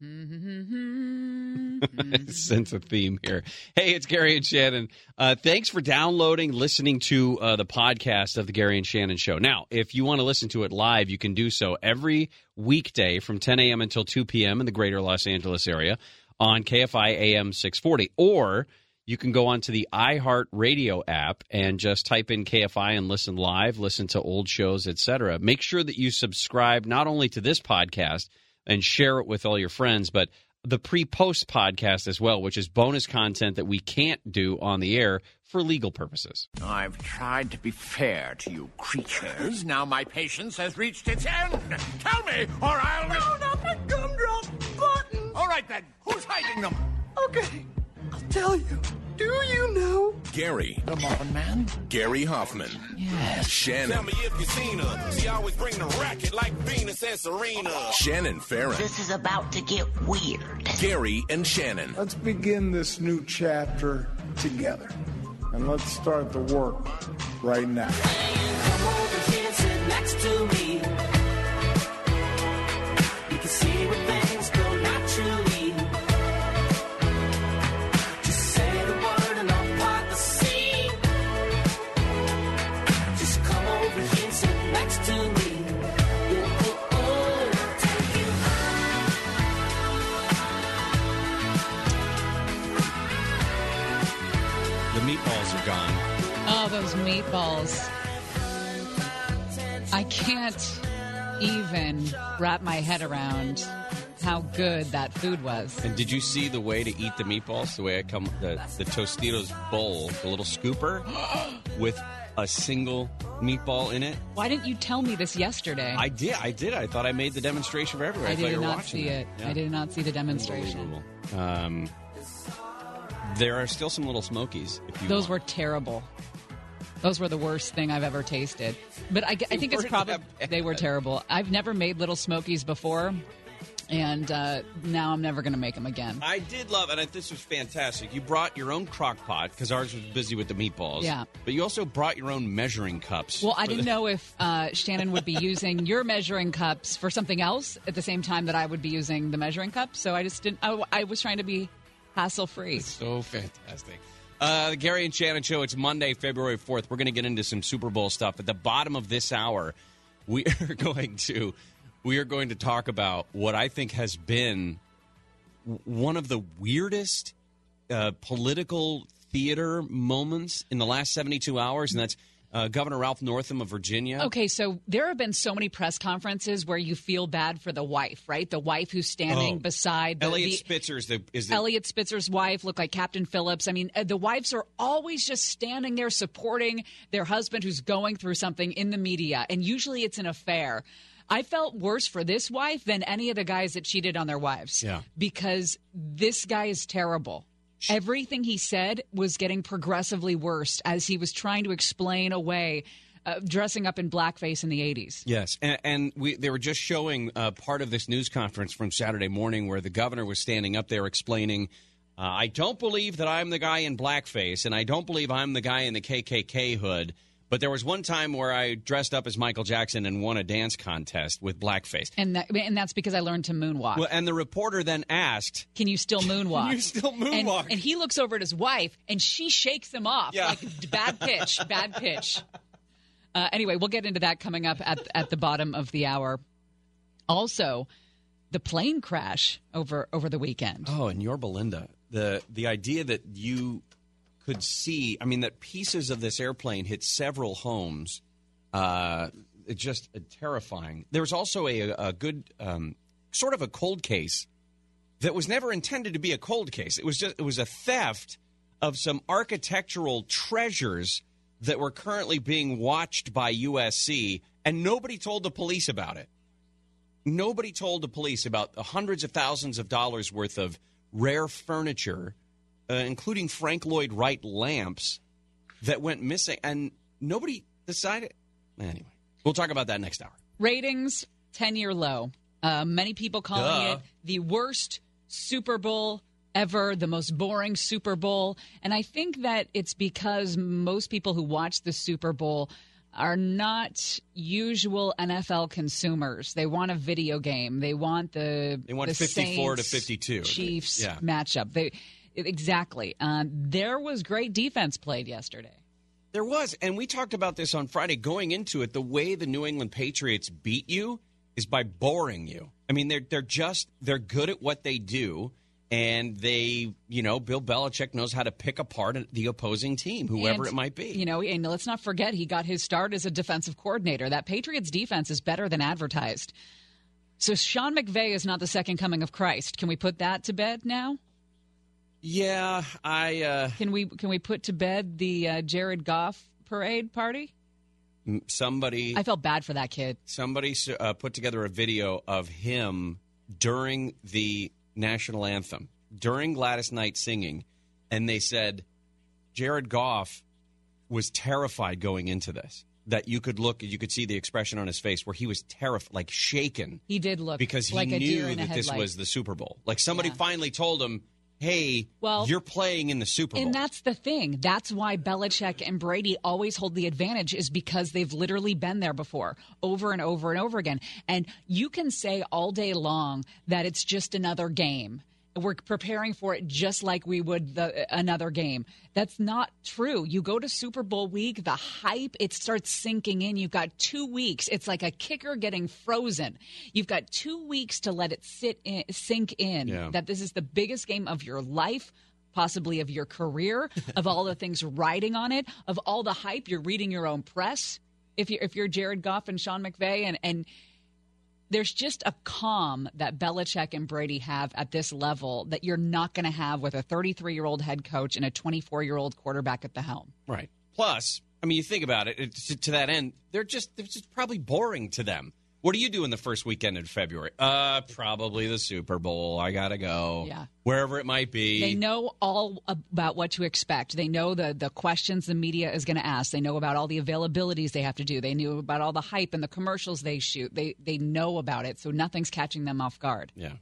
sense a theme here. Hey, it's Gary and Shannon. Uh, thanks for downloading, listening to uh, the podcast of the Gary and Shannon Show. Now, if you want to listen to it live, you can do so every weekday from 10 a.m. until 2 p.m. in the greater Los Angeles area on KFI AM 640. Or you can go onto the iHeart Radio app and just type in KFI and listen live, listen to old shows, etc. Make sure that you subscribe not only to this podcast and share it with all your friends, but the pre-post podcast as well, which is bonus content that we can't do on the air for legal purposes. I've tried to be fair to you creatures. Now my patience has reached its end. Tell me, or I'll. No, not the gumdrop button. All right then. Who's hiding them? Okay, I'll tell you. Do you know? Gary. The Muffin Man. Gary Hoffman. Yes. Shannon. Tell me if you seen her. She always bring the racket like Venus and Serena. Shannon Farren. This is about to get weird. Gary and Shannon. Let's begin this new chapter together. And let's start the work right now. Oh, those meatballs. I can't even wrap my head around how good that food was. And did you see the way to eat the meatballs? The way I come the the Tostitos bowl, the little scooper with a single meatball in it. Why didn't you tell me this yesterday? I did. I did. I thought I made the demonstration for everyone. I, I did not see it. Yeah. I did not see the demonstration. Um, there are still some little smokies. If you Those were terrible. Those were the worst thing I've ever tasted. But I, I think it's probably they were terrible. I've never made little smokies before, and uh, now I'm never going to make them again. I did love, and I- this was fantastic. You brought your own crock pot because ours was busy with the meatballs. Yeah. But you also brought your own measuring cups. Well, I didn't the- know if uh, Shannon would be using your measuring cups for something else at the same time that I would be using the measuring cup. So I just didn't. I, I was trying to be hassle free. So fantastic. Uh, the Gary and Shannon Show. It's Monday, February 4th. We're going to get into some Super Bowl stuff. At the bottom of this hour, we are going to we are going to talk about what I think has been one of the weirdest uh, political theater moments in the last 72 hours, and that's uh, Governor Ralph Northam of Virginia. Okay, so there have been so many press conferences where you feel bad for the wife, right? The wife who's standing Oh. beside the, Elliot the- Spitzer is the is the Elliot Spitzer's wife looked like Captain Phillips. I mean, uh, the wives are always just standing there supporting their husband who's going through something in the media, and usually it's an affair. I felt worse for this wife than any of the guys that cheated on their wives. Yeah. Because this guy is terrible. Everything he said was getting progressively worse as he was trying to explain away uh, dressing up in blackface in the 80s. Yes, and, and we they were just showing uh, part of this news conference from Saturday morning where the governor was standing up there explaining, uh, "I don't believe that I'm the guy in blackface, and I don't believe I'm the guy in the KKK hood." But there was one time where I dressed up as Michael Jackson and won a dance contest with blackface. And, that, and that's because I learned to moonwalk. Well, and the reporter then asked, Can you still moonwalk? Can you still And, moonwalk? and he looks over at his wife, and she shakes him off Yeah. like bad pitch, bad pitch. Uh, anyway, we'll get into that coming up at at the bottom of the hour. Also, the plane crash over over the weekend. Oh, and Yorba Linda, the the idea that you could see, I mean, that pieces of this airplane hit several homes, uh, just terrifying. There was also a, a good, um, sort of a cold case that was never intended to be a cold case. It was just it was a theft of some architectural treasures that were currently being watched by USC, and nobody told the police about it. Nobody told the police about the hundreds of thousands of dollars worth of rare furniture, uh, including Frank Lloyd Wright lamps, that went missing, and nobody decided. Anyway, we'll talk about that next hour. Ratings ten year low. Uh, many people calling Duh. it the worst Super Bowl ever, the most boring Super Bowl, and I think that it's because most people who watch the Super Bowl are not usual NFL consumers. They want a video game. They want the They want the 54 to 52. Chiefs Yeah. matchup. They exactly. Um, there was great defense played yesterday. There was, and we talked about this on Friday. Going into it, the way the New England Patriots beat you is by boring you. I mean, they're they're just they're good at what they do, and they, you know, Bill Belichick knows how to pick apart the opposing team, whoever And, it might be. You know, and let's not forget he got his start as a defensive coordinator. That Patriots defense is better than advertised. So Sean McVay is not the second coming of Christ. Can we put that to bed now? Yeah, I uh, Can we can we put to bed the uh, Jared Goff parade party? somebody I felt bad for that kid. somebody uh, put together a video of him during the national anthem, during Gladys Knight singing, and they said Jared Goff was terrified going into this. That you could look, you could see the expression on his face where he was terrified, like shaken, He did look because he like knew that this was the Super Bowl. Like somebody Yeah. finally told him, "Hey, Well, you're playing in the Super Bowl." And that's the thing. That's why Belichick and Brady always hold the advantage, is because they've literally been there before, over and over and over again. And you can say all day long that it's just another game. We're preparing for it just like we would the, another game. That's not true. You go to Super Bowl week, the hype, it starts sinking in. You've got two weeks. It's like a kicker getting frozen. You've got two weeks to let it sit in, sink in Yeah. that this is the biggest game of your life possibly of your career, of all the things riding on it, of all the hype. You're reading your own press. If you're if you're Jared Goff and Sean McVay, and and there's just a calm that Belichick and Brady have at this level that you're not going to have with a 33 year old head coach and a 24 year old quarterback at the helm. Right. Plus, I mean, you think about it, to that end, they're just they're just probably boring to them. What do you do in the first weekend in February? Uh, probably the Super Bowl. I gotta go. Yeah. Wherever it might be. They know all about what to expect. They know the the questions the media is going to ask. They know about all the availabilities they have to do. They knew about all the hype and the commercials they shoot. They they know about it, so nothing's catching them off guard. Yeah.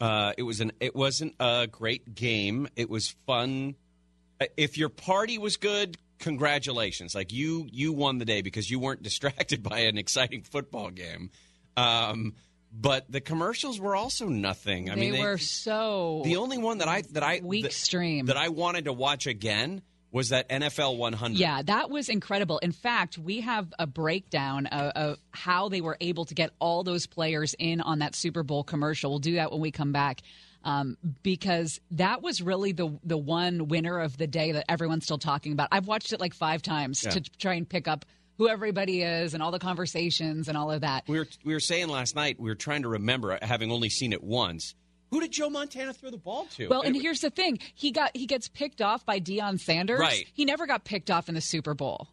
Uh, it was an it wasn't a great game. It was fun. Uh, If your party was good, congratulations. Like you you won the day because you weren't distracted by an exciting football game. Um, but the commercials were also nothing. I they, mean, were so the only one that I that I weak that, stream. that I wanted to watch again was that NFL 100. Yeah, that was incredible. In fact, we have a breakdown of, of how they were able to get all those players in on that Super Bowl commercial. We'll do that when we come back. Um, because that was really the the one winner of the day that everyone's still talking about. I've watched it like five times Yeah. to try and pick up who everybody is and all the conversations and all of that. We were we were saying last night we were trying to remember having only seen it once. Who did Joe Montana throw the ball to? Well, and It- here's the thing: he got he gets picked off by Deion Sanders. Right. He never got picked off in the Super Bowl.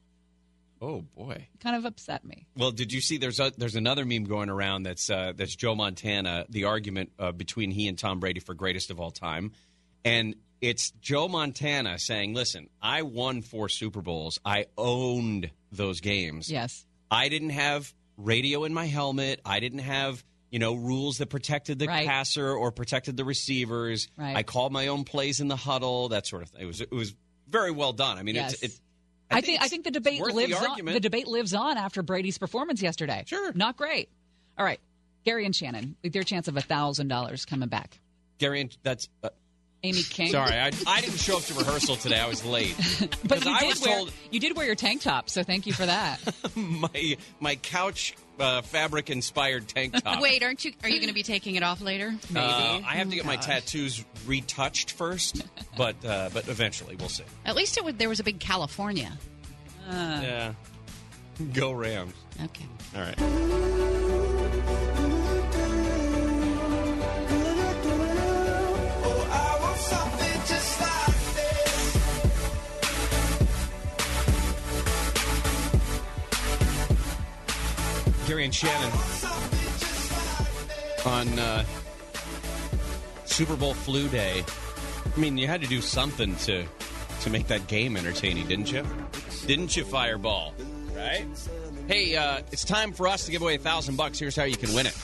oh boy. Kind of upset me. Well, did you see? There's a, there's another meme going around that's uh, that's Joe Montana. The argument uh, between he and Tom Brady for greatest of all time, and it's Joe Montana saying, "Listen, I won four Super Bowls. I owned those games. Yes. I didn't have radio in my helmet. I didn't have." You know, rules that protected the Right. passer or protected the receivers. Right. I called my own plays in the huddle, that sort of thing. It was it was very well done. I mean, Yes. it's, it, I think I think the debate lives the on. The debate lives on after Brady's performance yesterday. Sure. not great. All right, Gary and Shannon, with their chance of a thousand dollars coming back. Gary, and- that's uh, Amy King. Sorry, I, I didn't show up to rehearsal today. I was late. but Because you I did was wear told you did wear your tank top, so thank you for that. my my couch uh, fabric inspired tank top. Wait, aren't you? Are you going to be taking it off later? Uh, I have to get my tattoos retouched first, but uh, but eventually we'll see. At least it would, there was a big California. yeah, go Rams. Okay. All right. Gary and Shannon on uh, Super Bowl flu day. I mean, you had to do something to to make that game entertaining, didn't you? Didn't you, Fireball? Right? Hey, uh, it's time for us to give away a thousand bucks. Here's how you can win it.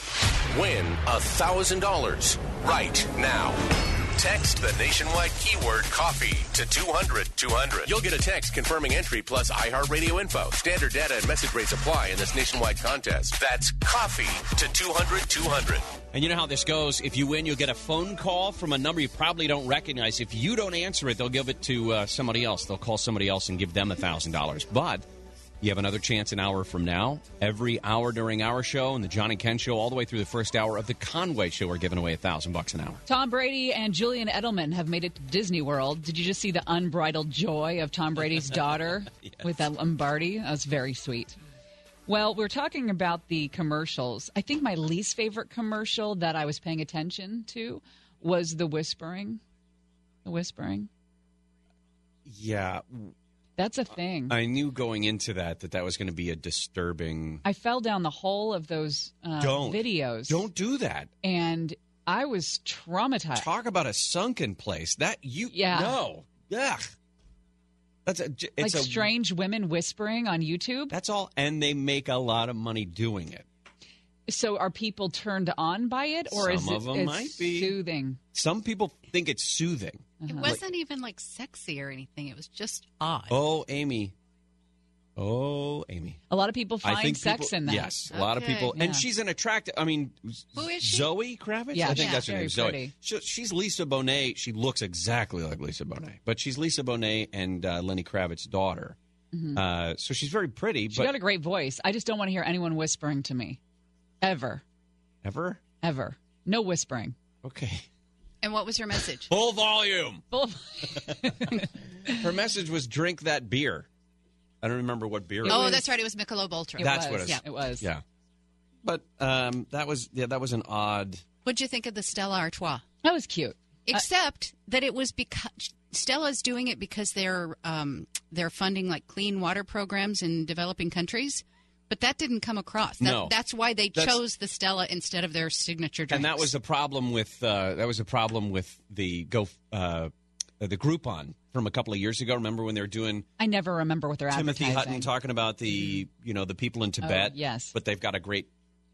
Win a $1,000 right now. Text the nationwide keyword coffee to 200 200. You'll get a text confirming entry plus iHeartRadio info. Standard data and message rates apply in this nationwide contest. That's coffee to 200 200. And you know how this goes. If you win, you'll get a phone call from a number you probably don't recognize. If you don't answer it, they'll give it to uh, somebody else. They'll call somebody else and give them a $1,000. But you have another chance an hour from now. Every hour during our show and the John and Ken show, all the way through the first hour of the Conway show, are giving away a 1000 bucks an hour. Tom Brady and Julian Edelman have made it to Disney World. Did you just see the unbridled joy of Tom Brady's daughter with that Lombardi? That was very sweet. Well, we're talking about the commercials. I think my least favorite commercial that I was paying attention to was the whispering. The whispering. Yeah. That's a thing. I knew going into that that that was going to be a disturbing. I fell down the hole of those uh, Don't. videos. Don't do that. And I was traumatized. Talk about a sunken place. That you. Yeah. No. Yeah. That's a. like a strange women whispering on YouTube. That's all, and they make a lot of money doing it. So are people turned on by it, or is Some it of 'em might be. soothing? Some people think it's soothing. It wasn't even like sexy or anything. It was just odd. Oh, Amy. Oh, Amy. A lot of people I find think sex people- in that. Yes, a lot of Okay. people, Yeah. and she's an attractive. I mean, Who is she? Zoe Kravitz. Yeah, I think yeah, that's her very name. Zoe. pretty. She, she's Lisa Bonet. She looks exactly like Lisa Bonet, but she's Lisa Bonet and uh, Lenny Kravitz's daughter. Uh, so she's very pretty. She but got a great voice. I just don't want to hear anyone whispering to me, ever, ever ever. No whispering. okay. And what was her message? Full volume. Full of- Her message was drink that beer. I don't remember what beer. it oh, was. that's right. It was Michelob Ultra. It That's was. what it is. Yeah, it was. Yeah, but um, that was yeah, that was an odd. What'd you think of the Stella Artois? That was cute. Except that it was because Stella's doing it because they're um, they're funding like clean water programs in developing countries. But that didn't come across. That, No. that's why they That's- chose the Stella instead of their signature drinks. And that was the problem with uh, that was a problem with the go uh, the Groupon from a couple of years ago. Remember when they were doing I never remember what they're Timothy. Hutton talking about the you know the people in Tibet? Oh, yes. but they've got a great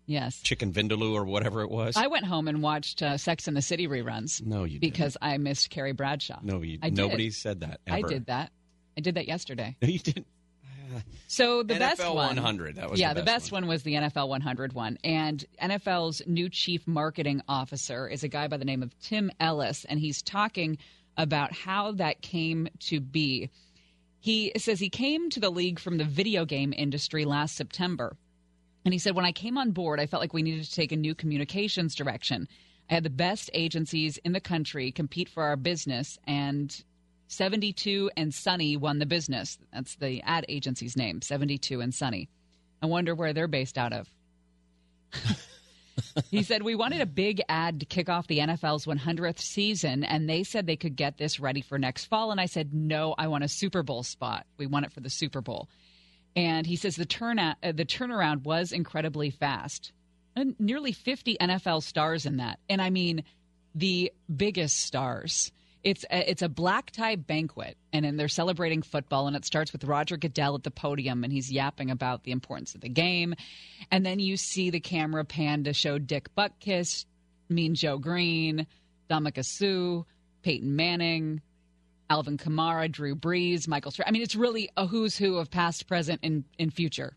Yes. chicken vindaloo or whatever it was. I went home and watched uh, Sex in the City reruns. No, you didn't. because I missed Carrie Bradshaw. no, you, I did. nobody said that. I did that. I did that yesterday. No, you didn't. So the NFL best one, 100, that was yeah, the the best best one. was the NFL 100 one, and NFL's new chief marketing officer is a guy by the name of Tim Ellis, and he's talking about how that came to be. He says he came to the league from the video game industry last September. And he said, When I came on board, I felt like we needed to take a new communications direction. I had the best agencies in the country compete for our business, and 72 and Sunny won the business. That's the ad agency's name, 72 and Sunny. I wonder where they're based out of. he said, We wanted a big ad to kick off the NFL's 100th season, and they said they could get this ready for next fall. And I said, No, I want a Super Bowl spot. We want it for the Super Bowl. And he says the turnout, uh, the turnaround was incredibly fast. And nearly 50 NFL stars in that, and I mean the biggest stars. It's a, it's a black tie banquet, and then they're celebrating football, and it starts with Roger Goodell at the podium, and he's yapping about the importance of the game, and then you see the camera pan to show Dick Butkus, Mean Joe Greene, Ndamukong Suh, Peyton Manning, Alvin Kamara, Drew Brees, Michael. Stra- I mean, it's really a who's who of past, present, and, and future.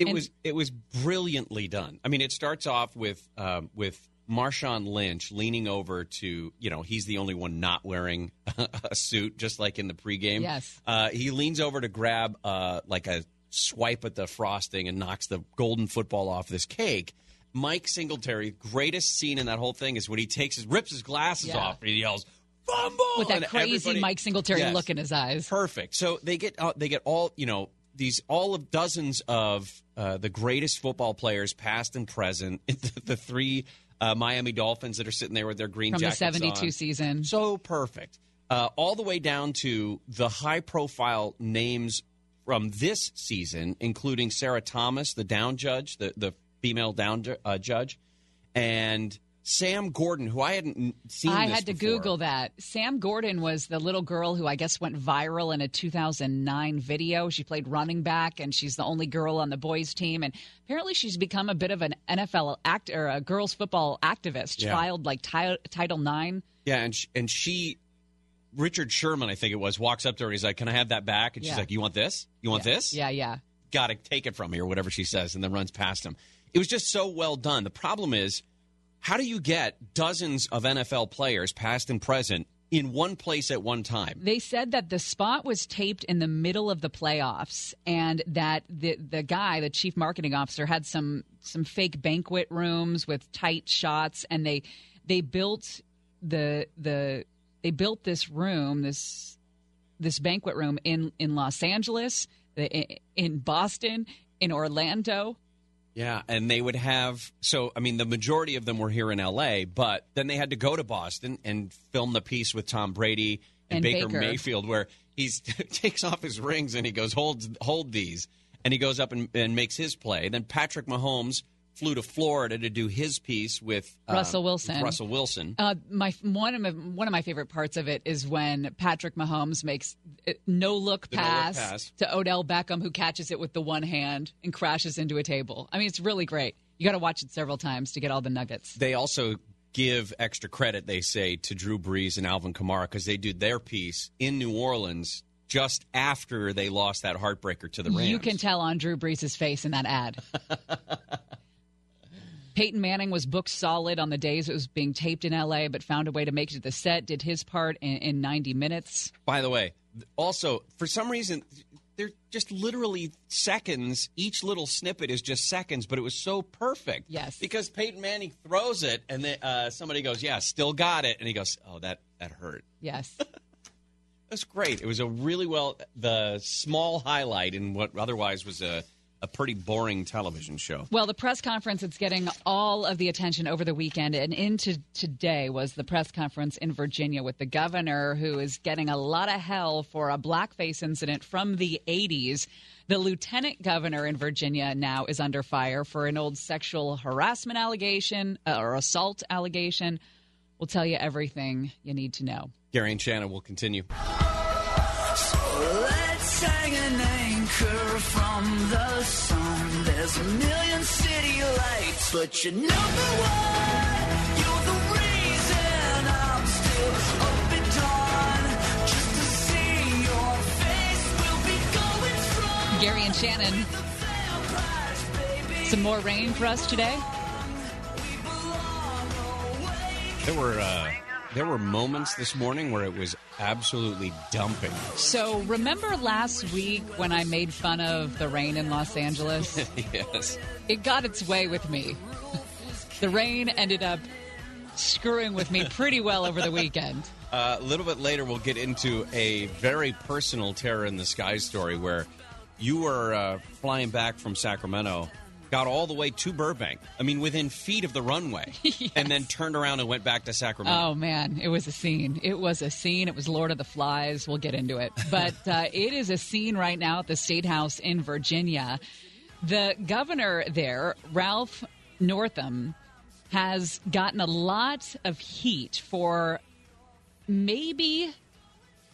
It And- was it was brilliantly done. I mean, it starts off with um, with Marshawn Lynch leaning over to you know he's the only one not wearing a suit, just like in the pregame. Yes. uh, he leans over to grab uh, like a swipe at the frosting and knocks the golden football off this cake. Mike Singletary, greatest scene in that whole thing is when he takes his rips his glasses Yeah. off and he yells "Fumble!" With that and crazy Mike Singletary Yes. look in his eyes. Perfect. So they get uh, they get all you know these all of dozens of uh, the greatest football players, past and present. the three uh, Miami Dolphins that are sitting there with their green From the jackets 72 on. season. So perfect. Uh, all the way down to the high profile names from this season, including Sarah Thomas, the down judge, the, the female down uh, judge, and Sam Gordon, who I hadn't seen. I had to before. Google that. Sam Gordon was the little girl who I guess went viral in a 2009 video. She played running back, and she's the only girl on the boys' team. And apparently, she's become a bit of an NFL act or a girls' football activist. Yeah. Filed like ti- Title Nine. Yeah, and sh- and she, Richard Sherman, I think it was, walks up to her. and He's like, "Can I have that back?" And she's Yeah. like, "You want this? You want yeah. this? Yeah, yeah. Got to take it from me, or whatever she says, and then runs past him. It was just so well done. The problem is, how do you get dozens of NFL players, past and present, in one place at one time? They said that the spot was taped in the middle of the playoffs, and that the the guy, the chief marketing officer, had some some fake banquet rooms with tight shots, and they they built the the they built this room this this banquet room in in Los Angeles, in Boston, in Orlando. Yeah, and they would have so I mean the majority of them were here in LA, but then they had to go to Boston and film the piece with Tom Brady and, And Baker, Baker. Mayfield where he takes off his rings and he goes hold hold these and he goes up and, and makes his play. Then Patrick Mahomes flew to Florida to do his piece with uh, Russell Wilson. with Russell Wilson. Uh, my one of my, one of my favorite parts of it is when Patrick Mahomes makes no look pass, pass. to Odell Beckham, who catches it with the one hand and crashes into a table. I mean, it's really great. You got to watch it several times to get all the nuggets. They also give extra credit, they say, to Drew Brees and Alvin Kamara because they did their piece in New Orleans just after they lost that heartbreaker to the Rams. You can tell on Drew Brees' face in that ad. Peyton Manning was booked solid on the days it was being taped in LA, but found a way to make it to the set. Did his part in, in 90 minutes. By the way, also for some reason they're just literally seconds. Each little snippet is just seconds, but it was so perfect. Yes. because Peyton Manning throws it, and then uh, somebody goes, "Yeah, still got it," and he goes, "Oh, that that hurt." Yes. That's great. It was a really well the small highlight in what otherwise was a a pretty boring television show. Well, the press conference that's getting all of the attention over the weekend and into today was the press conference in Virginia with the governor who is getting a lot of hell for a blackface incident from the 80s. The lieutenant governor in Virginia now is under fire for an old sexual harassment allegation uh, or assault allegation. We'll tell you everything you need to know. Gary and Shannon will continue. Let's an anchor from the sun. There's a million city lights, but you're number one. You're the reason I'm still up at dawn. Just to see your face, we'll be going strong. Gary and Shannon, some more rain for us today. There were uh, there were moments this morning where it was absolutely dumping. So, remember last week when I made fun of the rain in Los Angeles? yes. it got its way with me. The rain ended up screwing with me pretty well over the weekend. Uh, a little bit later, we'll get into a very personal terror in the sky story where you were uh, flying back from Sacramento, got all the way to Burbank. I mean, within feet of the runway, and then turned around and went back to Sacramento. Oh man, it was a scene. It was a scene. It was Lord of the Flies. We'll get into it. But uh, it is a scene right now at the State House in Virginia. The governor there, Ralph Northam, has gotten a lot of heat for maybe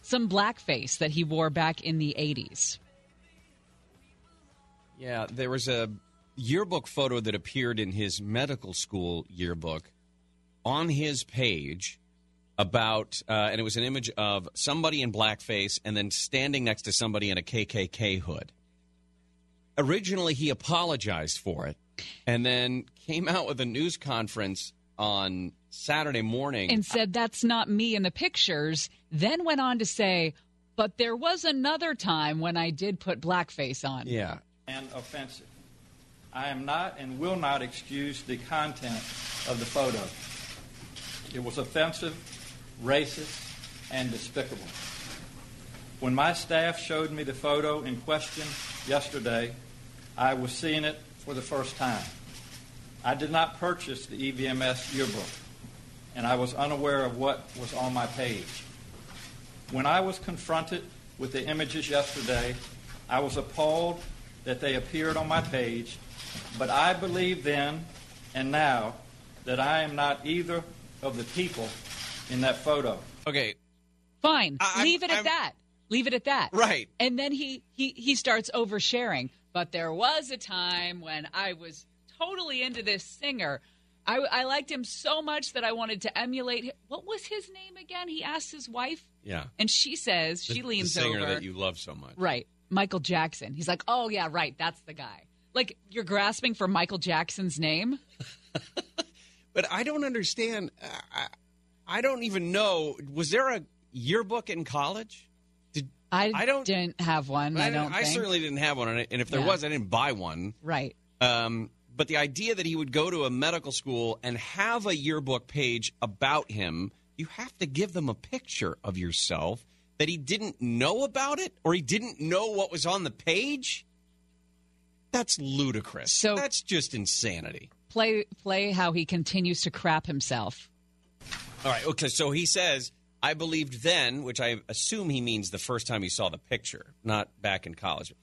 some blackface that he wore back in the 80s. Yeah, there was a yearbook photo that appeared in his medical school yearbook on his page about, uh, and it was an image of somebody in blackface and then standing next to somebody in a KKK hood. Originally, he apologized for it and then came out with a news conference on Saturday morning. and said that's not me in the pictures then went on to say but there was another time when i did put blackface on yeah. and offensive. I am not and will not excuse the content of the photo. It was offensive, racist, and despicable. When my staff showed me the photo in question yesterday, I was seeing it for the first time. I did not purchase the EVMS yearbook, and I was unaware of what was on my page. When I was confronted with the images yesterday, I was appalled that they appeared on my page, but I believe then and now that I am not either of the people in that photo. Okay. Fine. I- I'm- Leave it at I'm- that. Leave it at that. Right. And then he, he he starts oversharing. But there was a time when I was totally into this singer. I, I liked him so much that I wanted to emulate him. What was his name again? He asked his wife, Yeah. and she says The- she leans the singer over. that you love so much. Right. Michael Jackson. He's like, oh, yeah, right. That's the guy. Like, you're grasping for Michael Jackson's name? But I don't understand. Uh, I, I don't even know. Was there a yearbook in college? Did I, I don't- didn't have one. I, don't I think. certainly didn't have one, and if there Yeah. was, I didn't buy one. Right. Um, but the idea that he would go to a medical school and have a yearbook page about him, you have to give them a picture of yourself that he didn't know about it or he didn't know what was on the page. That's ludicrous. So- that's just insanity. Play, play how he continues to crap himself. All right. Okay. So he says, I believed then, which I assume he means the first time he saw the picture, not back in college.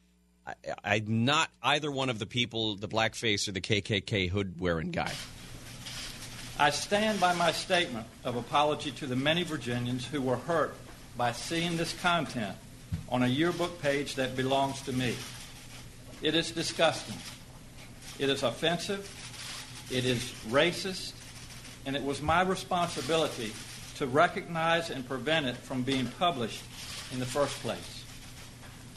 I, I'm not either one of the people, the blackface or the KKK hood wearing guy. I stand by my statement of apology to the many Virginians who were hurt by seeing this content on a yearbook page that belongs to me. It is disgusting. It is offensive. It is racist. And it was my responsibility to recognize and prevent it from being published in the first place.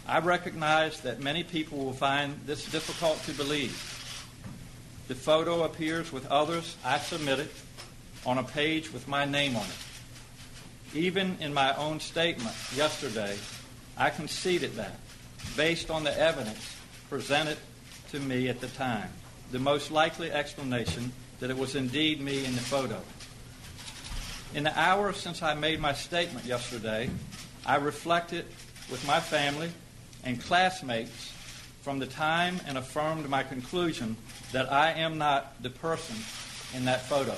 I recognize that many people will find this difficult to believe. The photo appears with others I submitted on a page with my name on it. Even in my own statement yesterday, I conceded that, based on the evidence presented to me at the time, the most likely explanation that it was indeed me in the photo. In the hours since I made my statement yesterday, I reflected with my family and classmates from the time and affirmed my conclusion that I am not the person in that photo.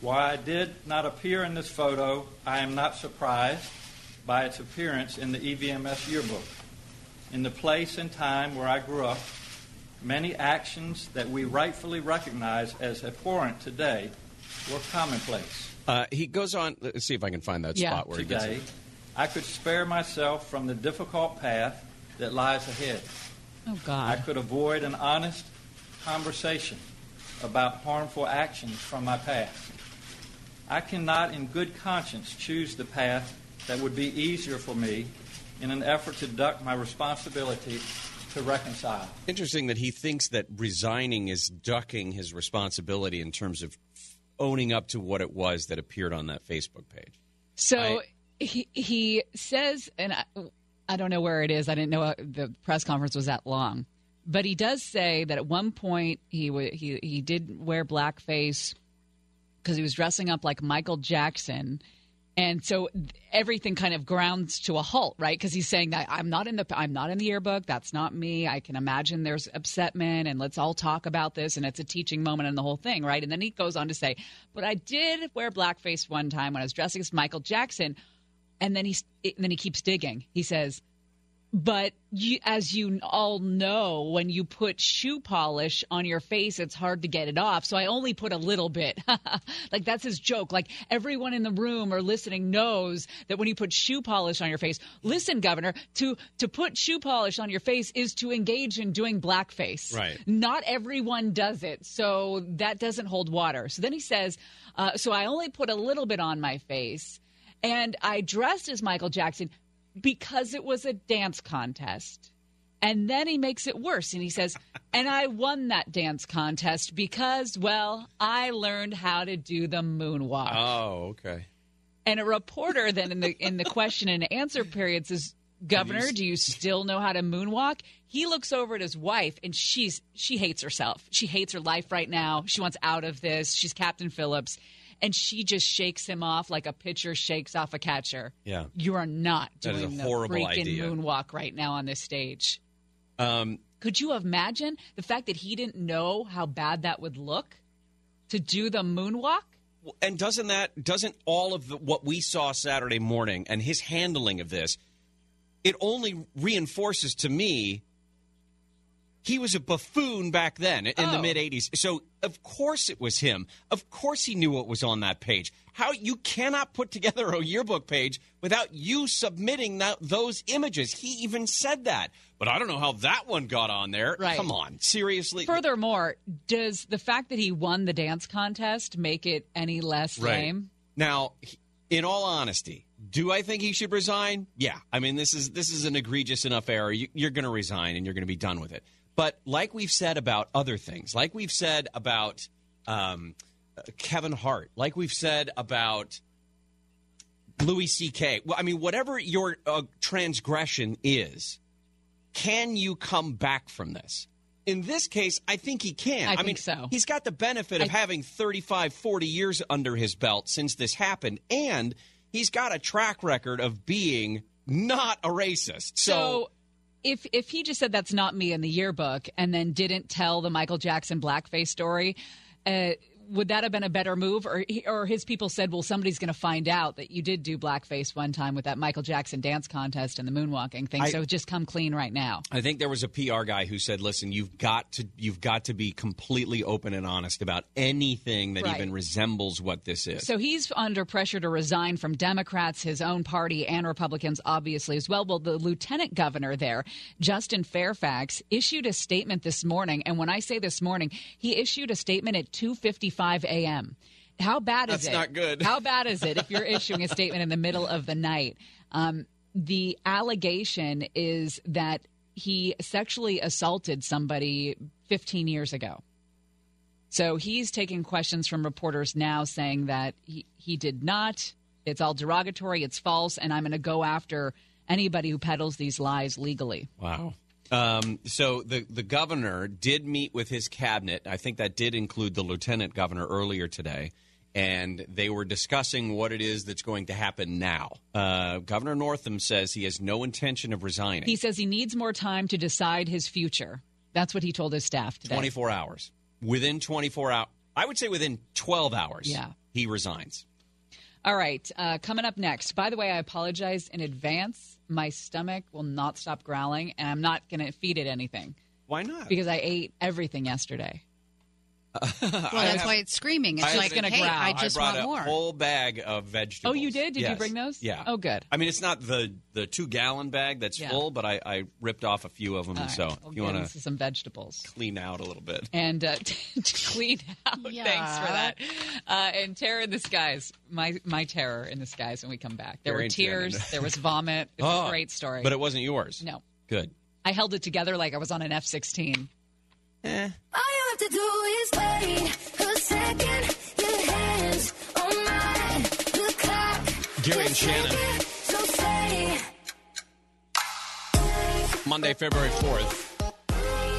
While I did not appear in this photo, I am not surprised by its appearance in the EVMS yearbook. In the place and time where I grew up, many actions that we rightfully recognize as abhorrent today were commonplace. Uh, he goes on. Let's see if I can find that Yeah. spot where he gets Today, it. I could spare myself from the difficult path that lies ahead. Oh, God. I could avoid an honest conversation about harmful actions from my past. I cannot, in good conscience, choose the path that would be easier for me in an effort to duck my responsibility to reconcile. Interesting that he thinks that resigning is ducking his responsibility in terms of owning up to what it was that appeared on that Facebook page. So he, he says, and I, I don't know where it is. I didn't know uh, the press conference was that long. But he does say that at one point he, wa he, he did wear blackface because he was dressing up like Michael Jackson. And so everything kind of grounds to a halt, right? Because he's saying that I'm not in the I'm not in the yearbook. That's not me. I can imagine there's upsetment, and let's all talk about this. And it's a teaching moment and the whole thing, right? And then he goes on to say, "But I did wear blackface one time when I was dressing as Michael Jackson." And then he and then he keeps digging. He says, but you, as you all know, when you put shoe polish on your face, it's hard to get it off. So I only put a little bit. like that's his joke. Like everyone in the room or listening knows that when you put shoe polish on your face, listen, Governor, to to put shoe polish on your face is to engage in doing blackface. Right. Not everyone does it, so that doesn't hold water. So then he says, uh, so I only put a little bit on my face, and I dressed as Michael Jackson because it was a dance contest. And then he makes it worse and he says, and I won that dance contest because, well, I learned how to do the moonwalk. Oh, okay. And a reporter then in the in the question and answer period says, Governor, do you still know how to moonwalk? He looks over at his wife and she's she hates herself. She hates her life right now. She wants out of this. She's Captain Phillips. And she just shakes him off like a pitcher shakes off a catcher. Yeah. You are not That is a doing the horrible freaking idea. moonwalk right now on this stage. Um, Could you imagine the fact that he didn't know how bad that would look to do the moonwalk? and doesn't that doesn't all of the, what we saw Saturday morning and his handling of this, it only reinforces to me he was a buffoon back then in the Oh. mid '80s. So Of course it was him. Of course he knew what was on that page. How you cannot put together a yearbook page without you submitting that, those images. He even said that. But I don't know how that one got on there. Right. Come on, seriously. Furthermore, does the fact that he won the dance contest make it any less lame? Now, in all honesty, do I think he should resign? Yeah. I mean, this is this is an egregious enough error. You, you're going to resign and you're going to be done with it. But like we've said about other things, like we've said about um, Kevin Hart, like we've said about Louis C.K. Well, I mean, whatever your uh, transgression is, can you come back from this? In this case, I think he can. I mean, think so. He's got the benefit of I- having 35, 40 years under his belt since this happened, and he's got a track record of being not a racist. So, So if if he just said that's not me in the yearbook and then didn't tell the Michael Jackson blackface story, uh, would that have been a better move? Or he- or his people said, well, somebody's going to find out that you did do blackface one time with that Michael Jackson dance contest and the moonwalking thing. I- so just come clean right now. I think there was a PR guy who said, "Listen, you've got to you've got to be completely open and honest about anything that Right. even resembles what this is." So he's under pressure to resign from Democrats, his own party, and Republicans, obviously, as well. Well, the lieutenant governor there, Justin Fairfax, issued a statement this morning. And when I say this morning, he issued a statement at 2.55 a.m. How bad is That's it? not good. How bad is it if you're issuing a statement in the middle of the night? Um, the allegation is that he sexually assaulted somebody 15 years ago. So he's taking questions from reporters now saying that he, he did not. It's all derogatory, it's false, and I'm going to go after anybody who peddles these lies legally. Wow. Um, so the the governor did meet with his cabinet. I think that did include the lieutenant governor earlier today, and they were discussing what it is that's going to happen now. Uh, governor Northam says he has no intention of resigning. He says he needs more time to decide his future. That's what he told his staff today. 24 hours. Within 24 hours, I would say within 12 hours, Yeah. he resigns. All right, uh, coming up next. By the way, I apologize in advance. My stomach will not stop growling, and I'm not going to feed it anything Why not? because I ate everything yesterday. Well, that's why it's screaming. It's I like, gonna hey, growl. I just brought want a more. whole bag of vegetables. Oh, you did? Did you bring those? Yeah. Oh, good. I mean, it's not the the two gallon bag that's Yeah. full, but I, I ripped off a few of them. All and right, so if you want to some vegetables. clean out a little bit. and uh, clean out. Thanks for that. Uh, and terror in the skies, my my terror in the skies. When we come back, there Gary were tears, there was vomit. It was Oh, a great story. But it wasn't yours. no, Good. I held it together like I was on an F sixteen. All you have to do is wait a second. Your hands on mine. The clock. Gary and Shannon. ticking, So say. Monday, February 4th.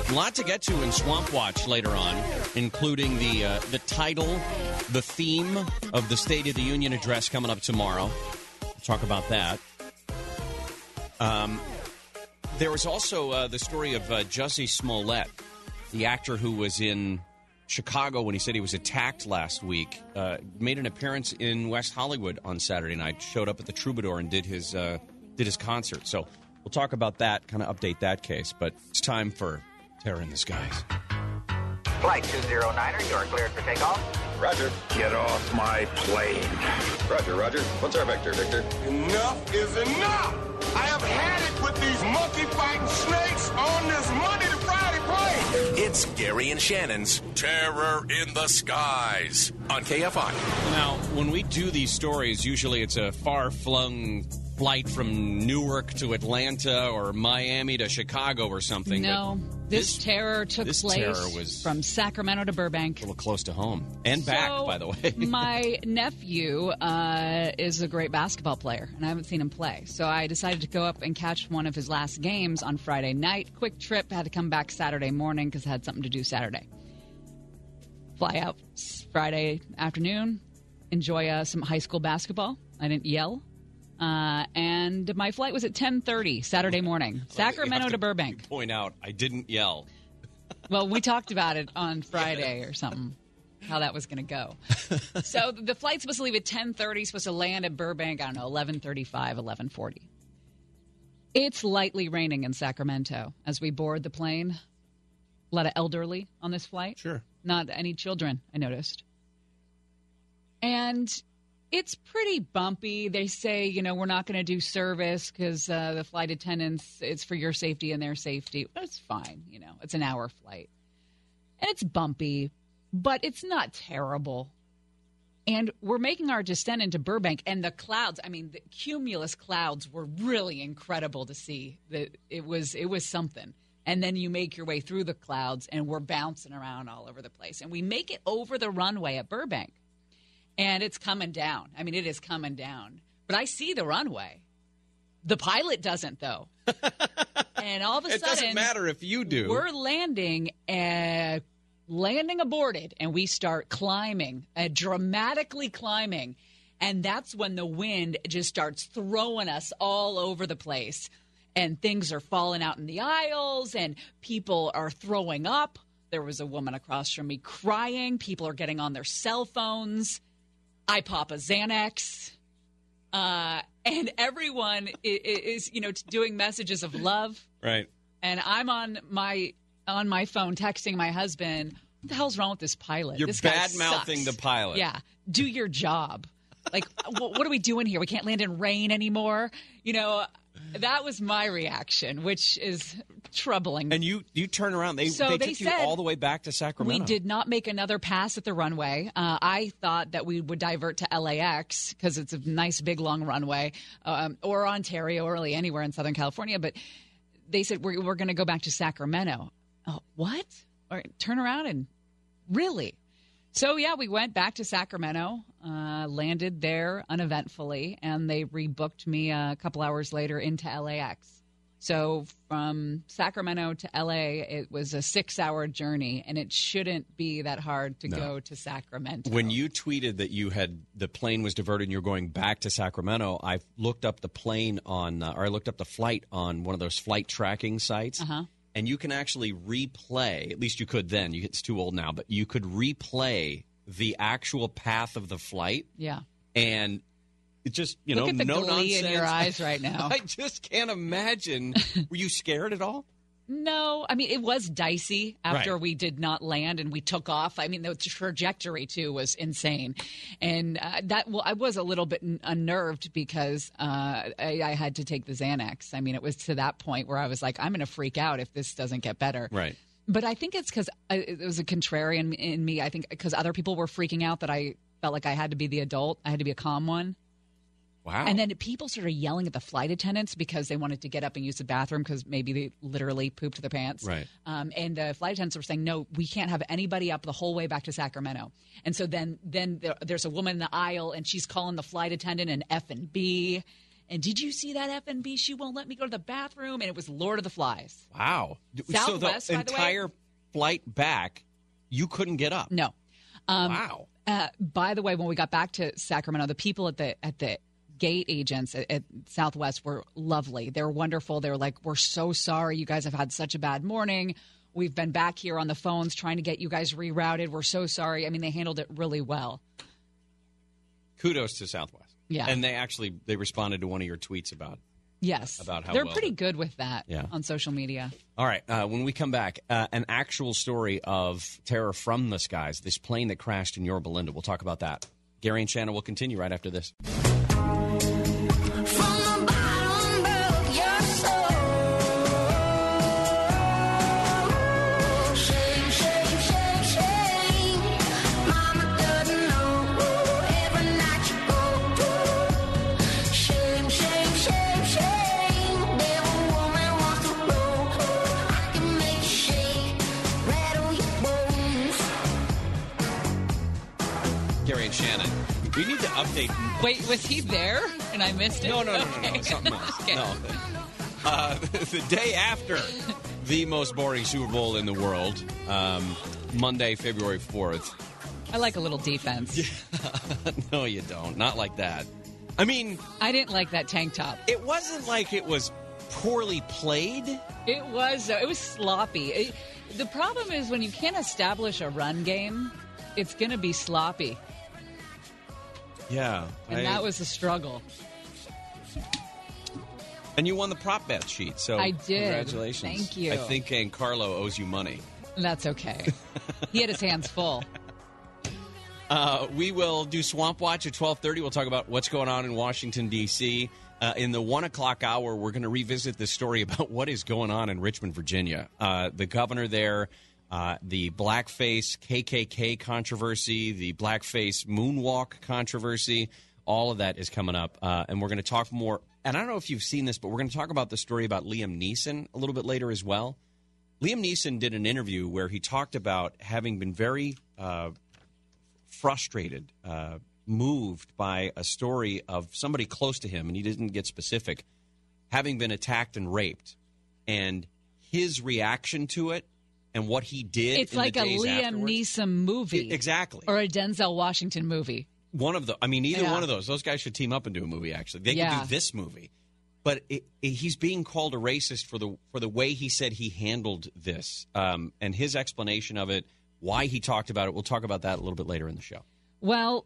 A lot to get to in Swamp Watch later on, including the uh, the title, the theme of the State of the Union address coming up tomorrow. We'll talk about that. Um, there was also uh, the story of uh, Jussie Smollett, the actor who was in Chicago when he said he was attacked last week. Uh, made an appearance in West Hollywood on Saturday night. Showed up at the Troubadour and did his uh, did his concert. So we'll talk about that, kind of update that case. But it's time for Terror in the Skies. Flight 209er, you are cleared for takeoff. Roger. Get off my plane. Roger, Roger. What's our vector, Victor? Enough is enough! I have had it with these monkey fighting snakes on this Monday to Friday plane! It's Gary and Shannon's Terror in the Skies on KFI. Now, when we do these stories, usually it's a far flung flight from Newark to Atlanta or Miami to Chicago or something. No, but this, terror took this place terror from Sacramento to Burbank. a little close to home and back, So, by the way. my nephew uh, is a great basketball player, and I haven't seen him play. So I decided to go up and catch one of his last games on Friday night. Quick trip, had to come back Saturday morning because I had something to do Saturday. Fly out Friday afternoon, enjoy uh, some high school basketball. I didn't yell. Uh, and my flight was at 10.30 Saturday morning, Sacramento You to Burbank. Point out, I didn't yell. Well, we talked about it on Friday or something. How that was going to go. so the flight's supposed to leave at ten thirty. Supposed to land at Burbank. I don't know, eleven thirty-five, eleven forty. It's lightly raining in Sacramento as we board the plane. A lot of elderly on this flight. Sure. not any children. I noticed, and it's pretty bumpy. They say, you know, we're not going to do service because uh, the flight attendants, it's for your safety and their safety. That's fine. You know, it's an hour flight. And it's bumpy, but it's not terrible. And we're making our descent into Burbank, and the clouds. I mean, the cumulus clouds were really incredible to see. That it was it was something. And then you make your way through the clouds, and we're bouncing around all over the place. And we make it over the runway at Burbank, and it's coming down. I mean, it is coming down. But I see the runway. The pilot doesn't, though. and all of a It sudden, doesn't matter if you do. we're landing, uh, landing aborted, and we start climbing, uh, dramatically climbing. And that's when the wind just starts throwing us all over the place. And things are falling out in the aisles, and people are throwing up. There was a woman across from me crying. People are getting on their cell phones. I pop a Xanax. Uh, and everyone i- i- is, you know, doing messages of love Right. and I'm on my on my phone texting my husband. What the hell's wrong with this pilot? You're this guy bad-mouthing sucks." the pilot. Yeah, do your job. Like, what are we doing here? We can't land in rain anymore. You know, that was my reaction, which is troubling. And you you turn around. They So they, they took you all the way back to Sacramento. we did not make another pass at the runway. Uh, I thought that we would divert to LAX because it's a nice, big, long runway, um, or Ontario, or really anywhere in Southern California. But they said we're, we're going to go back to Sacramento. Oh, what? Or turn around and really? So yeah, we went back to Sacramento, uh, landed there uneventfully, and they rebooked me a couple hours later into LAX. So from Sacramento to LA, it was a six-hour journey, and it shouldn't be that hard to No. go to Sacramento. When you tweeted that you had the plane was diverted and you're going back to Sacramento, I looked up the plane on, uh, or I looked up the flight on one of those flight tracking sites, Uh-huh. and you can actually replay. At least you could then. You, it's too old now, but you could replay the actual path of the flight, yeah, and it just you Look know no nonsense. in your eyes right now. I just can't imagine. Were you scared at all? No, I mean it was dicey after Right. we did not land and we took off. I mean the trajectory too was insane, and uh, that well, I was a little bit n- unnerved because uh, I, I had to take the Xanax. I mean it was to that point where I was like, I'm going to freak out if this doesn't get better. Right. But I think it's because it was a contrarian in me. I think because other people were freaking out that I felt like I had to be the adult. I had to be a calm one. Wow. And then people started yelling at the flight attendants because they wanted to get up and use the bathroom because maybe they literally pooped their pants. Right. Um, and the flight attendants were saying, "No, we can't have anybody up the whole way back to Sacramento." And so then, then there, there's a woman in the aisle, and she's calling the flight attendant an F and B. And did you see that FNB? She won't let me go to the bathroom, and it was Lord of the Flies. Wow. Southwest, so by the the entire flight back, you couldn't get up. No. Um, wow. Uh, by the way, when we got back to Sacramento, the people at the at the gate agents at, at Southwest were lovely. They're wonderful. They're like, "We're so sorry. You guys have had such a bad morning. We've been back here on the phones trying to get you guys rerouted. We're so sorry." I mean, they handled it really well. Kudos to Southwest. Yeah. And they actually they responded to one of your tweets about. Yes, About how they're well pretty good with that Yeah. on social media. All right. Uh, when we come back, uh, an actual story of terror from the skies. This plane that crashed in Yorba Linda. We'll talk about that. Gary and Shannon will continue right after this. We need to update. Wait, was he there and I missed it? No, no, no, no, no, Okay. something else. Okay. No. Uh, the day after the most boring Super Bowl in the world, um, Monday, February 4th. I like a little defense. no, you don't. Not like that. I mean, I didn't like that tank top. it wasn't like it was poorly played. It was. It was sloppy. It- the problem is when you can't establish a run game, it's going to be sloppy, Yeah. and I- that was a struggle. And you won the prop bet sheet, so I did. Congratulations. Thank you. I think Carlo owes you money. That's okay. he had his hands full. Uh, we will do Swamp Watch at twelve thirty. We'll talk about what's going on in Washington D.C. Uh, in the one o'clock hour, we're going to revisit this story about what is going on in Richmond, Virginia. Uh, the governor there, uh, the blackface KKK controversy, the blackface moonwalk controversy. All of that is coming up, uh, and we're going to talk more. And I don't know if you've seen this, but we're going to talk about the story about Liam Neeson a little bit later as well. Liam Neeson did an interview where he talked about having been very uh, frustrated, uh, moved by a story of somebody close to him, and he didn't get specific, having been attacked and raped, and his reaction to it and what he did. It's like a Liam afterwards. Neeson movie. I- exactly. Or a Denzel Washington movie. One of the, I mean, either Yeah. one of those. Those guys should team up and do a movie. Actually, they Yeah. could do this movie. But it, it- he's being called a racist for the for the way he said he handled this, um, and his explanation of it, why he talked about it. We'll talk about that a little bit later in the show. Well,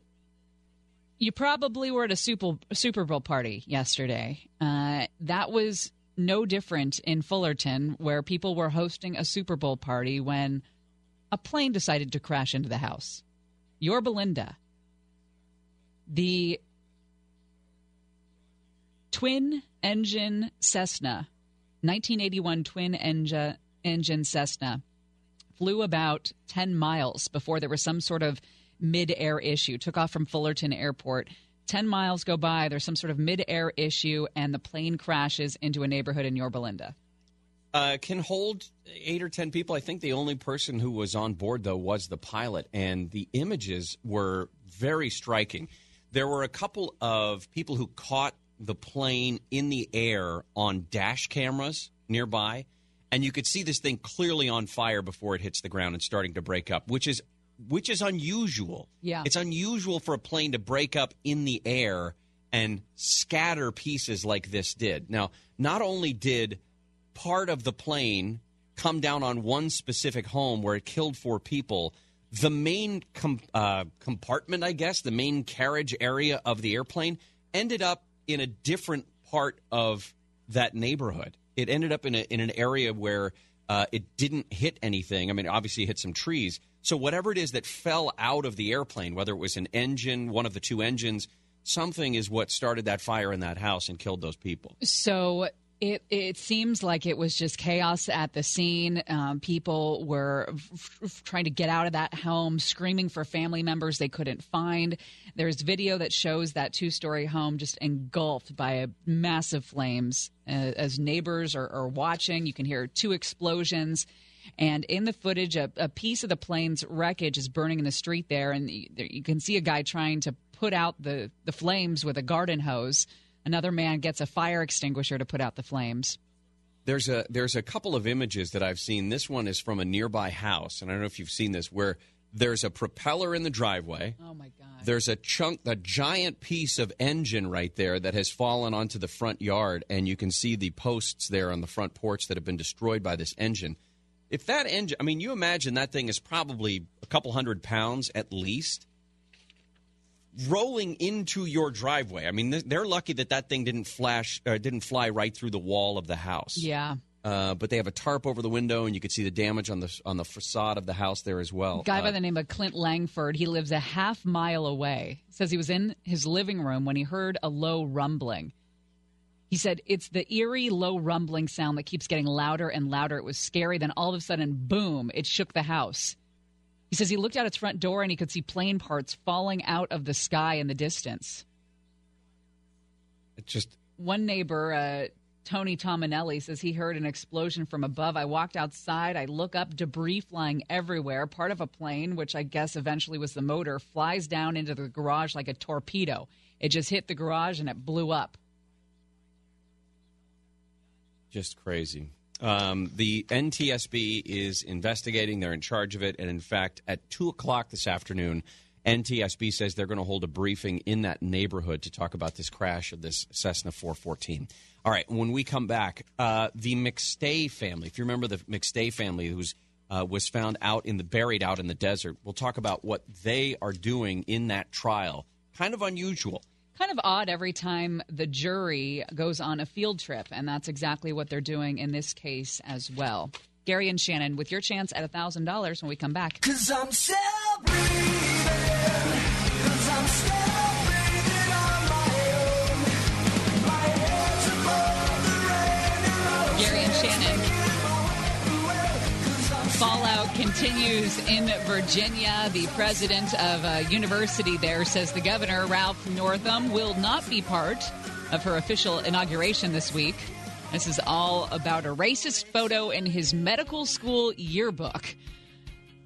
you probably were at a Super, Super Bowl party yesterday. Uh, that was no different in Fullerton, where people were hosting a Super Bowl party when a plane decided to crash into the house. Yorba Linda, the twin engine Cessna, 1981 twin engine, engine Cessna, flew about 10 miles before there was some sort of mid air issue. Took off from Fullerton Airport. 10 miles go by, there's some sort of mid air issue, and the plane crashes into a neighborhood in Yorba Linda. Uh, can hold eight or ten people. I think the only person who was on board though was the pilot, and the images were very striking. There were a couple of people who caught the plane in the air on dash cameras nearby, and you could see this thing clearly on fire before it hits the ground and starting to break up, which is which is unusual. Yeah. it's unusual for a plane to break up in the air and scatter pieces like this did. Now, not only did part of the plane come down on one specific home where it killed four people. The main com- uh, compartment, I guess, the main carriage area of the airplane ended up in a different part of that neighborhood. It ended up in, a, in an area where uh, it didn't hit anything. I mean, obviously, it hit some trees. So, whatever it is that fell out of the airplane, whether it was an engine, one of the two engines, something is what started that fire in that house and killed those people. So it it seems like it was just chaos at the scene. Um, people were f- f- trying to get out of that home, screaming for family members they couldn't find. There's video that shows that two story home just engulfed by massive flames. Uh, as neighbors are, are watching, you can hear two explosions. And in the footage, a, a piece of the plane's wreckage is burning in the street there, and you, you can see a guy trying to put out the, the flames with a garden hose. Another man gets a fire extinguisher to put out the flames. There's a there's a couple of images that I've seen. This one is from a nearby house, and I don't know if you've seen this, where there's a propeller in the driveway. Oh my God! There's a chunk, a giant piece of engine right there that has fallen onto the front yard, and you can see the posts there on the front porch that have been destroyed by this engine. If that engine, I mean, you imagine that thing is probably a couple hundred pounds at least, rolling into your driveway. I mean, they're lucky that that thing didn't flash, uh, didn't fly right through the wall of the house. Yeah. Uh, but they have a tarp over the window, and you could see the damage on the on the facade of the house there as well. guy Uh, by the name of Clint Langford. He lives a half mile away. Says he was in his living room when he heard a low rumbling. He said it's the eerie low rumbling sound that keeps getting louder and louder. It was scary. Then all of a sudden, boom! It shook the house. He says he looked out its front door and he could see plane parts falling out of the sky in the distance. it just One neighbor, uh, Tony Tominelli, says he heard an explosion from above. I walked outside. I look up, debris flying everywhere. Part of a plane, which I guess eventually was the motor, flies down into the garage like a torpedo. It just hit the garage and it blew up. Just crazy. Um, the NTSB is investigating. They're in charge of it. And in fact, at 2 o'clock this afternoon, NTSB says they're going to hold a briefing in that neighborhood to talk about this crash of this Cessna 414. All right, when we come back, uh, the McStay family, if you remember the McStay family who's uh, was found out in the buried out in the desert. We'll talk about what they are doing in that trial. Kind of unusual. Kind of odd every time the jury goes on a field trip, and that's exactly what they're doing in this case as well. Gary and Shannon with your chance at $1,000 when we come back. Fallout continues in Virginia. The president of a university there says the governor, Ralph Northam, will not be part of her official inauguration this week. This is all about a racist photo in his medical school yearbook.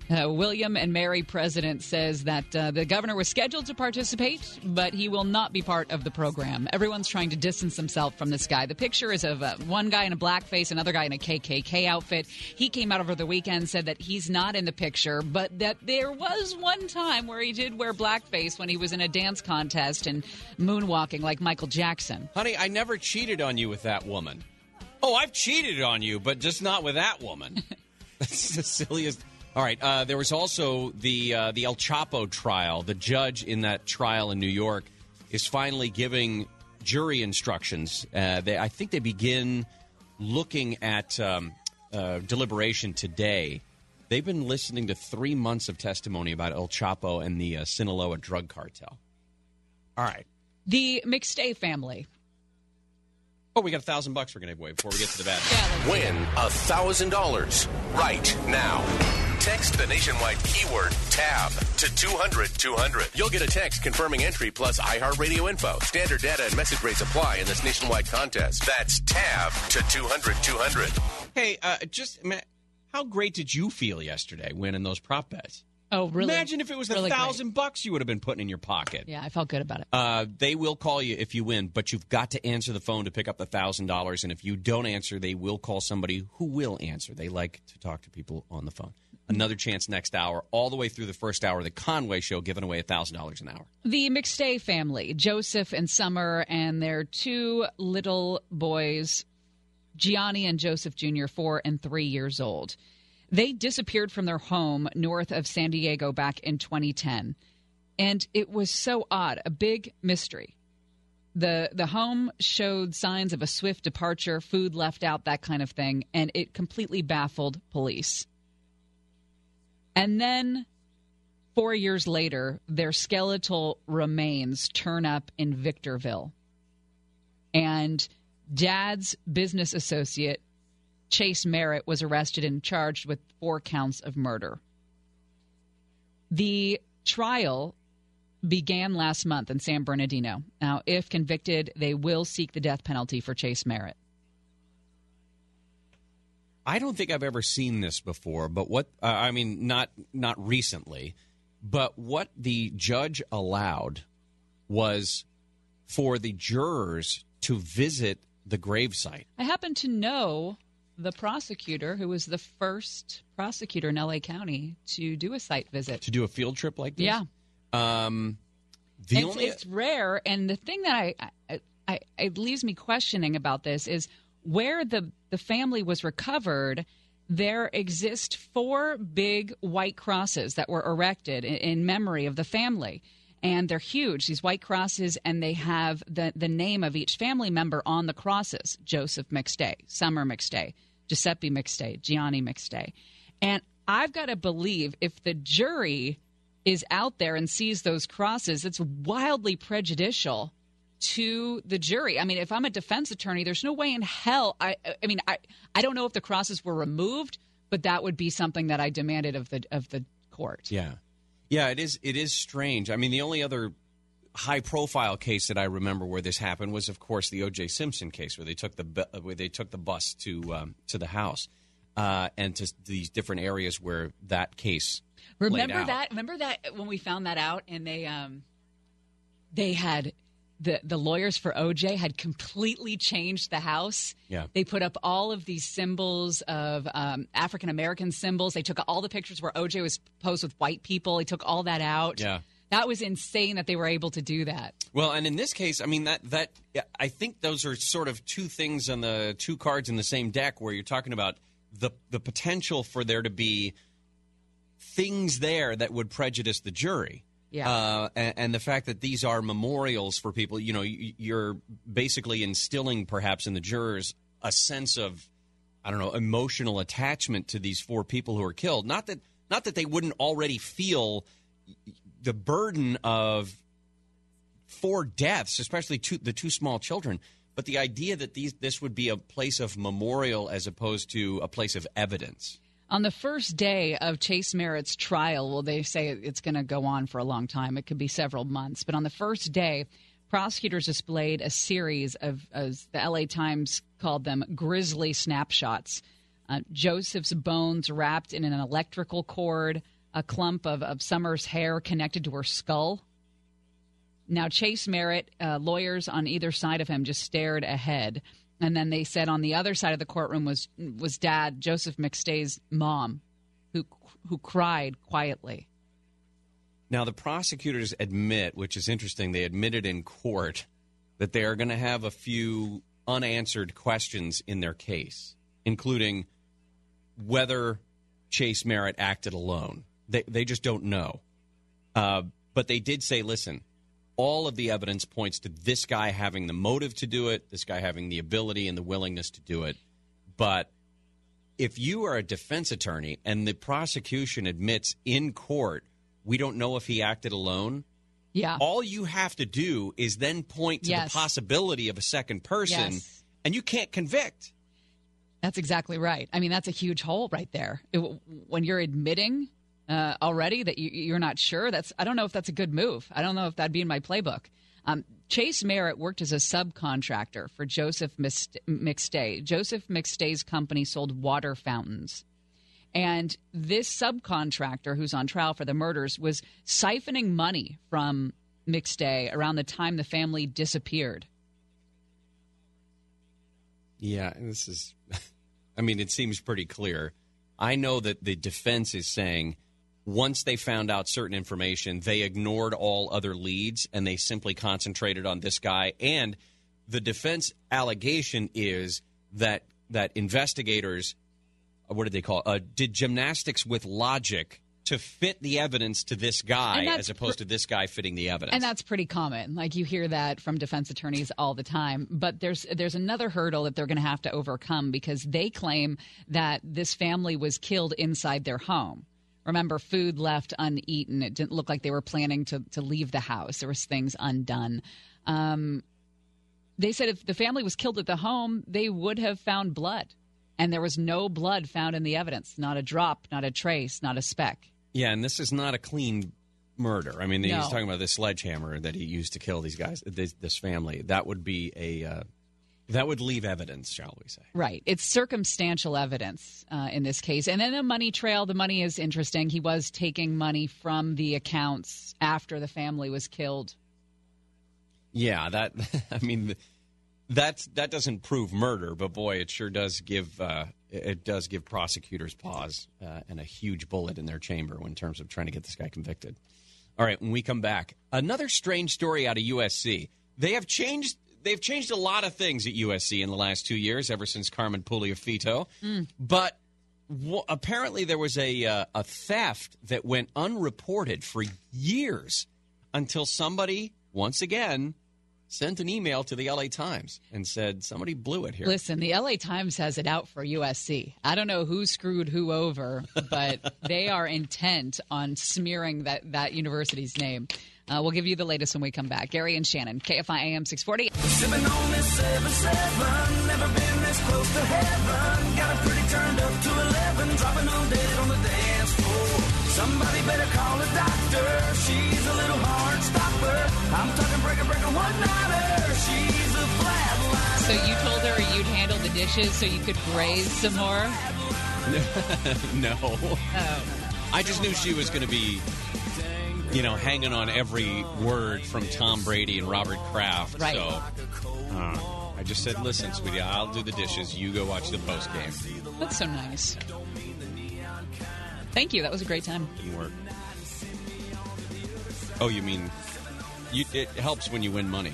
Uh, William and Mary president says that uh, the governor was scheduled to participate, but he will not be part of the program. Everyone's trying to distance himself from this guy. The picture is of uh, one guy in a blackface, another guy in a KKK outfit. He came out over the weekend, said that he's not in the picture, but that there was one time where he did wear blackface when he was in a dance contest and moonwalking like Michael Jackson. Honey, I never cheated on you with that woman. Oh, I've cheated on you, but just not with that woman. That's the silliest. All right. Uh, there was also the uh, the El Chapo trial. The judge in that trial in New York is finally giving jury instructions. Uh, they, I think they begin looking at um, uh, deliberation today. They've been listening to three months of testimony about El Chapo and the uh, Sinaloa drug cartel. All right. The McStay family. Oh, we got a thousand bucks we're going to give away before we get to the bad. Win a thousand dollars right now. Text the nationwide keyword tab to 200 200. You'll get a text confirming entry plus iHeartRadio info. Standard data and message rates apply in this nationwide contest. That's tab to 200 200. Hey, uh, just ma- how great did you feel yesterday winning those prop bets? Oh, really? Imagine if it was a really great. thousand bucks you would have been putting in your pocket. Yeah, I felt good about it. Uh, they will call you if you win, but you've got to answer the phone to pick up the thousand dollars. And if you don't answer, they will call somebody who will answer. They like to talk to people on the phone. Another chance next hour, all the way through the first hour of the Conway Show, giving away thousand dollars an hour. The McStay family, Joseph and Summer, and their two little boys, Gianni and Joseph Jr., four and three years old. They disappeared from their home north of San Diego back in 2010. And it was so odd, a big mystery. The the home showed signs of a swift departure, food left out, that kind of thing, and it completely baffled police. And then 4 years later, their skeletal remains turn up in Victorville. And dad's business associate Chase Merritt was arrested and charged with four counts of murder. The trial began last month in San Bernardino. Now, if convicted, they will seek the death penalty for Chase Merritt. I don't think I've ever seen this before, but what uh, I mean, not not recently, but what the judge allowed was for the jurors to visit the gravesite. I happen to know the prosecutor who was the first prosecutor in LA County to do a site visit. to do a field trip like this. Yeah. Um, the it's, only it's rare, and the thing that I, I, I it leaves me questioning about this is where the the family was recovered. There exist four big white crosses that were erected in, in memory of the family, and they're huge. These white crosses, and they have the the name of each family member on the crosses: Joseph McStay, Summer McStay, Giuseppe McStay, Gianni McStay, and I've got to believe if the jury is out there and sees those crosses, it's wildly prejudicial to the jury. I mean, if I'm a defense attorney, there's no way in hell. I, I mean, I, I don't know if the crosses were removed, but that would be something that I demanded of the of the court. Yeah, yeah. It is. It is strange. I mean, the only other high profile case that I remember where this happened was, of course, the O.J. Simpson case, where they took the where they took the bus to um, to the house uh, and to these different areas where that case. Remember that? Remember that when we found that out, and they um, they had the the lawyers for OJ had completely changed the house. Yeah. They put up all of these symbols of um, African American symbols. They took all the pictures where OJ was posed with white people. They took all that out. Yeah. That was insane that they were able to do that. Well, and in this case, I mean that that I think those are sort of two things on the two cards in the same deck where you're talking about the the potential for there to be things there that would prejudice the jury. Yeah. Uh, and, and the fact that these are memorials for people, you know, you- you're basically instilling perhaps in the jurors a sense of, I don't know emotional attachment to these four people who are killed. Not that not that they wouldn't already feel the burden of four deaths, especially two, the two small children. But the idea that these this would be a place of memorial as opposed to a place of evidence. On the first day of Chase Merritt's trial, well, they say it's going to go on for a long time. It could be several months. But on the first day, prosecutors displayed a series of, as the LA Times called them, grisly snapshots. Uh, Joseph's bones wrapped in an electrical cord, a clump of, of Summer's hair connected to her skull. Now, Chase Merritt, uh, lawyers on either side of him just stared ahead. And then they said on the other side of the courtroom was was Dad Joseph McStay's mom, who who cried quietly. Now the prosecutors admit, which is interesting, they admitted in court that they are going to have a few unanswered questions in their case, including whether Chase Merritt acted alone. They they just don't know. Uh, but they did say, listen, all of the evidence points to this guy having the motive to do it, this guy having the ability and the willingness to do it. But if you are a defense attorney and the prosecution admits in court, we don't know if he acted alone. Yeah. All you have to do is then point to Yes. the possibility of a second person, Yes. and you can't convict. That's exactly right. I mean, that's a huge hole right there. It- when you're admitting uh, already that you, you're not sure, that's I don't know if that's a good move. I don't know if that'd be in my playbook. Um, Chase Merritt worked as a subcontractor for Joseph McStay. Joseph McStay's company sold water fountains. And this subcontractor who's on trial for the murders was siphoning money from McStay around the time the family disappeared. Yeah, and this is, I mean, it seems pretty clear. I know that the defense is saying once they found out certain information, they ignored all other leads and they simply concentrated on this guy. And the defense allegation is that that investigators, uh, what did they call it? Uh, did gymnastics with logic to fit the evidence to this guy as opposed to this guy fitting the evidence. And that's pretty common. Like you hear that from defense attorneys all the time. But there's there's another hurdle that they're going to have to overcome because they claim that this family was killed inside their home. Remember, food left uneaten. It didn't look like they were planning to to leave the house. There was things undone. Um, they said if the family was killed at the home, they would have found blood, and there was no blood found in the evidence. Not a drop, not a trace, not a speck. Yeah, and this is not a clean murder. I mean, he's talking about this sledgehammer that he used to kill these guys, this, this family. That would be a uh, that would leave evidence, shall we say? Right. It's circumstantial evidence uh, in this case. And then the money trail, the money is interesting. He was taking money from the accounts after the family was killed. Yeah, that. I mean, that's that doesn't prove murder, but boy, it sure does give uh, it does give prosecutors pause uh, and a huge bullet in their chamber in terms of trying to get this guy convicted. All right, when we come back, another strange story out of USC. They have changed. They've changed a lot of things at USC in the last two years, ever since Carmen Puliafito. But w- apparently, there was a uh, a theft that went unreported for years until somebody once again sent an email to the LA Times and said somebody blew it here. Listen, the LA Times has it out for USC. I don't know who screwed who over, but they are intent on smearing that, that university's name. Uh, we'll give you the latest when we come back. Gary and Shannon, KFI AM 640. Sipping on this 7-7, never been this close to heaven. Got it pretty turned up to 11, dropping on dead on the dance floor. Somebody better call a doctor, she's a little hard stopper. I'm talking breaker, breaker, one-nighter, she's a flatliner. So you told her you'd handle the dishes so you could graze some more? no. Oh. I just knew she was going to be, you know, hanging on every word from Tom Brady and Robert Kraft. Right. So uh, I just said, listen, sweetie, I'll do the dishes. You go watch the post game. That's so nice. Thank you. That was a great time. Didn't work. Oh, you mean you, it helps when you win money?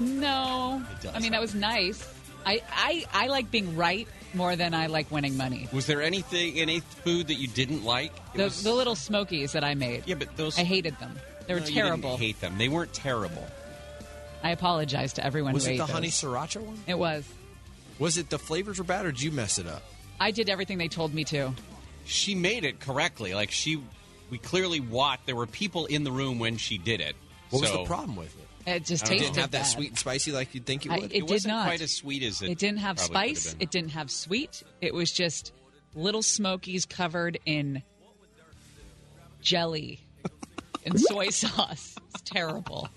No. I mean, that was nice. I, I, I like being right more than I like winning money. Was there anything, any food that you didn't like? It The, was- the little smokies that I made. yeah, but those I hated them. They were No, you didn't terrible. hate them. They weren't terrible. I apologize to everyone Was who it the those. honey sriracha one? It was. Was it the flavors were bad, or did you mess it up? I did everything they told me to. She made it correctly. Like she, we clearly watched. There were people in the room when she did it. What was the problem with it? It just I tasted Didn't have that bad. sweet and spicy like you'd think it I- would. it, did wasn't not. quite as sweet as it It didn't have probably could have spice. It didn't have sweet. It was just little smokies covered in jelly and soy sauce. It's terrible.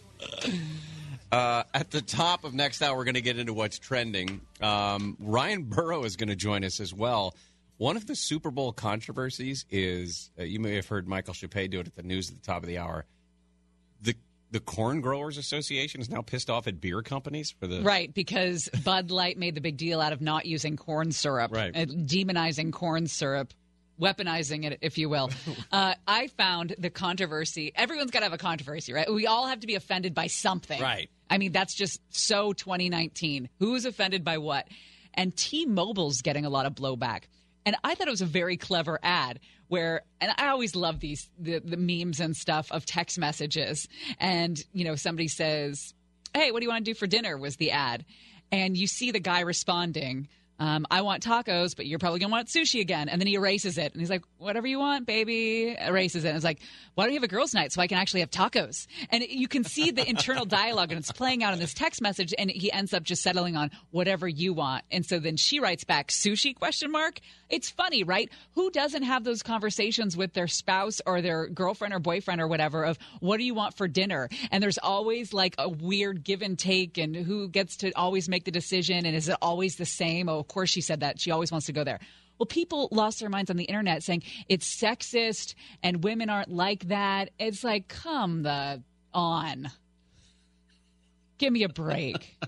Uh, at the top of next hour, we're going to get into what's trending. Um, Ryan Burrow is going to join us as well. One of the Super Bowl controversies is uh, you may have heard Michael Shappee do it at the news at the top of the hour. The Corn Growers Association is now pissed off at beer companies for the Right, because Bud Light made the big deal out of not using corn syrup, Right. and demonizing corn syrup, weaponizing it, if you will. uh, I found the controversy. Everyone's got to have a controversy, right? We all have to be offended by something, Right. I mean, that's just so 2019. Who's offended by what? And T-Mobile's getting a lot of blowback. And I thought it was a very clever ad where, and I always love these the, the memes and stuff of text messages. And you know, somebody says, "Hey, what do you want to do for dinner?" Was the ad, and you see the guy responding. Um, I want tacos, but you're probably gonna want sushi again. And then he erases it, and he's like, "Whatever you want, baby." Erases it. And it's like, "Why don't you have a girls' night so I can actually have tacos?" And you can see the internal dialogue, and it's playing out in this text message. And he ends up just settling on whatever you want. And so then she writes back, "Sushi?" Question mark. It's funny, right? Who doesn't have those conversations with their spouse or their girlfriend or boyfriend or whatever of what do you want for dinner? And there's always like a weird give and take, and who gets to always make the decision, and is it always the same? Oh, course she said that. She always wants to go there. Well, people lost their minds on the internet saying it's sexist and women aren't like that. It's like, come the on. Give me a break.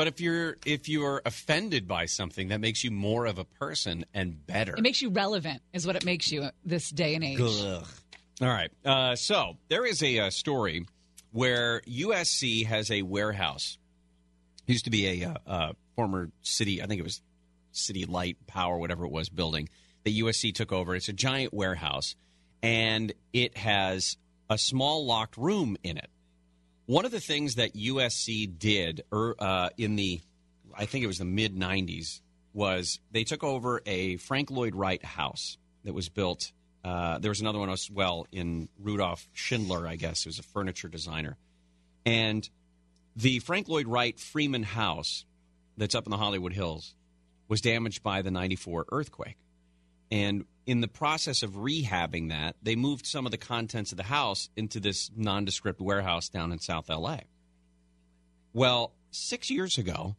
But if you're if you are offended by something, that makes you more of a person and better. it makes you relevant, is what it makes you this day and age. Ugh. All right. Uh, so there is a, uh story where USC has a warehouse. Used to be a uh, uh, former city, I think it was City Light Power, whatever it was, building that USC took over. It's a giant warehouse, and it has a small locked room in it. One of the things that USC did er, uh, in the, I think it was the mid 90s, was they took over a Frank Lloyd Wright house that was built. Uh, there was another one as well in Rudolph Schindler, I guess, who's a furniture designer. And the Frank Lloyd Wright Freeman house that's up in the Hollywood Hills was damaged by the 94 earthquake. And in the process of rehabbing that, they moved some of the contents of the house into this nondescript warehouse down in South LA. Well, six years ago,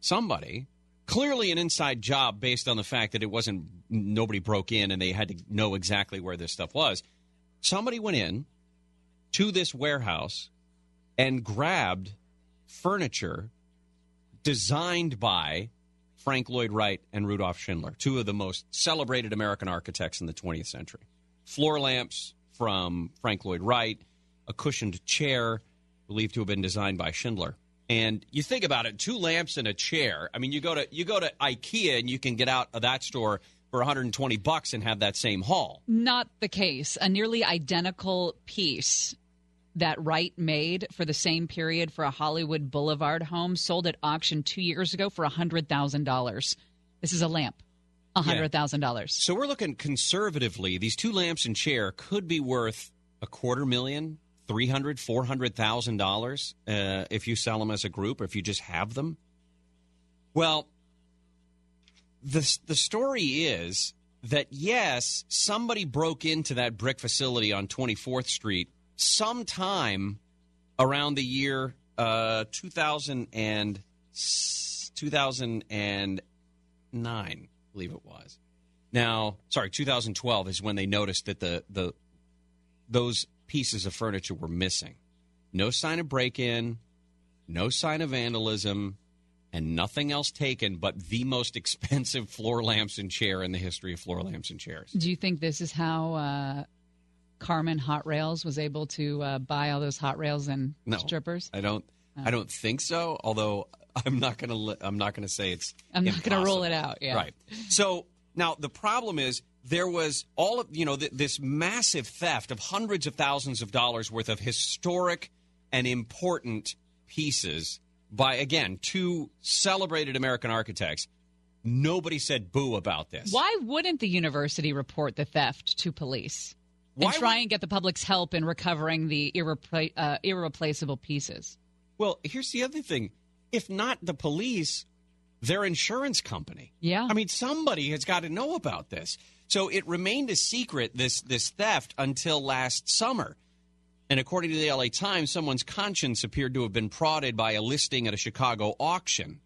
somebody, clearly an inside job based on the fact that it wasn't, nobody broke in and they had to know exactly where this stuff was. Somebody went in to this warehouse and grabbed furniture designed by Frank Lloyd Wright and Rudolph Schindler, two of the most celebrated American architects in the 20th century. Floor lamps from Frank Lloyd Wright, a cushioned chair believed to have been designed by Schindler. And you think about it, two lamps and a chair. I mean, you go to you go to IKEA and you can get out of that store for 120 bucks and have that same haul. Not the case. A nearly identical piece that Wright made for the same period for a Hollywood Boulevard home sold at auction two years ago for $100,000. This is a lamp. $100,000. So we're looking conservatively. These two lamps and chair could be worth a quarter million, three hundred, four hundred thousand dollars uh, if you sell them as a group, or if you just have them. Well, the the story is that yes, somebody broke into that brick facility on Twenty Fourth Street sometime around the year uh, 2000 and 2009, I believe it was. Now, sorry, 2012 is when they noticed that the the those pieces of furniture were missing. No sign of break-in, no sign of vandalism, and nothing else taken but the most expensive floor lamps and chair in the history of floor lamps and chairs. Do you think this is how uh, Carmen Hot Rails was able to uh, buy all those hot rails and No, strippers? I don't. I don't think so. Although I'm not going to. I'm not to say it's. I'm not going to roll it out. Yeah. Right. So now the problem is there was all of you know th- this massive theft of hundreds of thousands of dollars worth of historic and important pieces by again two celebrated American architects. Nobody said boo about this. Why wouldn't the university report the theft to police and try and get the public's help in recovering the irrepla- uh, irreplaceable pieces? Well, here's the other thing. If not the police, their insurance company. Yeah. I mean, somebody has got to know about this. So it remained a secret, this this theft, until last summer. And according to the LA Times, someone's conscience appeared to have been prodded by a listing at a Chicago auction.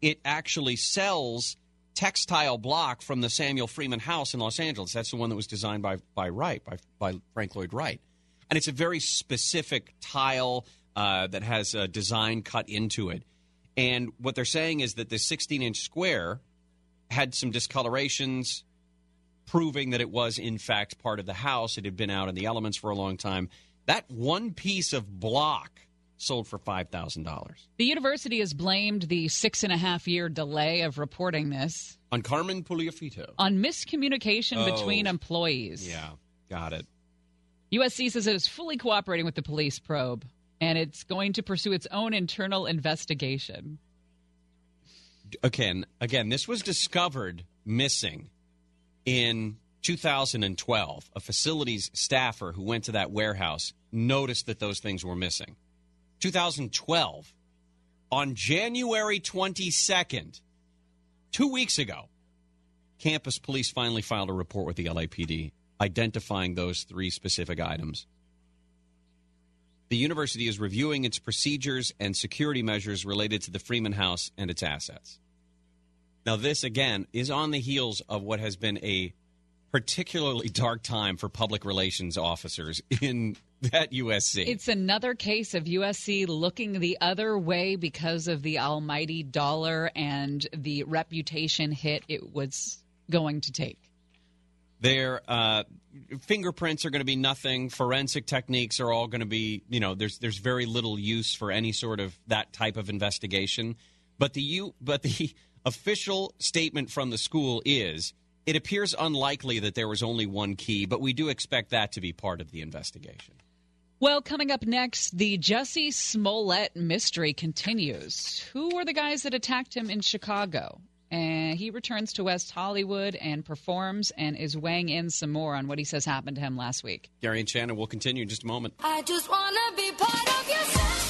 It actually sells textile block from the Samuel Freeman House in Los Angeles. That's the one that was designed by by Wright, by, by Frank Lloyd Wright. And it's a very specific tile uh, that has a design cut into it. And what they're saying is that the 16 inch square had some discolorations, proving that it was, in fact, part of the house. It had been out in the elements for a long time. That one piece of block sold for $5,000. The university has blamed the six and a half year delay of reporting this On Carmen Puliafito. on miscommunication Oh. between employees. Yeah, got it. USC says it is fully cooperating with the police probe and it's going to pursue its own internal investigation. Again, again, this was discovered missing in 2012. A facilities staffer who went to that warehouse noticed that those things were missing. 2012. On January 22nd, two weeks ago, campus police finally filed a report with the LAPD identifying those three specific items. The university is reviewing its procedures and security measures related to the Freeman House and its assets. Now, this again is on the heels of what has been a particularly dark time for public relations officers in that USC. It's another case of USC looking the other way because of the almighty dollar and the reputation hit it was going to take. Their uh, fingerprints are going to be nothing. Forensic techniques are all going to be, you know, there's there's very little use for any sort of that type of investigation. But the you but the official statement from the school is it appears unlikely that there was only one key, but we do expect that to be part of the investigation. Well, coming up next, the Jussie Smollett mystery continues. Who were the guys that attacked him in Chicago? And he returns to West Hollywood and performs and is weighing in some more on what he says happened to him last week. Gary and Shannon will continue in just a moment. I just wanna be part of your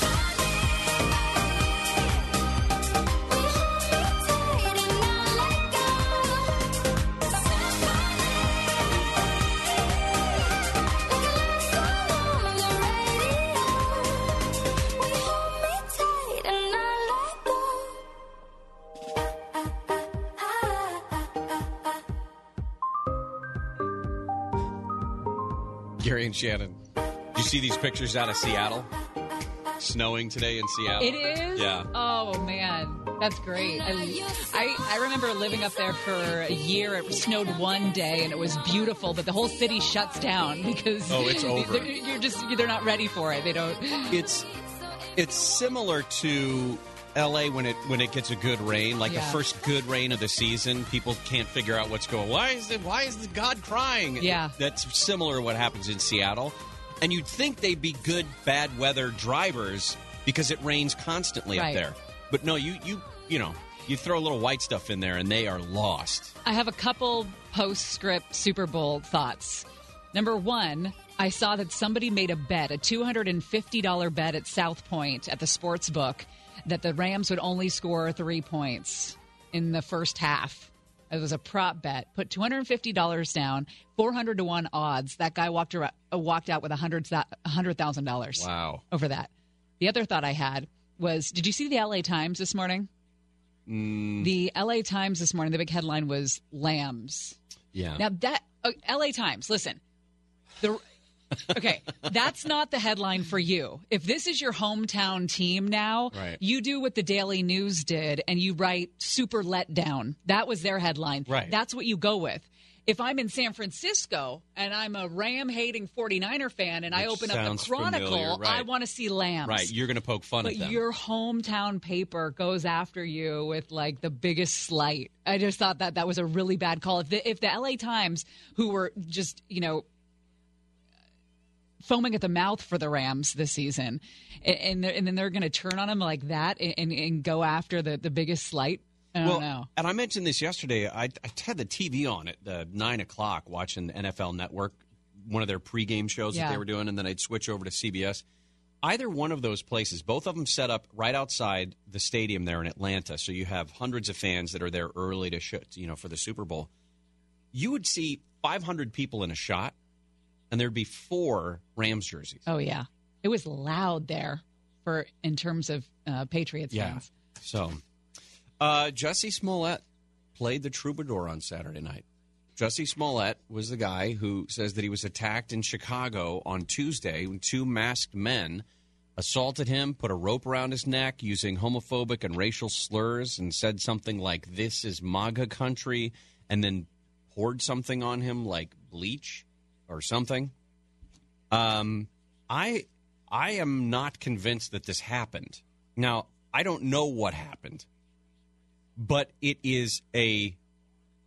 Gary and Shannon, do you see these pictures out of Seattle? Snowing today in Seattle. It is? Yeah. Oh, man. That's great. I, I, I remember living up there for a year. It snowed one day and it was beautiful, but the whole city shuts down because Oh, it's over. they're- You're just they're not ready for it. They don't. It's it's similar to LA when it when it gets a good rain, like Yeah. the first good rain of the season. People can't figure out what's going. Why is it? Why is the God crying? Yeah. that's similar to what happens in Seattle. And you'd think they'd be good bad weather drivers because it rains constantly Right. up there. But no, you you you know you throw a little white stuff in there and they are lost. I have a couple postscript Super Bowl thoughts. Number one, I saw that somebody made a bet, a $250 bet at South Point at the sports book, that the Rams would only score three points in the first half. It was a prop bet. Put $250 down, 400 to 1 odds. That guy walked, around, uh, walked out with $100,000 $100,000 Wow. over that. The other thought I had was did you see the LA Times this morning? Mm, The LA Times this morning, the big headline was Lambs. yeah. Now that uh, L.A. Times, listen. The okay, that's not the headline for you. If this is your hometown team now, Right. you do what the Daily News did and you write "super letdown." That was their headline. Right. That's what you go with. If I'm in San Francisco and I'm a Ram hating 49er fan and I open up the Chronicle, familiar, right. I want to see Lambs. right, you're going to poke fun But at them. your hometown paper goes after you with like the biggest slight. I just thought that that was a really bad call. If the, if the LA Times, who were just you know foaming at the mouth for the Rams this season, and and, and then they're going to turn on him like that and, and, and go after the the biggest slight. I don't well, know. and I mentioned this yesterday. I, I had the TV on at the nine o'clock watching the NFL Network, one of their pregame shows that they were doing, and then I'd switch over to CBS. Either one of those places, both of them set up right outside the stadium there in Atlanta, so you have hundreds of fans that are there early to sh- you know for the Super Bowl. You would see 500 people in a shot, and there'd be four Rams jerseys. Oh yeah, it was loud there for in terms of uh, Patriots Yeah. fans. So, uh, Jussie Smollett played the troubadour on Saturday night. Jussie Smollett was the guy who says that he was attacked in Chicago on Tuesday when two masked men assaulted him, put a rope around his neck using homophobic and racial slurs, and said something like, This is MAGA country, and then poured something on him like bleach or something. Um, I I am not convinced that this happened. Now, I don't know what happened, but it is a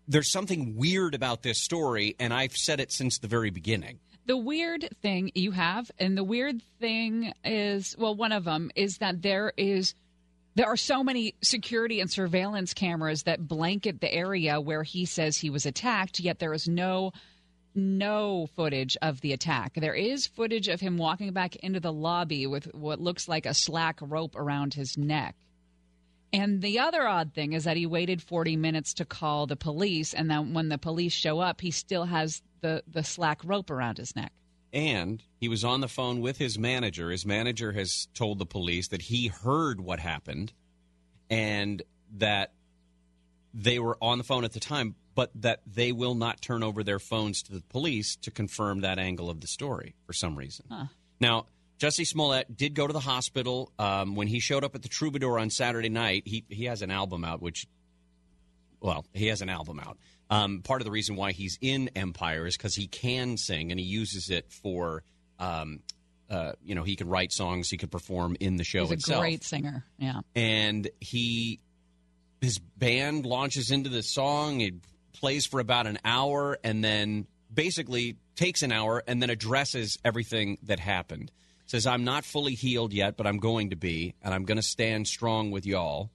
there's something weird about this story, and I've said it since the very beginning. The weird thing you have, and the weird thing is, well, one of them is that there is, there are so many security and surveillance cameras that blanket the area where he says he was attacked, yet there is no, no footage of the attack. There is footage of him walking back into the lobby with what looks like a slack rope around his neck. And the other odd thing is that he waited 40 minutes to call the police, and then when the police show up, he still has the, the slack rope around his neck. And he was on the phone with his manager. His manager has told the police that he heard what happened and that they were on the phone at the time, but that they will not turn over their phones to the police to confirm that angle of the story for some reason. Now, Jussie Smollett did go to the hospital um, when he showed up at the Troubadour on Saturday night. He he has an album out, which, well, he has an album out. Um, part of the reason why he's in Empire is because he can sing and he uses it for, um, uh, you know, he can write songs, he could perform in the show itself. He's a itself great singer. Yeah. and he his band launches into the song it plays for about an hour and then basically takes an hour and then addresses everything that happened. Says i'm not fully healed yet but i'm going to be and i'm going to stand strong with y'all.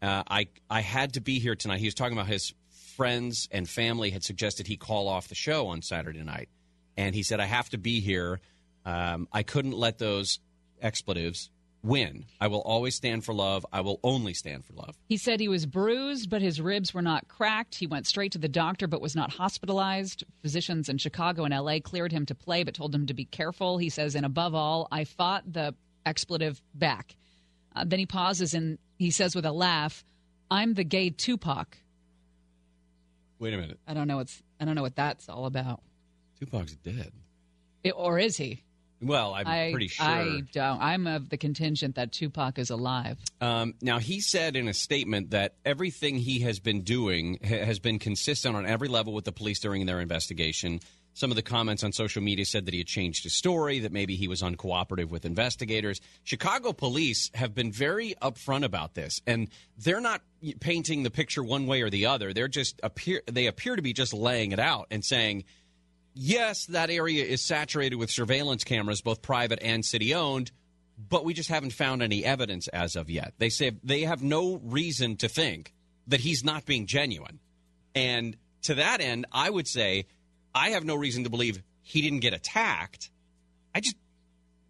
Uh, I, I had to be here tonight. He was talking about his friends and family had suggested he call off the show on saturday night. And he said i have to be here. Um, i couldn't let those expletives win i will always stand for love i will only stand for love He said he was bruised, but his ribs were not cracked. He went straight to the doctor, but was not hospitalized. Physicians in Chicago and LA cleared him to play, but told him to be careful. He says, and above all, I fought the expletive back. Uh, then he pauses and he says with a laugh, "I'm the gay Tupac." wait a minute I don't know what's I don't know what that's all about. tupac's dead It- or is he? Well i'm I, pretty sure I don't. I'm of the contingent that Tupac is alive. Um, now, he said in a statement that everything he has been doing ha- has been consistent on every level with the police during their investigation. Some of the comments on social media said that he had changed his story, that maybe he was uncooperative with investigators. Chicago police have been very upfront about this, and they're not painting the picture one way or the other. They're just appear they appear to be just laying it out and saying, yes, that area is saturated with surveillance cameras, both private and city owned, but we just haven't found any evidence as of yet. They say they have no reason to think that he's not being genuine. And to that end, I would say I have no reason to believe he didn't get attacked. I just,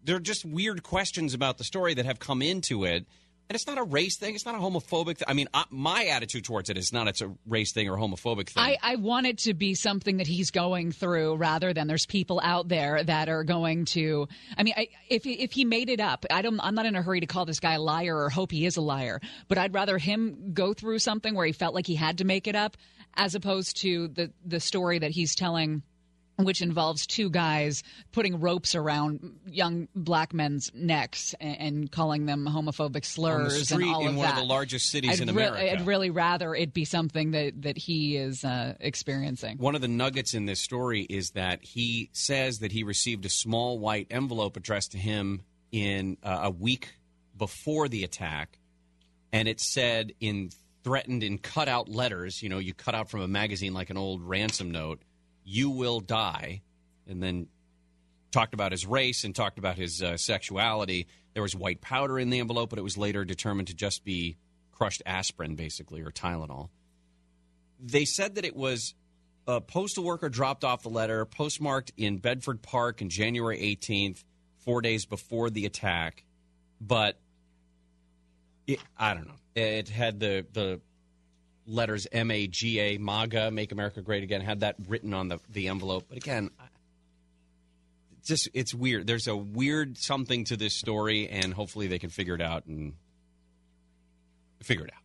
there are just weird questions about the story that have come into it. And it's not a race thing. It's not a homophobic thing. I mean, I, my attitude towards it is not it's a race thing or homophobic thing. I, I want it to be something that he's going through rather than there's people out there that are going to. I mean, I, if if he made it up, I don't. I'm not in a hurry to call this guy a liar or hope he is a liar. But I'd rather him go through something where he felt like he had to make it up, as opposed to the the story that he's telling. Which involves two guys putting ropes around young black men's necks and, and calling them homophobic slurs street and all in of one of that. the largest cities I'd in re- America. I'd really rather it be something that, that he is uh, experiencing. One of the nuggets in this story is that he says that he received a small white envelope addressed to him in uh, a week before the attack, and it said in threatened in cut out letters, you know, you cut out from a magazine like an old ransom note, you will die, and then talked about his race and talked about his uh, sexuality. There was white powder in the envelope, but it was later determined to just be crushed aspirin, basically, or Tylenol. They said that it was a postal worker dropped off the letter, postmarked in Bedford Park on January 18th, four days before the attack. But it, I don't know. It had the the letters M A G A MAGA, Make America Great Again, had that written on the the envelope. But again, I- just it's weird. There's a weird something to this story, and hopefully they can figure it out and figure it out.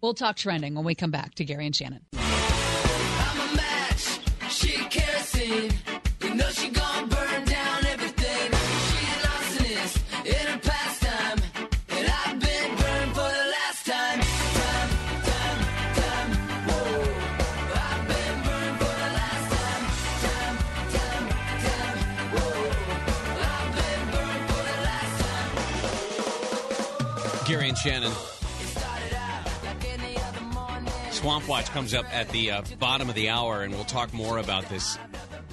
We'll talk trending when we come back to Gary and Shannon. Shannon. Swamp Watch comes up at the uh, bottom of the hour, and we'll talk more about this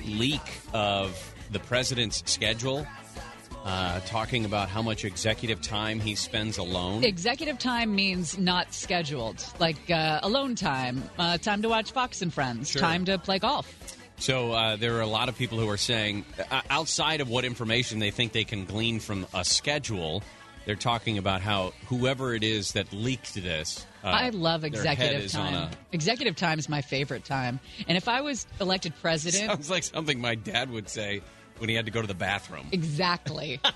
leak of the president's schedule, uh, talking about how much executive time he spends alone. Executive time means not scheduled, like uh, alone time, uh, time to watch Fox and Friends, Sure. time to play golf. So uh, there are a lot of people who are saying, uh, outside of what information they think they can glean from a schedule, they're talking about how whoever it is that leaked this. Uh, I love executive time. a- Executive time is my favorite time. And if I was elected president, Sounds like something my dad would say when he had to go to the bathroom. exactly.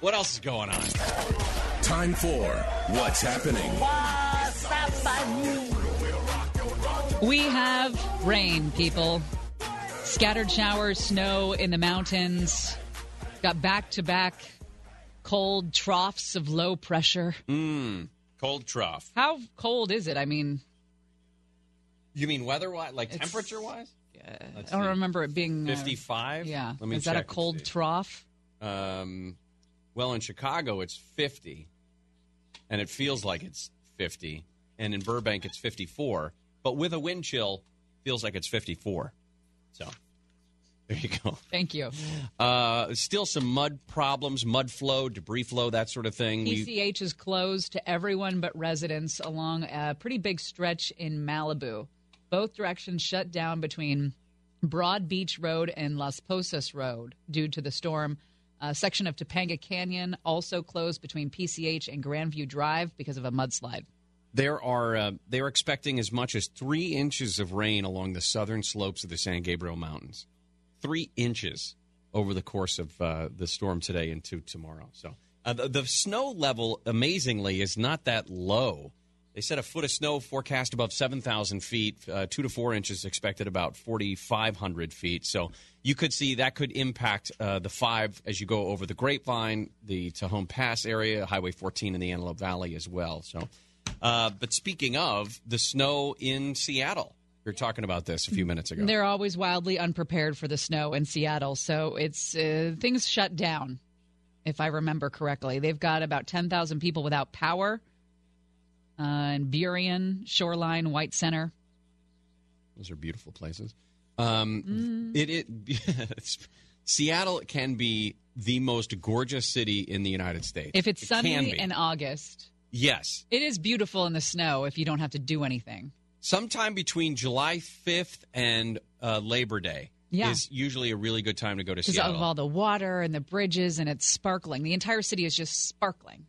What else is going on? Time for What's Happening. We have rain, people. Scattered showers, snow in the mountains. Got back to back cold troughs of low pressure. Mm, cold trough. How cold is it? I mean, You mean weather wise, like temperature wise? Yeah. I don't remember it being uh, 55? Yeah. Let me is that a cold trough? Um, well, in Chicago, it's 50, and it feels like it's 50. And in Burbank, it's 54. But with a wind chill, feels like it's 54. So there you go. Thank you. Uh, still some mud problems, mud flow, debris flow, that sort of thing. PCH is closed to everyone but residents along a pretty big stretch in Malibu. Both directions shut down between Broad Beach Road and Las Posas Road due to the storm. A section of Topanga Canyon also closed between PCH and Grandview Drive because of a mudslide. There are uh, they're expecting as much as three inches of rain along the southern slopes of the San Gabriel Mountains. Three inches over the course of uh, the storm today into tomorrow. So uh, the, the snow level, amazingly, is not that low. They said a foot of snow forecast above 7,000 feet, uh, two to four inches expected about 4,500 feet. So you could see that could impact uh, the five as you go over the Grapevine, the Tejon Pass area, Highway 14, in the Antelope Valley as well. So, uh, but speaking of the snow in Seattle, we were talking about this a few minutes ago. They're always wildly unprepared for the snow in Seattle, so it's uh, things shut down. If I remember correctly, they've got about ten thousand people without power. Uh, in Burien, Shoreline, White Center. Those are beautiful places. Um, It, it Seattle can be the most gorgeous city in the United States. If it's It sunny in August, yes, it is beautiful in the snow if you don't have to do anything. Sometime between July 5th and uh, Labor Day Yeah. is usually a really good time to go to Because Seattle. of all the water and the bridges, and it's sparkling. The entire city is just sparkling.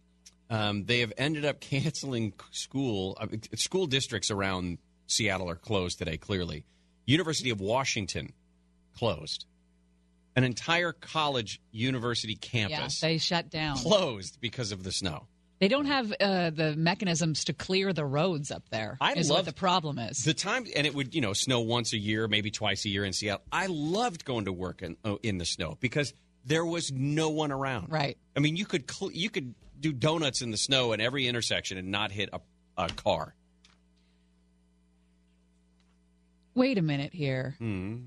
um, they have ended up canceling school. Uh, school districts around Seattle are closed today. Clearly, University of Washington closed. An entire college university campus Yeah, they shut down. closed because of the snow. They don't have uh, the mechanisms to clear the roads up there. I is love what the problem is. The time, and it would you know snow once a year, maybe twice a year in Seattle. I loved going to work in oh, in the snow because there was no one around. Right. I mean, you could cl- you could do donuts in the snow at every intersection and not hit a, a car. Wait a minute here. Hmm.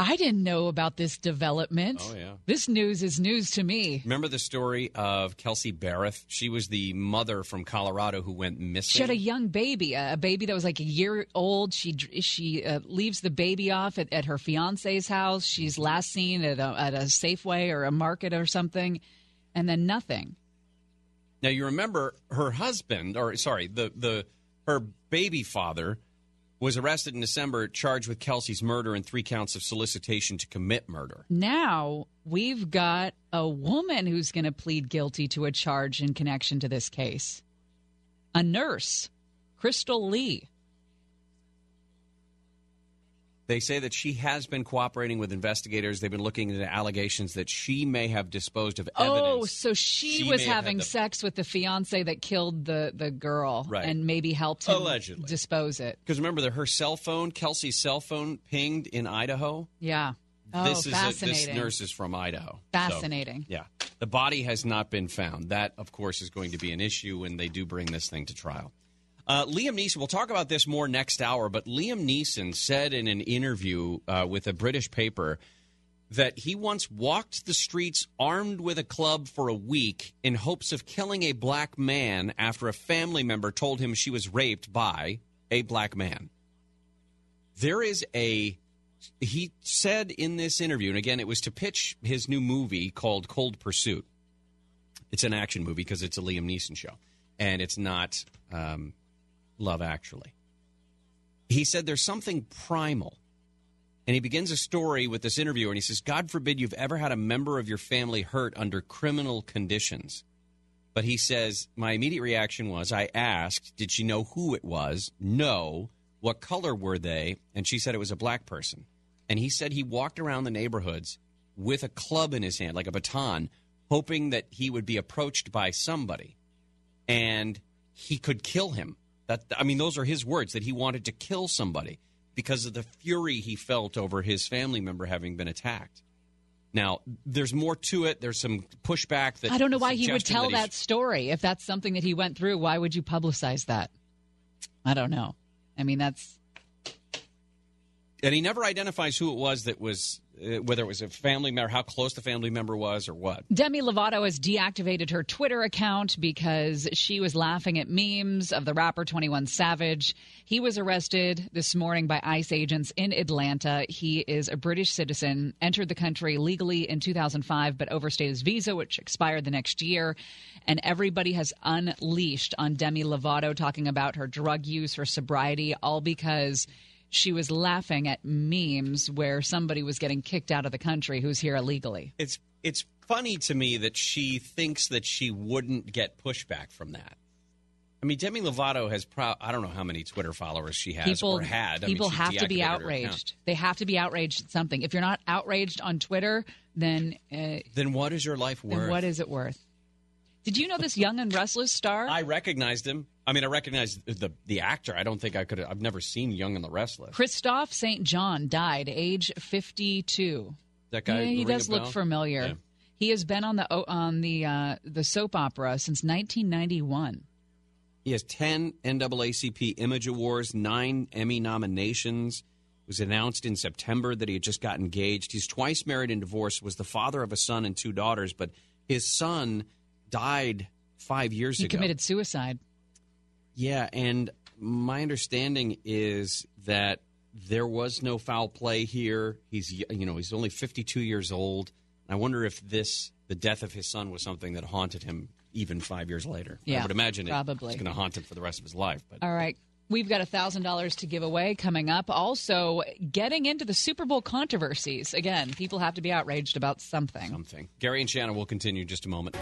I didn't know about this development. Oh, yeah. This news is news to me. Remember the story of Kelsey Berreth? She was the mother from Colorado who went missing. She had a young baby, a baby that was like a year old. She she uh, leaves the baby off at, at her fiance's house. She's last seen at a, at a Safeway or a market or something, and then nothing. Now you remember her husband, or sorry, the the her baby father was arrested in December, charged with Kelsey's murder and three counts of solicitation to commit murder. Now we've got a woman who's going to plead guilty to a charge in connection to this case. A nurse, Krystal Lee. They say that she has been cooperating with investigators. They've been looking into allegations that she may have disposed of oh, evidence. Oh, so she, She was having the- sex with the fiance that killed the, the girl Right. and maybe helped him Allegedly. dispose it. Because remember that her cell phone, Kelsey's cell phone, pinged in Idaho. Yeah. Oh, this is a, fascinating. this nurse is from Idaho. So, Fascinating. yeah, the body has not been found. That, of course, is going to be an issue when they do bring this thing to trial. Uh, Liam Neeson. We'll talk about this more next hour. But Liam Neeson said in an interview uh, with a British paper that he once walked the streets armed with a club for a week in hopes of killing a black man after a family member told him she was raped by a black man. There is a he said in this interview, and again, it was to pitch his new movie called Cold Pursuit. It's an action movie because it's a Liam Neeson show, and it's not um, Love Actually. He said there's something primal, and he begins a story with this interview, and he says, "God forbid you've ever had a member of your family hurt under criminal conditions." But he says, my immediate reaction was, I asked, did she know who it was? No. What color were they? And she said it was a black person. And he said he walked around the neighborhoods with a club in his hand, like a baton, hoping that he would be approached by somebody and he could kill him. That I mean, those are his words that he wanted to kill somebody because of the fury he felt over his family member having been attacked. Now, there's more to it. There's some pushback that I don't know why he would tell he's- that story. If that's something that he went through, why would you publicize that? I don't know. I mean, that's and he never identifies who it was that was Uh, whether it was a family member, how close the family member was, or what. Demi Lovato has deactivated her Twitter account because she was laughing at memes of the rapper 21 Savage. He was arrested this morning by ICE agents in Atlanta. He is a British citizen, entered the country legally in 2005, but overstayed his visa, which expired the next year. And everybody has unleashed on Demi Lovato, talking about her drug use, her sobriety, all because she was laughing at memes where somebody was getting kicked out of the country who's here illegally. It's it's funny to me that she thinks that she wouldn't get pushback from that. I mean, Demi Lovato has pro- I don't know how many Twitter followers she has people or had. I people she have to be outraged. They have to be outraged at something. If you're not outraged on Twitter, then uh, Then what is your life worth? what is it worth? Did you know this Young and Restless star? I recognized him. I mean, I recognize the the actor. I don't think I could. I've never seen Young and the Restless. Kristoff St. John died age 52. That guy. yeah, he does look familiar. Yeah. He has been on the on the uh, the soap opera since 1991. He has 10 NAACP Image Awards, nine Emmy nominations. It was announced in September that he had just got engaged. He's twice married and divorced, was the father of a son and two daughters, but his son died five years He ago. He committed suicide. Yeah, and my understanding is that there was no foul play here. He's you know he's only 52 years old. I wonder if this the death of his son was something that haunted him even five years later. Yeah, I would imagine it- probably. it's going to haunt him for the rest of his life. But All right. We've got $1,000 to give away coming up. Also, getting into the Super Bowl controversies. Again, people have to be outraged about something. something. Gary and Shannon will continue in just a moment.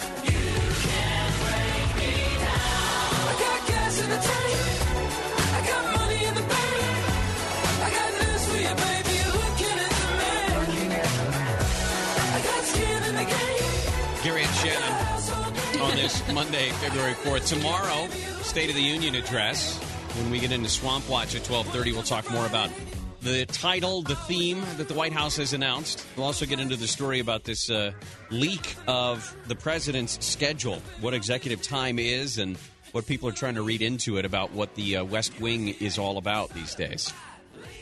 This Monday, February 4th. Tomorrow, State of the Union address. When we get into Swamp Watch at 1230, we'll talk more about the title, the theme that the White House has announced. We'll also get into the story about this uh, leak of the president's schedule, what executive time is, and what people are trying to read into it about what the uh, West Wing is all about these days.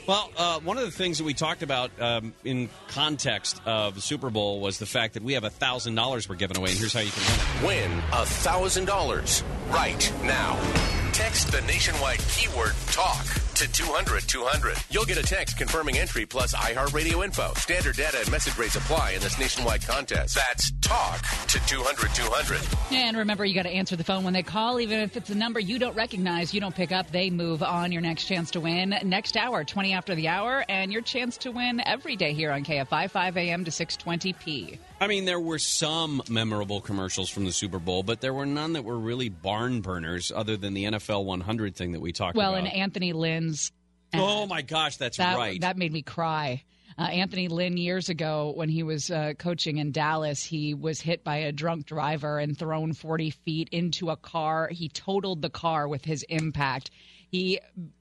Well, uh, one of the things that we talked about um, in context of the Super Bowl was the fact that we have thousand dollars we're giving away, and here's how you can win. Win $1,000 right now. Text the nationwide keyword talk to 200 200. You'll get a text confirming entry plus iHeartRadio info. Standard data and message rates apply in this nationwide contest. That's talk to 200 200. And remember, you got to answer the phone when they call, even if it's a number you don't recognize. You don't pick up, they move on. Your next chance to win next hour, 20 after the hour, and your chance to win every day here on KFI, 5 a.m. to 6:20 p. I mean, there were some memorable commercials from the Super Bowl, but there were none that were really barn burners, other than the NFL 100 thing that we talked Well, about. Well, and Anthony Lynn's. oh my gosh, that's that, right. That made me cry. Uh, Anthony Lynn, years ago, when he was uh, coaching in Dallas, he was hit by a drunk driver and thrown 40 feet into a car. He totaled the car with his impact. He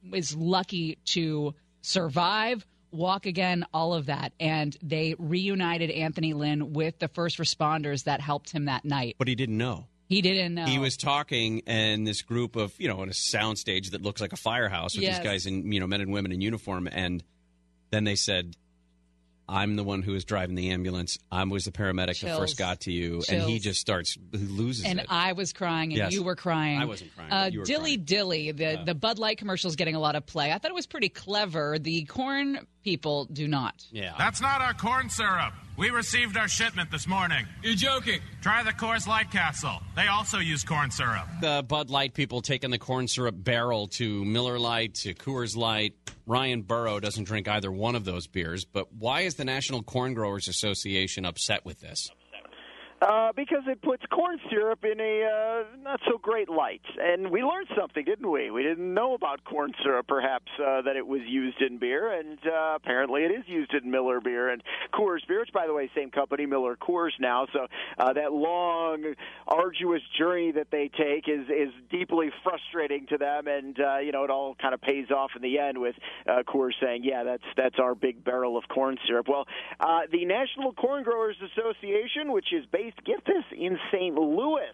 was lucky to survive, walk again, all of that. And they reunited Anthony Lynn with the first responders that helped him that night. but he didn't know. He didn't know. He was talking, and this group of you know, in a soundstage that looks like a firehouse with Yes. these guys in you know, men and women in uniform, and then they said, "I'm the one who was driving the ambulance. I was the paramedic that first got to you," and he just starts he loses and it. I was crying, and Yes. you were crying. I wasn't crying, Uh, Dilly crying. Dilly, the the Bud Light commercial is getting a lot of play. I thought it was pretty clever. The corn people do not. yeah, That's not our corn syrup. We received our shipment this morning. You're joking. Try the Coors Light Castle. They also use corn syrup. the Bud Light people taking the corn syrup barrel to Miller Lite to Coors Light. Ryan Burrow doesn't drink either one of those beers, but why is the National Corn Growers Association upset with this? Uh, because it puts corn syrup in a uh, not so great light. And we learned something, didn't we? We didn't know about corn syrup, perhaps, uh, that it was used in beer, and uh, apparently it is used in Miller beer and Coors beer, which, by the way, same company, Miller Coors now. So uh, that long, arduous journey that they take is is deeply frustrating to them, and uh, you know it all kind of pays off in the end with uh, Coors saying, "Yeah, that's that's our big barrel of corn syrup." Well, uh, the National Corn Growers Association, which is based, get this, in St. Louis.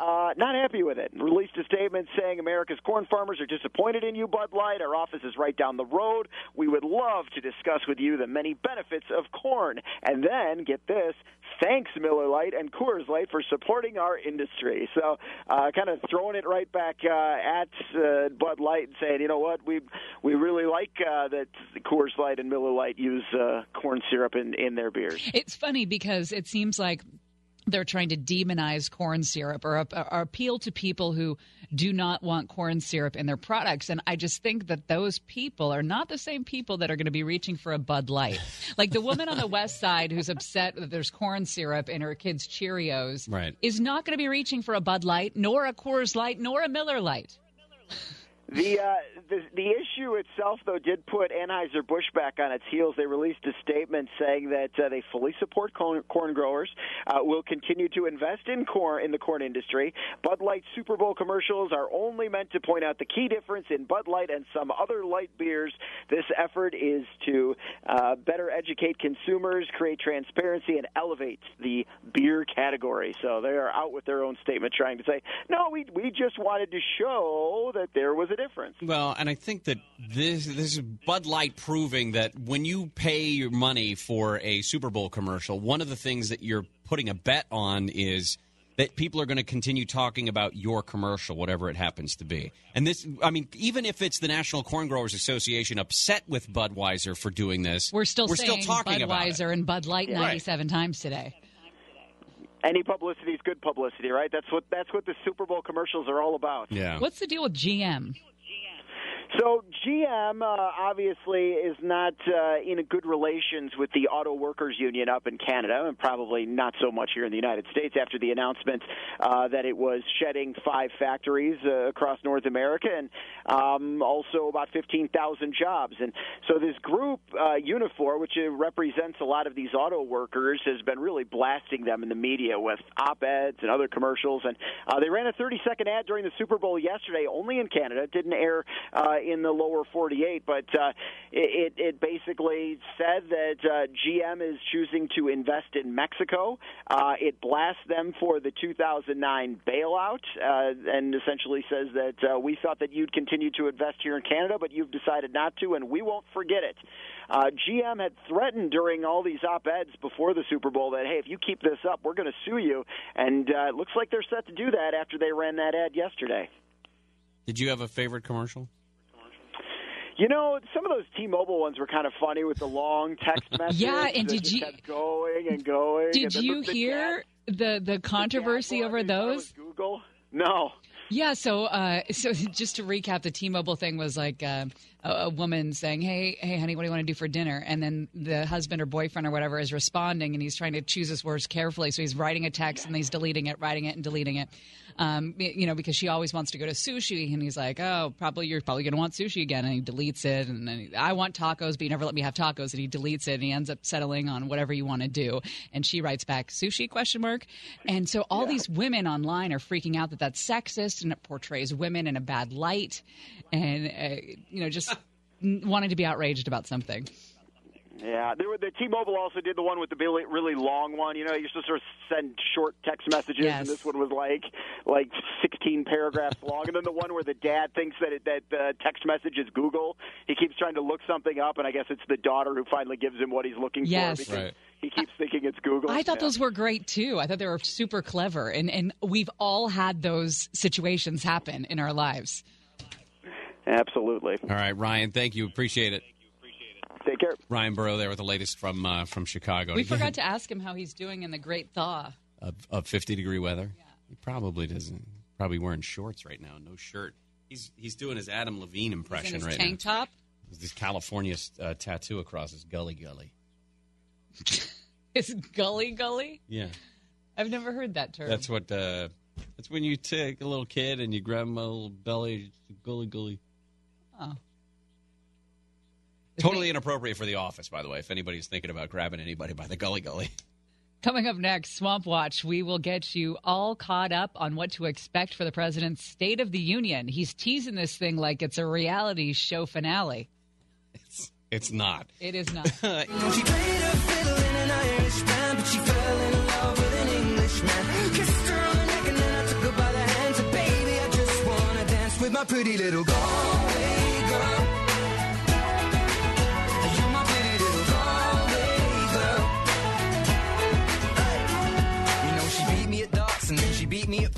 Uh, not happy with it. Released a statement saying America's corn farmers are disappointed in you, Bud Light. Our office is right down the road. We would love to discuss with you the many benefits of corn. And then, get this, thanks Miller Lite and Coors Light for supporting our industry. So, uh, kind of throwing it right back uh, at uh, Bud Light and saying, you know what, we we really like uh, that Coors Light and Miller Lite use uh, corn syrup in, in their beers. It's funny because it seems like they're trying to demonize corn syrup or, or appeal to people who do not want corn syrup in their products. And I just think that those people are not the same people that are going to be reaching for a Bud Light. Like the woman on the west side who's upset that there's corn syrup in her kids' Cheerios Right. is not going to be reaching for a Bud Light, nor a Coors Light, nor a Miller Lite. The, uh, the the issue itself, though, did put Anheuser Busch back on its heels. They released a statement saying that uh, they fully support corn, corn growers, uh, will continue to invest in corn in the corn industry. Bud Light Super Bowl commercials are only meant to point out the key difference in Bud Light and some other light beers. This effort is to uh, better educate consumers, create transparency, and elevate the beer category. So they are out with their own statement, trying to say, no, we we just wanted to show that there was a difference. Well, and I think that this this is Bud Light proving that when you pay your money for a Super Bowl commercial, one of the things that you're putting a bet on is that people are going to continue talking about your commercial, whatever it happens to be. And this, I mean, even if it's the National Corn Growers Association upset with Budweiser for doing this, We're still we're still talking about it. Budweiser and Bud Light Yeah. 97 times today. any publicity is good publicity, right? That's what that's what the Super Bowl commercials are all about. Yeah. What's the deal with GM? So GM uh, obviously is not uh, in good relations with the Auto Workers Union up in Canada, and probably not so much here in the United States after the announcement uh, that it was shedding five factories uh, across North America and um, also about 15,000 jobs. And so this group, uh, Unifor, which uh, represents a lot of these auto workers, has been really blasting them in the media with op-eds and other commercials. And uh, they ran a 30-second ad during the Super Bowl yesterday, only in Canada. Didn't air uh, in the lower 48. But uh, it, it basically said that uh, GM is choosing to invest in Mexico. Uh, it blasts them for the 2009 bailout uh, and essentially says that uh, we thought that you'd continue to invest here in Canada, but you've decided not to, and we won't forget it. Uh, GM had threatened during all these op eds before the Super Bowl that, hey, if you keep this up, we're going to sue you. And it looks like they're set to do that after they ran that ad yesterday. Did you have a favorite commercial? You know, some of those T-Mobile ones were kind of funny with the long text messages. Yeah, and did you- kept going and going? Did and you the, the hear the the controversy over those? Google? No. Yeah, so uh, so just to recap, the T-Mobile thing was like uh, a, a woman saying, "Hey, hey, honey, what do you want to do for dinner?" And then the husband or boyfriend or whatever is responding, and he's trying to choose his words carefully. So he's writing a text and he's deleting it, writing it and deleting it. Um, you know, because she always wants to go to sushi, and he's like, "Oh, probably you're probably going to want sushi again," and he deletes it. And then he, I want tacos, but you never let me have tacos, and he deletes it, and he ends up settling on whatever you want to do. And she writes back, "Sushi?" question mark. And so all these women online are freaking out that that's sexist and it portrays women in a bad light, and uh, you know, just wanting to be outraged about something. Yeah, there were, the T-Mobile also did the one with the really, really long one. You know, you used to sort of send short text messages, Yes. and this one was like like 16 paragraphs long. And then the one where the dad thinks that it, that the text message is Google. He keeps trying to look something up, and I guess it's the daughter who finally gives him what he's looking Yes. for because he keeps thinking it's Google. I thought Yeah. those were great too. I thought they were super clever, and and we've all had those situations happen in our lives. Absolutely. All right, Ryan. Thank you. Appreciate it. Take care. Ryan Burrow there with the latest from uh, from Chicago. We forgot to ask him how he's doing in the great thaw. of, of 50 degree weather. He probably doesn't. Probably wearing shorts right now, no shirt. He's he's doing his Adam Levine He's impression in his right tank now. top. With This California uh, tattoo across his gully gully. His gully gully. Yeah, I've never heard that term. that's what. Uh, that's when you take a little kid and you grab him a little belly, gully gully. Totally inappropriate for the office, by the way. If anybody's thinking about grabbing anybody by the gully gully. Coming up next, Swamp Watch, we will get you all caught up on what to expect for the president's State of the Union. He's teasing this thing like it's a reality show finale. It's it's not. It is not. She played a fiddle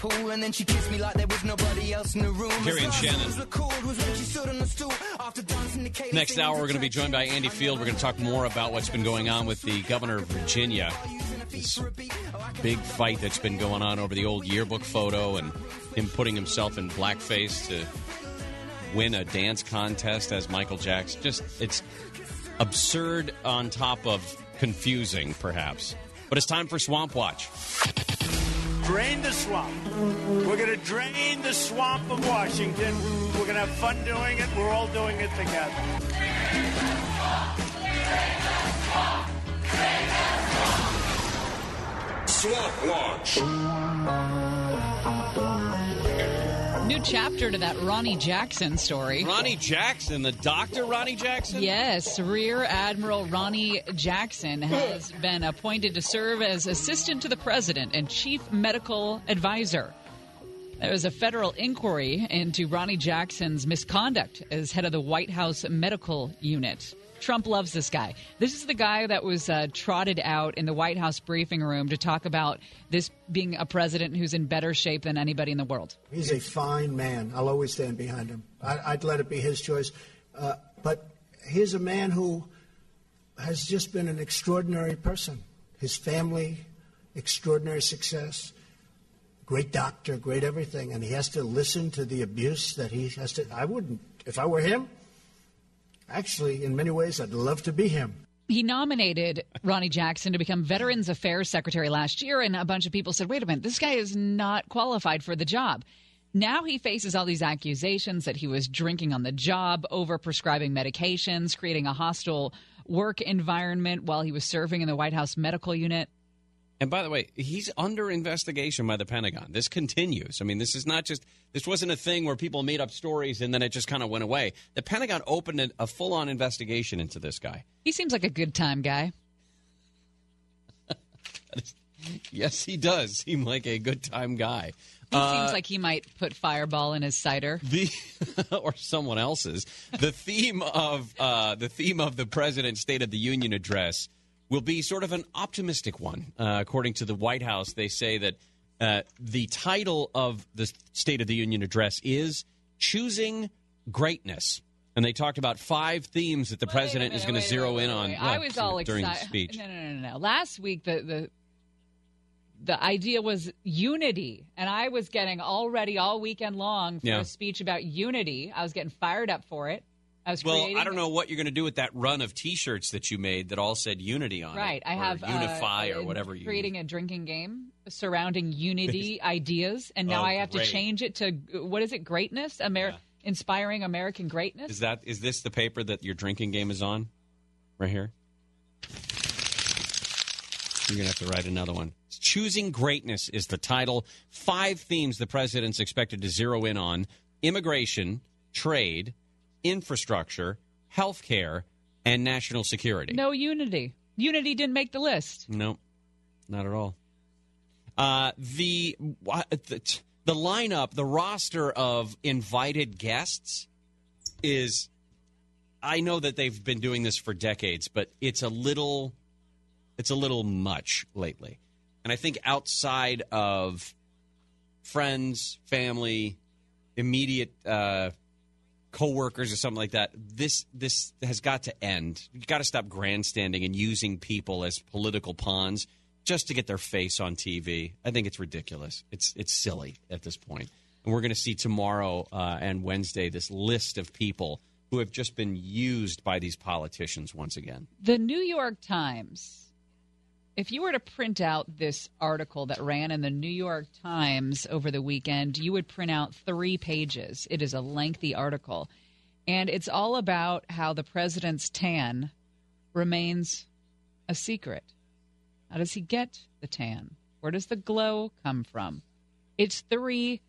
pool and then she kissed me like there was nobody else in the room. Gary and Shannon. last was recalled was when she stood on the stool after dancing the Kayla Next hour, we're going to be joined by Andy Field. We're going to talk more about what's been going on with the governor of Virginia. This big fight that's been going on over the old yearbook photo and him putting himself in blackface to win a dance contest as Michael Jackson. Just, it's absurd on top of confusing, perhaps. But it's time for Swamp Watch. Drain the swamp. We're going to drain the swamp of Washington. We're going to have fun doing it. We're all doing it together. Swamp Watch. New chapter to that Ronnie Jackson story. Ronnie Jackson, the doctor Ronnie Jackson? Yes, Rear Admiral Ronnie Jackson has been appointed to serve as assistant to the president and chief medical advisor. There was a federal inquiry into Ronnie Jackson's misconduct as head of the White House medical unit. Trump loves this guy. This is the guy that was uh, trotted out in the White House briefing room to talk about this being a president who's in better shape than anybody in the world. He's a fine man. I'll always stand behind him. I, I'd let it be his choice. Uh, but he's a man who has just been an extraordinary person. His family, extraordinary success, great doctor, great everything. And he has to listen to the abuse that he has to. I wouldn't, if I were him, actually, in many ways, I'd love to be him. He nominated Ronnie Jackson to become Veterans Affairs Secretary last year, and a bunch of people said, wait a minute, this guy is not qualified for the job. Now he faces all these accusations that he was drinking on the job, over prescribing medications, creating a hostile work environment while he was serving in the White House medical unit. And by the way, he's under investigation by the Pentagon. This continues. I mean, this is not just, this wasn't a thing where people made up stories and then it just kind of went away. The Pentagon opened a, full on investigation into this guy. He seems like a good time guy. Yes, he does seem like a good time guy. He Uh, seems like he might put Fireball in his cider. the or someone else's. The theme of uh, the theme of the president's State of the Union address will be sort of an optimistic one. Uh, according to the White House, they say that uh, the title of the State of the Union address is "Choosing Greatness." And they talked about five themes that the president is going to zero in on I was all during excited. the speech. No, no, no, no, no. Last week, the the the idea was unity, and I was getting all ready all weekend long for Yeah. a speech about unity. I was getting fired up for it. I was Well, creating I don't know what you're going to do with that run of T-shirts that you made that all said "Unity" on Right, it, Right, I or have uh, "Unify" or uh, whatever you creating a drinking game surrounding unity ideas, and now Oh, I have great. to change it to what is it? Greatness, Amer- inspiring American greatness. Is that is this the paper that your drinking game is on? Right here. You're gonna have to write another one. Choosing greatness is the title. Five themes the president's expected to zero in on: immigration, trade, infrastructure, healthcare, and national security. No unity. Unity didn't make the list. Nope, not at all. Uh, the, the the lineup, the roster of invited guests is. I know that they've been doing this for decades, but it's a little, it's a little much lately, and I think outside of friends, family, immediate uh, coworkers or something like that. This this has got to end. You got to stop grandstanding and using people as political pawns just to get their face on TV. I think it's ridiculous. It's it's silly at this point. And we're going to see tomorrow uh, and Wednesday this list of people who have just been used by these politicians once again. The New York Times, if you were to print out this article that ran in the New York Times over the weekend, you would print out three pages. It is a lengthy article. And it's all about how the president's tan remains a secret. How does he get the tan? Where does the glow come from? It's three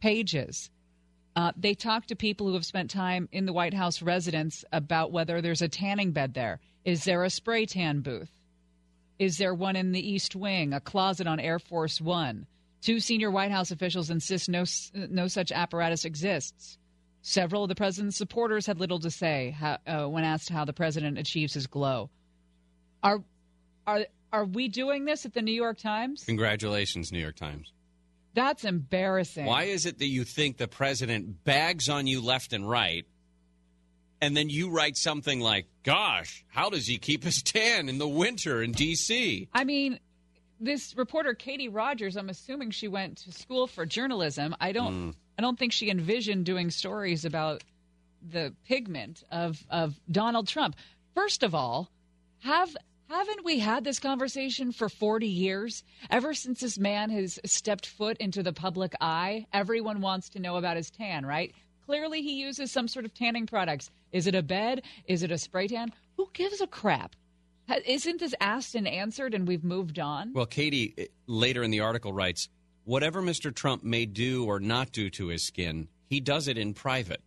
pages. Uh, they talk to people who have spent time in the White House residence about whether there's a tanning bed there. Is there a spray tan booth? Is there one in the East Wing, a closet on Air Force One? Two senior White House officials insist no, no such apparatus exists. Several of the president's supporters had little to say how, uh, when asked how the president achieves his glow. Are, are, are we doing this at the New York Times? Congratulations, New York Times. That's embarrassing. Why is it that you think the president bags on you left and right, and then you write something like, "Gosh, how does he keep his tan in the winter in D.C.?" I mean, this reporter Katie Rogers, I'm assuming she went to school for journalism. I don't Mm. I don't think she envisioned doing stories about the pigment of of Donald Trump. First of all, have haven't we had this conversation for 40 years? Ever since this man has stepped foot into the public eye, everyone wants to know about his tan, right? Clearly he uses some sort of tanning products. Is it a bed? Is it a spray tan? Who gives a crap? Isn't this asked and answered and we've moved on? Well, Katie eh, later in the article writes, "Whatever Mr. Trump may do or not do to his skin, he does it in private."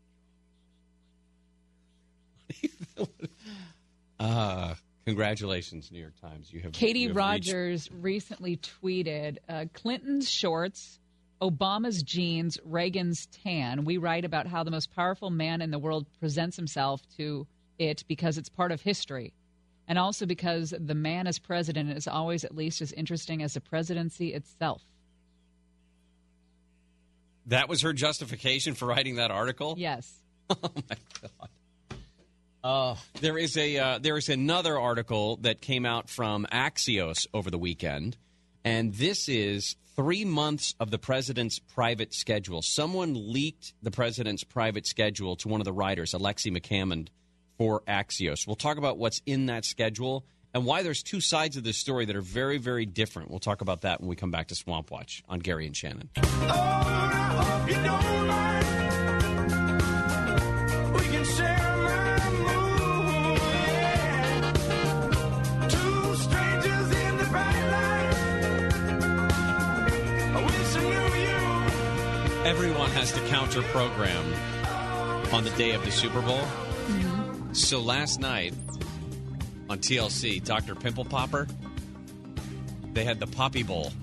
uh, congratulations, New York Times. You have Katie you have reached- Rogers recently tweeted uh, Clinton's shorts, Obama's jeans, Reagan's tan. We write about how the most powerful man in the world presents himself to it because it's part of history. And also because the man as president is always at least as interesting as the presidency itself. That was her justification for writing that article. Yes. Oh my god. Uh, there is a uh, there is another article that came out from Axios over the weekend, and this is three months of the president's private schedule. Someone leaked the president's private schedule to one of the writers, Alexi McCammond, for Axios. We'll talk about what's in that schedule and why there's two sides of this story that are very, very different. We'll talk about that when we come back to Swamp Watch on Gary and Shannon. Oh, you has to counter program on the day of the Super Bowl. Mm-hmm. So last night on TLC, Dr. Pimple Popper, they had the Poppy Bowl.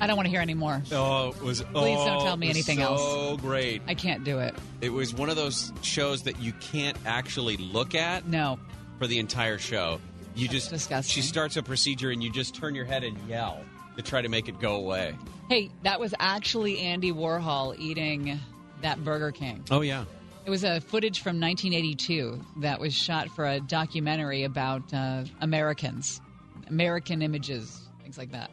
I don't want to hear any more. Oh, it was Please don't oh, tell me anything so else. So great. I can't do it. It was one of those shows that you can't actually look at. No. For the entire show, you just disgusting. She starts a procedure and you just turn your head and yell to try to make it go away. Hey, that was actually Andy Warhol eating that Burger King. Oh yeah. It was a footage from 1982 that was shot for a documentary about uh, Americans, American images, things like that.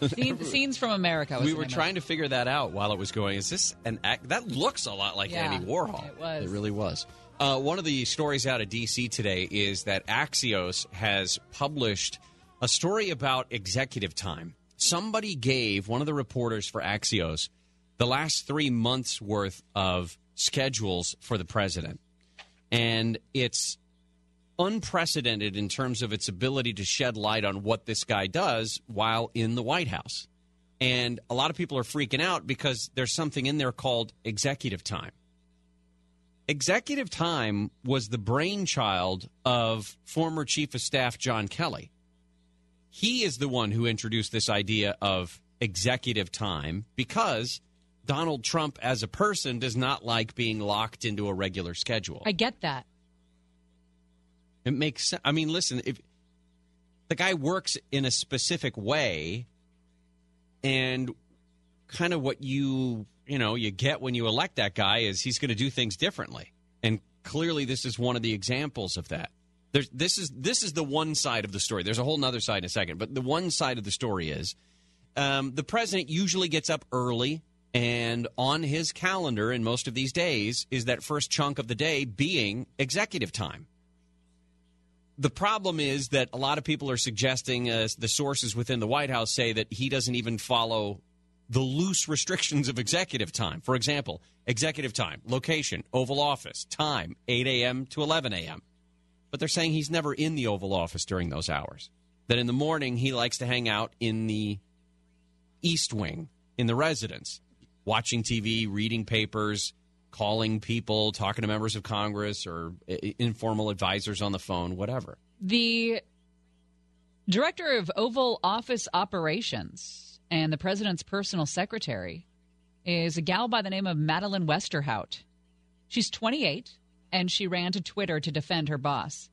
Scene, scenes from America. Was we were trying to figure that out while it was going. Is this an act? That looks a lot like Yeah, Andy Warhol. it was. It really was. Uh, one of the stories out of DC today is that Axios has published a story about executive time. Somebody gave one of the reporters for Axios the last three months worth of schedules for the president, and it's unprecedented in terms of its ability to shed light on what this guy does while in the White House. And a lot of people are freaking out because there's something in there called executive time. Executive time was the brainchild of former Chief of Staff John Kelly. He is the one who introduced this idea of executive time because Donald Trump, as a person, does not like being locked into a regular schedule. I get that. It makes sense. I mean, listen, if the guy works in a specific way and kind of what you, you know, you get when you elect that guy is he's going to do things differently. And clearly this is one of the examples of that. There's, this is this is the one side of the story. There's a whole other side in a second, but the one side of the story is um, the president usually gets up early, and on his calendar in most of these days is that first chunk of the day being executive time. The problem is that a lot of people are suggesting, uh, the sources within the White House say that he doesn't even follow the loose restrictions of executive time. For example, executive time, location, Oval Office, time, 8 a.m. to 11 a.m. But they're saying he's never in the Oval Office during those hours. That in the morning, he likes to hang out in the East Wing, in the residence, watching TV, reading papers, calling people, talking to members of Congress or uh, informal advisors on the phone, whatever. The director of Oval Office Operations and the president's personal secretary is a gal by the name of Madeline Westerhout. She's 28 and she ran to Twitter to defend her boss,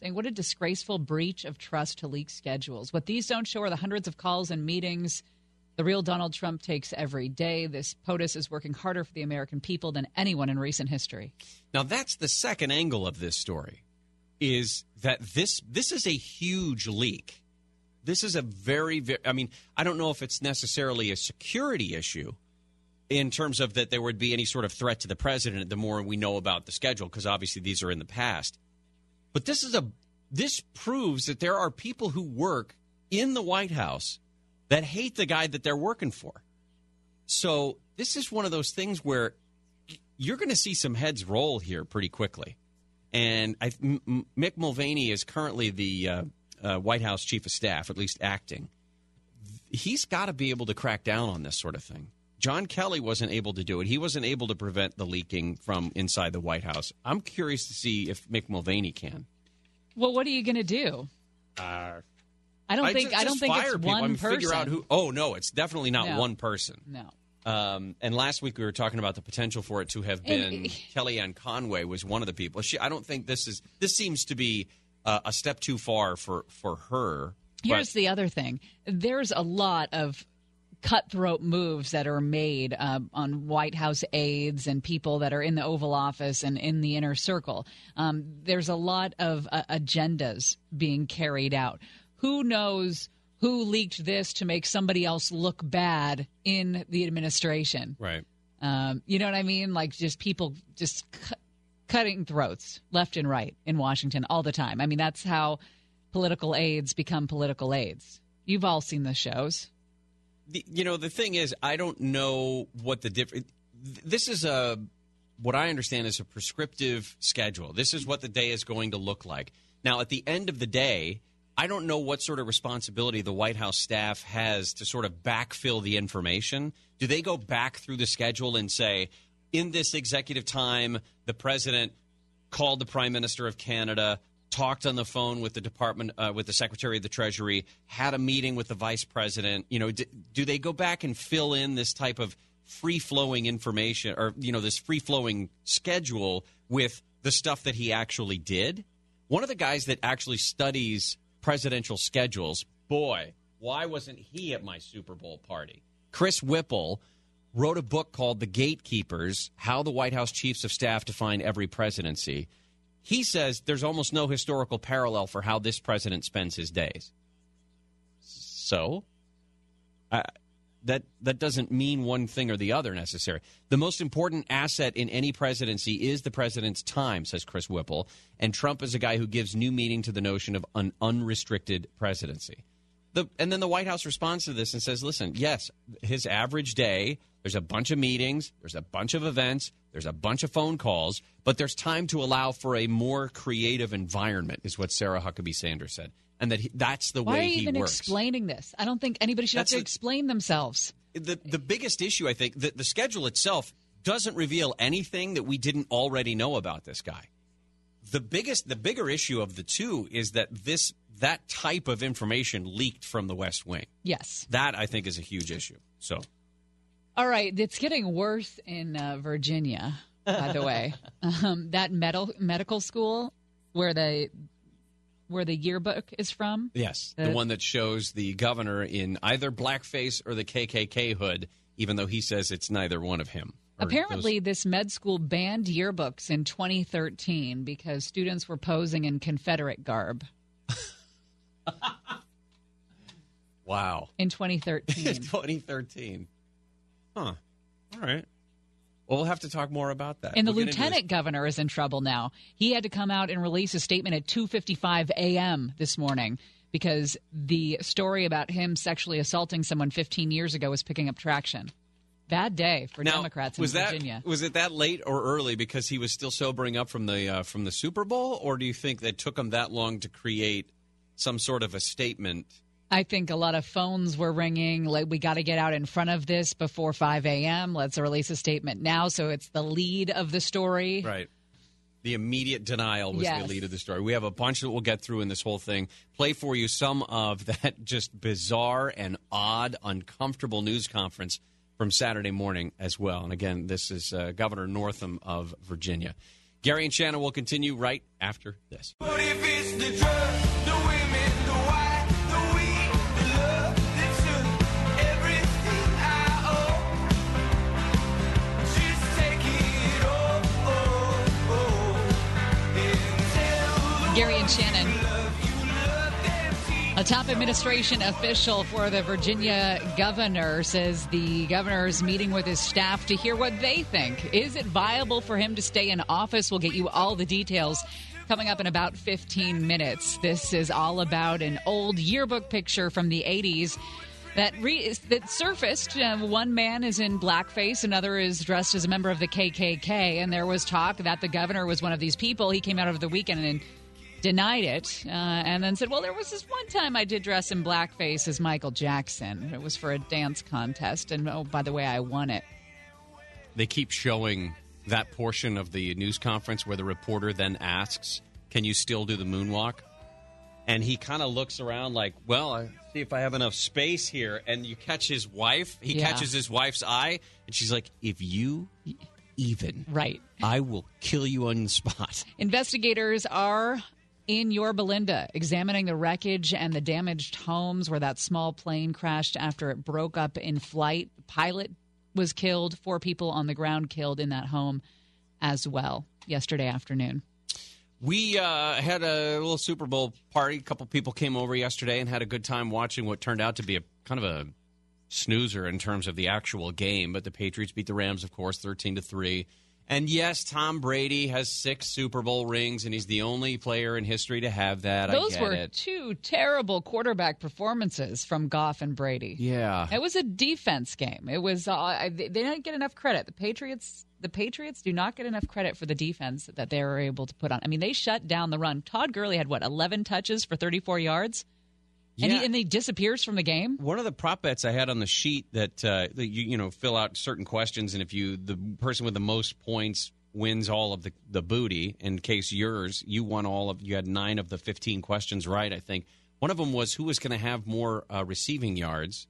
saying, What a disgraceful breach of trust to leak schedules. What these don't show are the hundreds of calls and meetings the real Donald Trump takes every day. This POTUS is working harder for the American people than anyone in recent history. Now that's the second angle of this story is that this this is a huge leak. This is a very very I mean, I don't know if it's necessarily a security issue in terms of that there would be any sort of threat to the president the more we know about the schedule because obviously these are in the past. But this is a this proves that there are people who work in the White House that hate the guy that they're working for. So this is one of those things where you're going to see some heads roll here pretty quickly. And I, M- Mick Mulvaney is currently the uh, uh, White House chief of staff, at least acting. He's got to be able to crack down on this sort of thing. John Kelly wasn't able to do it. He wasn't able to prevent the leaking from inside the White House. I'm curious to see if Mick Mulvaney can. Well, what are you going to do? Uh, I don't I think just- I don't think it's people. one I mean, person. Figure out who. Oh no, it's definitely not No. one person. No. Um, and last week we were talking about the potential for it to have And- been Kellyanne Conway was one of the people. She, I don't think this is. This seems to be uh, a step too far for for her. Here's the other thing: there's a lot of cutthroat moves that are made um, on White House aides and people that are in the Oval Office and in the inner circle. Um, there's a lot of uh, agendas being carried out. Who knows who leaked this to make somebody else look bad in the administration? Right. Um, you know what I mean? Like just people just cu- cutting throats left and right in Washington all the time. I mean, that's how political aides become political aides. You've all seen the shows. The, you know the thing is i don't know what the difference this is a what i understand is a prescriptive schedule this is what the day is going to look like now at the end of the day I don't know what sort of responsibility the White House staff has to sort of backfill the information. Do they go back through the schedule and say, in this executive time, the president called the prime minister of Canada, talked on the phone with the department, uh, with the secretary of the treasury, had a meeting with the vice president. You know, d- do they go back and fill in this type of free flowing information or, you know, this free flowing schedule with the stuff that he actually did? One of the guys that actually studies presidential schedules, boy, why wasn't he at my Super Bowl party? Chris Whipple wrote a book called The Gatekeepers How the White House Chiefs of Staff Define Every Presidency. He says there's almost no historical parallel for how this president spends his days. So, uh, that that doesn't mean one thing or the other necessarily. The most important asset in any presidency is the president's time, says Chris Whipple, and Trump is a guy who gives new meaning to the notion of an unrestricted presidency. The, and then the White House responds to this and says, "Listen, yes, his average day, there's a bunch of meetings, there's a bunch of events, there's a bunch of phone calls, but there's time to allow for a more creative environment," is what Sarah Huckabee Sanders said, and that he, that's the Why way are you he even works. explaining this? I don't think anybody should That's have to a- explain themselves. the the biggest issue, I think, the, the schedule itself doesn't reveal anything that we didn't already know about this guy. The biggest, the bigger issue of the two is that this that type of information leaked from the West Wing. Yes. That I think is a huge issue. So All right, it's getting worse in uh, Virginia. By the way, um, that medical medical school where the where the yearbook is from. yes, the The- one that shows the governor in either blackface or the KKK hood, even though he says it's neither one of him. Or Apparently, this med school banned yearbooks in 2013 because students were posing in Confederate garb. Wow. In 2013. 2013. Huh. All right. Well, we'll have to talk more about that. And the We'll get into this. lieutenant governor is in trouble now. He had to come out and release a statement at 2:55 a.m. this morning because the story about him sexually assaulting someone 15 years ago was picking up traction. Bad day for Now, Democrats in was that Virginia. was it that late or early because he was still sobering up from the uh, from the Super Bowl, or do you think that took him that long to create some sort of a statement? I think a lot of phones were ringing. Like, we got to get out in front of this before 5 a.m. Let's release a statement now. So it's the lead of the story. Right. The immediate denial was Yes. the lead of the story. We have a bunch that we'll get through in this whole thing. Play for you some of that just bizarre and odd, uncomfortable news conference from Saturday morning as well. And again, this is uh, Governor Northam of Virginia. Gary and Shannon will continue right after this. Shannon. A top administration official for the Virginia governor says the governor is meeting with his staff to hear what they think. Is it viable for him to stay in office? We'll get you all the details coming up in about 15 minutes. This is all about an old yearbook picture from the 80s. That, re- that surfaced. Uh, one man is in blackface, another is dressed as a member of the KKK, and there was talk that the governor was one of these people. He came out over the weekend and denied it uh, and then said, Well, there was this one time I did dress in blackface as Michael Jackson. It was for a dance contest. And oh, by the way, I won it. They keep showing that portion of the news conference where the reporter then asks, Can you still do the moonwalk? And he kind of looks around like, Well, I see if I have enough space here. And you catch his wife. He Yeah. catches his wife's eye, and she's like, If you even, Right. I will kill you on the spot. Investigators are in Yorba Linda examining the wreckage and the damaged homes where that small plane crashed after it broke up in flight. Pilot was killed, four people on the ground killed in that home as well yesterday afternoon. We uh, had a little Super Bowl party. A couple people came over yesterday and had a good time watching what turned out to be a kind of a snoozer in terms of the actual game. But the Patriots beat the Rams, of course, thirteen to three. And yes, Tom Brady has six Super Bowl rings, and he's the only player in history to have that. I Those were it. two terrible quarterback performances from Goff and Brady. Yeah. It was a defense game. It was. Uh, they didn't get enough credit. The Patriots. The Patriots do not get enough credit for the defense that they were able to put on. I mean, they shut down the run. Todd Gurley had what, eleven touches for thirty-four yards, and he and he disappears from the game. One of the prop bets I had on the sheet that, uh, that you you know fill out certain questions, and if you the person with the most points wins all of the the booty. In case yours, you won all of you had nine of the fifteen questions right. I think one of them was who was going to have more uh, receiving yards.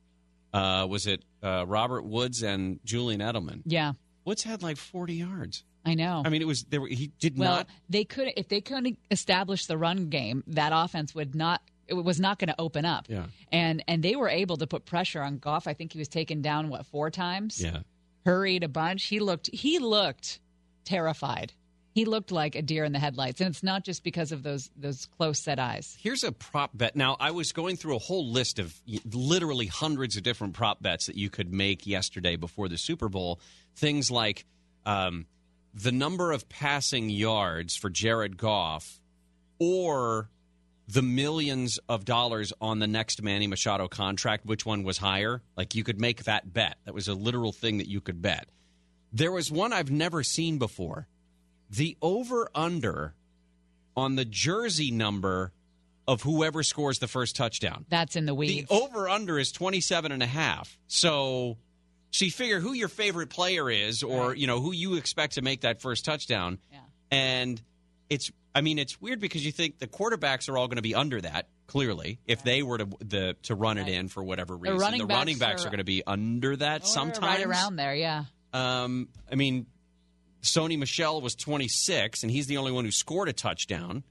Uh, was it uh, Robert Woods and Julian Edelman? Yeah, Woods had like forty yards. I know. I mean, it was there. He did well, not. Well, they could if they couldn't establish the run game, that offense would not. It was not going to open up. Yeah. And and they were able to put pressure on Goff. I think he was taken down what four times. Yeah. hurried a bunch. He looked he looked terrified. He looked like a deer in the headlights, and it's not just because of those those close set eyes. Here's a prop bet. Now, I was going through a whole list of literally hundreds of different prop bets that you could make yesterday before the Super Bowl. Things like um, the number of passing yards for Jared Goff or the millions of dollars on the next Manny Machado contract, which one was higher? Like you could make that bet. That was a literal thing that you could bet. There was one I've never seen before. The over under on the jersey number of whoever scores the first touchdown. That's in the weeds. The over under is 27 and a half. So so you figure who your favorite player is or you know who you expect to make that first touchdown. Yeah. And it's I mean it's weird because you think the quarterbacks are all going to be under that clearly if they were to the to run it in for whatever reason. running backs running backs are, are- going to be under that Or sometimes. right around there, yeah. Um, I mean, Sony Michel was 26, and he's the only one who scored a touchdown.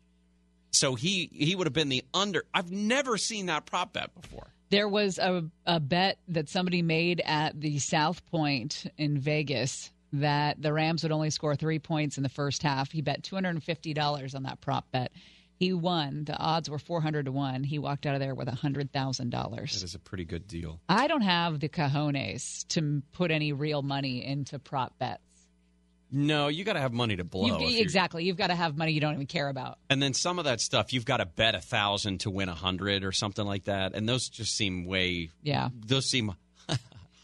So he he would have been the under. I've never seen that prop bet before. There was a, a bet that somebody made at the South Point in Vegas that the Rams would only score three points in the first half. He bet two hundred and fifty dollars on that prop bet. He won. The odds were four hundred to one. He walked out of there with hundred thousand dollars. That is a pretty good deal. I don't have the cojones to put any real money into prop bets. No, you got to have money to blow. You- exactly. You've got to have money you don't even care about. and then some of that stuff, you've got to bet a thousand to win a hundred or something like that. And those just seem way. Yeah. Those seem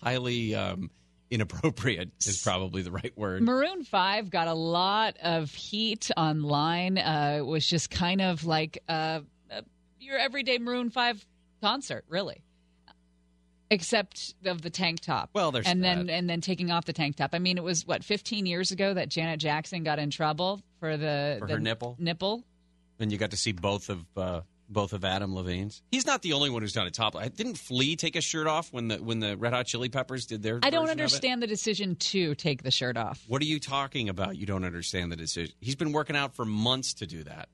highly um, inappropriate. Is probably the right word. Maroon 5 got a lot of heat online. Uh, it was just kind of like uh, uh, your everyday Maroon 5 concert, really. Except of the tank top. Well, there's and then and then taking off the tank top. I mean, it was what 15 years ago that Janet Jackson got in trouble for the For the her nipple? Nipple. and you got to see both of uh, both of Adam Levine's. He's not the only one who's done a top. I didn't Flea take a shirt off when the when the Red Hot Chili Peppers did their? I don't version of it? understand the decision to take the shirt off. What are you talking about? You don't understand the decision. He's been working out for months to do that,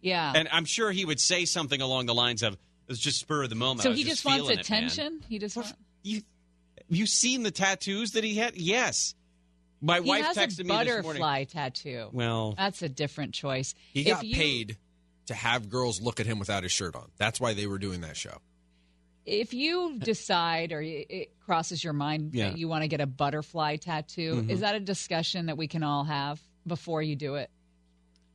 Yeah. and I'm sure he would say something along the lines of, "It was just spur of the moment." so he just just wants feeling it, attention. he just wants. You you seen the tattoos that he had? Yes. My He wife has texted a me this morning. butterfly tattoo. Well- that's a different choice. He If got you- paid to have girls look at him without his shirt on. That's why they were doing that show. If you decide or it crosses your mind Yeah. that you want to get a butterfly tattoo, Mhm. is that a discussion that we can all have before you do it?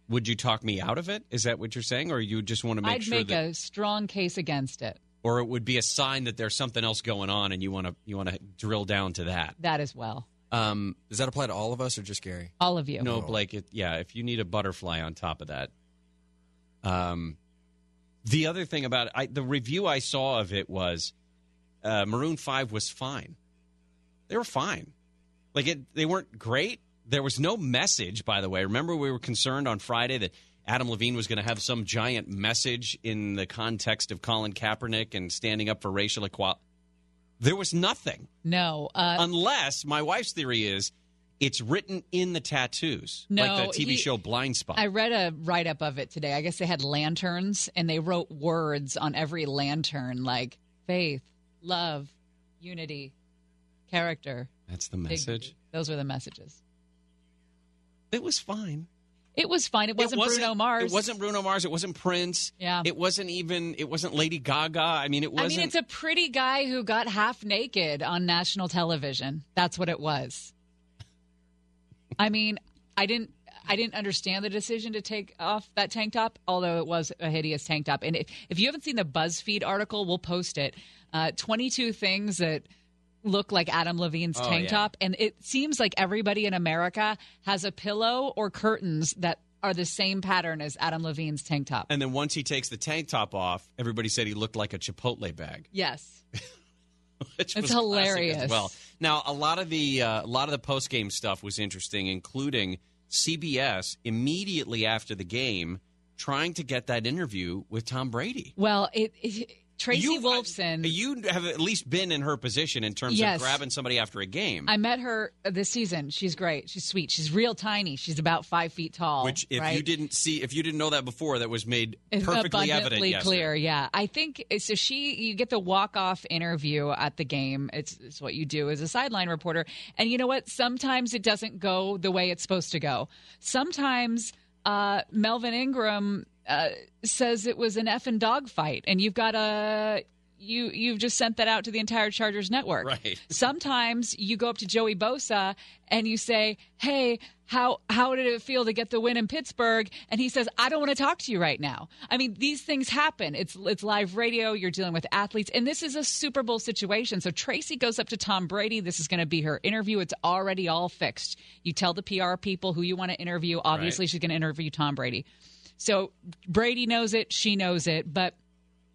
Would you talk me out of it? Is that what you're saying, or you just want to make sure? I'd sure make that, a strong case against it. or it would be a sign that there's something else going on, and you want to you want to drill down to that? That as well. Um, Does that apply to all of us or just Gary? All of you. No, Blake. It, yeah, if you need a butterfly on top of that. Um, the other thing about it, I, the review I saw of it was uh, Maroon Five was fine. They were fine. Like it, they weren't great. There was no message, by the way. Remember, we were concerned on Friday that Adam Levine was going to have some giant message in the context of Colin Kaepernick and standing up for racial equality. There was nothing. No. Uh, Unless my wife's theory is it's written in the tattoos, like the TV he- show Blindspot. I read a write up of it today. I guess they had lanterns and they wrote words on every lantern like faith, love, unity, character. That's the dignity. message. Those were the messages. It was fine. It was fine. It wasn't, Bruno Mars. It wasn't Bruno Mars. It wasn't Prince. Yeah. It wasn't even. It wasn't Lady Gaga. I mean, it wasn't. I mean, it's a pretty guy who got half naked on national television. That's what it was. I mean, I didn't. I didn't understand the decision to take off that tank top, although it was a hideous tank top. And if, if you haven't seen the BuzzFeed article, we'll post it. Uh, 22 things that look like Adam Levine's Oh, tank yeah. top. And it seems like everybody in America has a pillow or curtains that are the same pattern as Adam Levine's tank top. And then once he takes the tank top off, everybody said he looked like a Chipotle bag. Yes. which It's hilarious. well. Now, a lot of the uh, a lot of the post game stuff was interesting, including CBS immediately after the game trying to get that interview with Tom Brady. Well, it, it Tracy You- uh, Wolfson. You have at least been in her position in terms Yes. of grabbing somebody after a game. I met her uh, this season. She's great. She's sweet. She's real tiny. She's about five feet tall. which, if right? you didn't see, if you didn't know that before, that was made perfectly evident. yesterday. clear. Yeah, I think uh, so. She, you get the walk off interview at the game. It's, it's what you do as a sideline reporter, and you know what? Sometimes it doesn't go the way it's supposed to go. Sometimes uh, Melvin Ingram uh, says it was an effing dogfight, and you've got a. You you've just sent that out to the entire Chargers network. Right. Sometimes you go up to Joey Bosa and you say, "Hey, how how did it feel to get the win in Pittsburgh?" And he says, "I don't want to talk to you right now." I mean, these things happen. It's it's live radio. You're dealing with athletes, and this is a Super Bowl situation. So Tracy goes up to Tom Brady. This is going to be her interview. It's already all fixed. You tell the PR people who you want to interview. Obviously, Right. she's going to interview Tom Brady. So Brady knows it. She knows it, but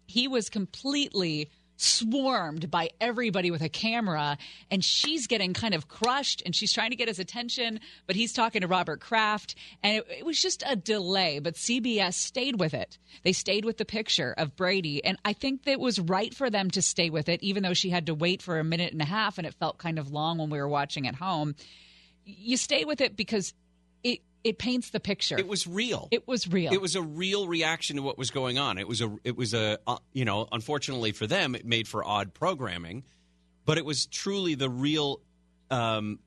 he was completely swarmed by everybody with a camera and she's getting kind of crushed and she's trying to get his attention but he's talking to robert kraft and it, it was just a delay but cbs stayed with it they stayed with the picture of brady and i think that it was right for them to stay with it even though she had to wait for a minute and a half and it felt kind of long when we were watching at home you stay with it because it it paints the picture It was real. it was real It was a real reaction to what was going on. It was a it was a uh, you know, unfortunately for them, it made for odd programming, but it was truly the real um,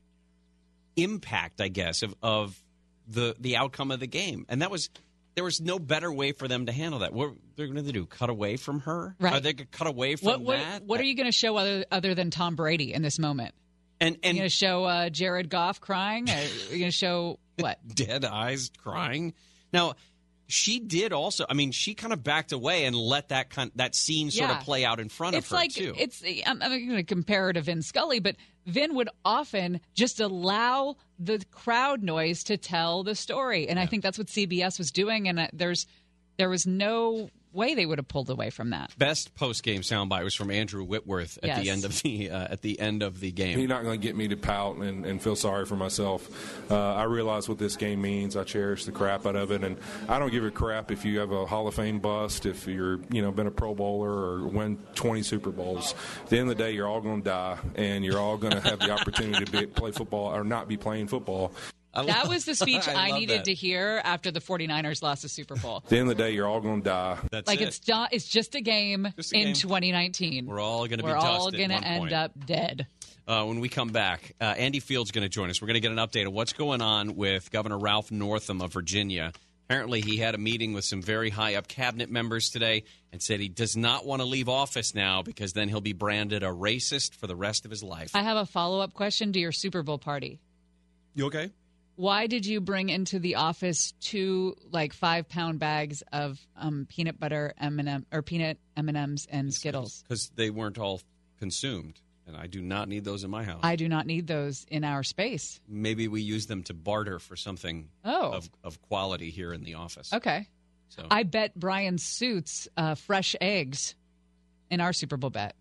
impact, I guess, of of the the outcome of the game, and that was. There was no better way for them to handle that. What they're going to do? Cut away from her? Right. Are they going to cut away from what what, that? what are you going to show other other than Tom Brady in this moment? And and you going to show uh, Jared Goff crying? Are you going to show what? dead eyes crying. Now, she did also. I mean, she kind of backed away and let that kind that scene sort Yeah. of play out in front it's of her like too. it's. I'm, I'm going to compare her to Vin Scully, but Vin would often just allow the crowd noise to tell the story, and I think that's what CBS was doing. And uh, there's there was no way they would have pulled away from that. Best post game soundbite was from Andrew Whitworth at the end of the uh, at the end of the game. He's not going to get me to pout and, and feel sorry for myself. Uh, I realize what this game means. I cherish the crap out of it, and I don't give a crap if you have a Hall of Fame bust, if you're you know been a Pro Bowler or win 20 Super Bowls. At the end of the day, you're all going to die, and you're all going to have the opportunity to be, play football or not be playing football. That was the speech I, love needed that. to hear after the 49ers lost the Super Bowl. At the end of the day, you're all going to die. That's like it's not, it's just a game a in game. 2019. We're all going to be We're all gonna end point. up dead. Uh, when we come back, uh, Andy Field's going to join us. We're going to get an update of what's going on with Governor Ralph Northam of Virginia. Apparently, he had a meeting with some very high up cabinet members today and said he does not want to leave office now because then he'll be branded a racist for the rest of his life. I have a follow up question to your Super Bowl party. You okay? Why did you bring into the office two like five pound bags of um, peanut butter M and M or peanut M and M's and Skittles? Because they weren't all consumed, and I do not need those in my house. I do not need those in our space. Maybe we use them to barter for something Oh. of, of quality here in the office. Okay. So I bet Brian Suits uh, fresh eggs in our Super Bowl bet.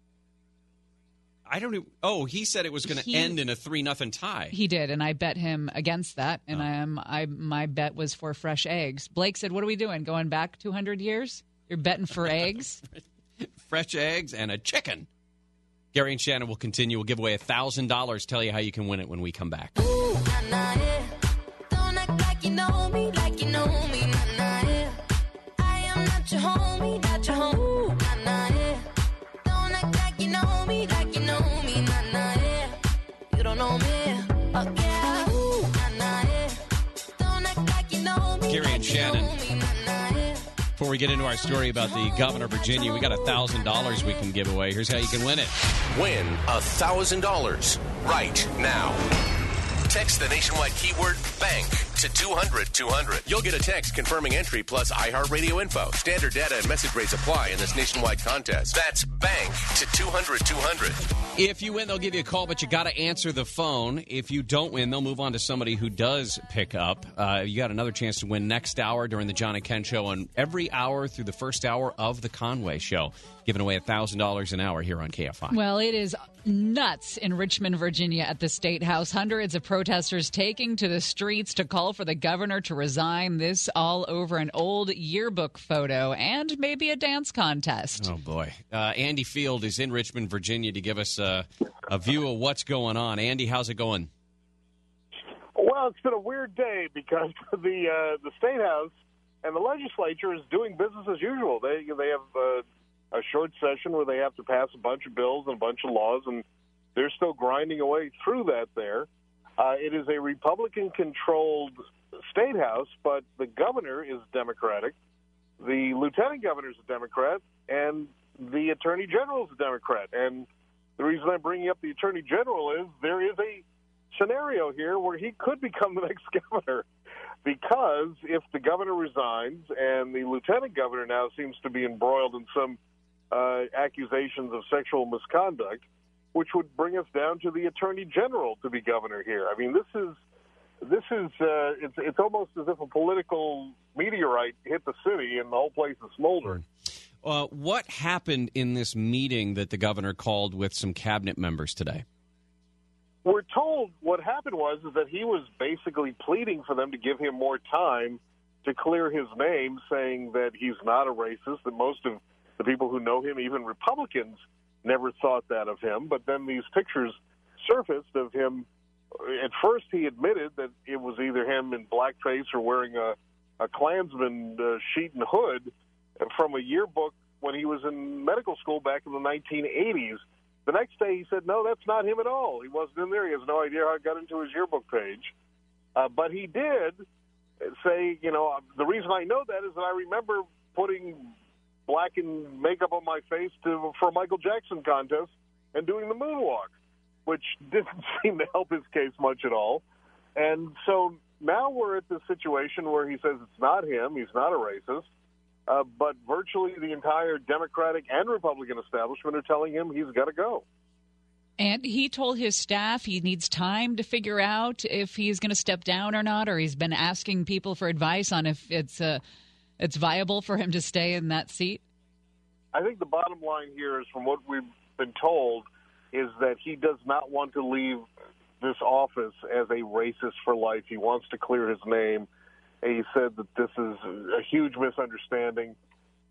I don't. Even, oh, he said it was going to end in a three nothing tie. He did, and I bet him against that. And Oh. I am I my bet was for fresh eggs. Blake said, "What are we doing? Going back 200 years? You're betting for eggs?" fresh eggs and a chicken. Gary and Shannon will continue. We'll give away a thousand dollars. Tell you how you can win it when we come back. Don't act like you know me, like you know me, nah, nah, yeah. I am not your homie, not your homie, nah, nah, yeah. Don't act like you know me, like we get into our story about the governor of Virginia, we got thousand dollars we can give away. Here's how you can win it. Win $1,000 right now. Text the nationwide keyword bank to 200 200. You'll get a text confirming entry plus iHeartRadio info. Standard data and message rates apply in this nationwide contest. That's bank to 200 200. If you win, they'll give you a call, but you got to answer the phone. If you don't win, they'll move on to somebody who does pick up. Uh, you got another chance to win next hour during the John and Ken show, and every hour through the first hour of the Conway show, giving away $1,000 an hour here on KFI. Well, it is nuts in Richmond, Virginia at the State House. Hundreds of protesters taking to the streets to call for the governor to resign. This all over an old yearbook photo and maybe a dance contest. Oh, boy. Uh, Andy Field is in Richmond, Virginia to give us uh, a view of what's going on. Andy, how's it going? Well, it's been a weird day because the uh, the state house and the legislature is doing business as usual. They they have uh, a short session where they have to pass a bunch of bills and a bunch of laws, and they're still grinding away through that. There, uh, it is a Republican-controlled state house, but the governor is Democratic, the lieutenant governor is a Democrat, and the attorney general is a Democrat. And the reason I'm bringing up the attorney general is there is a scenario here where he could become the next governor because if the governor resigns and the lieutenant governor now seems to be embroiled in some uh, accusations of sexual misconduct, which would bring us down to the attorney general to be governor here. I mean, this is this is uh, it's it's almost as if a political meteorite hit the city and the whole place is smoldering. Uh, what happened in this meeting that the governor called with some cabinet members today? We're told what happened was is that he was basically pleading for them to give him more time to clear his name, saying that he's not a racist. That most of the people who know him, even Republicans, never thought that of him. But then these pictures surfaced of him. At first, he admitted that it was either him in blackface or wearing a, a Klansman uh, sheet and hood from a yearbook when he was in medical school back in the 1980s. The next day, he said, "No, that's not him at all. He wasn't in there. He has no idea how it got into his yearbook page." Uh, but he did say, "You know, the reason I know that is that I remember putting black and makeup on my face to for a Michael Jackson contest and doing the moonwalk, which didn't seem to help his case much at all." And so now we're at the situation where he says it's not him. He's not a racist. Uh, but virtually the entire Democratic and Republican establishment are telling him he's got to go. And he told his staff he needs time to figure out if he's going to step down or not, or he's been asking people for advice on if it's uh, it's viable for him to stay in that seat. I think the bottom line here is, from what we've been told, is that he does not want to leave this office as a racist for life. He wants to clear his name. He said that this is a huge misunderstanding.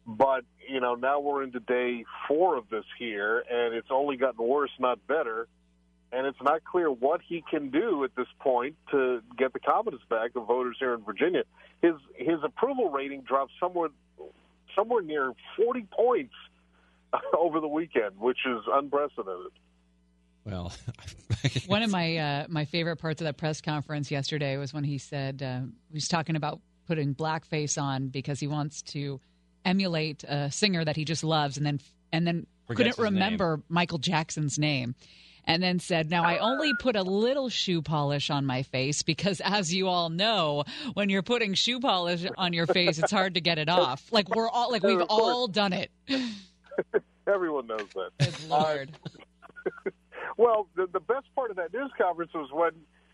But, you know, now we're into day four of this here, and it's only gotten worse, not better. And it's not clear what he can do at this point to get the confidence back of voters here in Virginia. His his approval rating dropped somewhere somewhere near 40 points over the weekend, which is unprecedented. Well, one of my uh, my favorite parts of that press conference yesterday was when he said uh, he was talking about putting blackface on because he wants to emulate a singer that he just loves, and then and then Forgets couldn't his remember Michael Jackson's name. And then said, Now I only put a little shoe polish on my face because, as you all know, when you're putting shoe polish on your face, it's hard to get it off. Like we're all, like we've all done it. Everyone knows that. Good Lord. Well, the, the best part of that news conference was when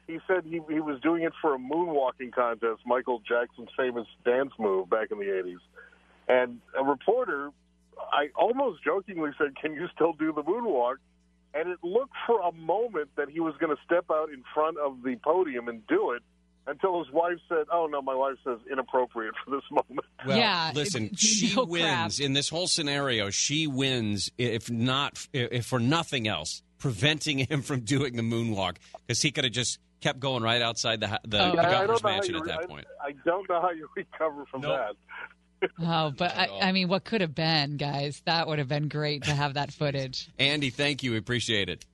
he said he, he was doing it for a moonwalking contest, Michael Jackson's famous dance move back in the 80s. And a reporter, I almost jokingly said, Can you still do the moonwalk? And it looked for a moment that he was going to step out in front of the podium and do it until his wife said, Oh, no, my wife says inappropriate for this moment. Well, listen, she no wins in this whole scenario. She wins if not, if for nothing else, preventing him from doing the moonwalk because he could have just kept going right outside the, the, Oh. the governor's don't know how mansion you at that point. I don't know how you recover from that. Oh, but I, I mean, what could have been, guys? That would have been great to have that footage. Andy, thank you. We appreciate it.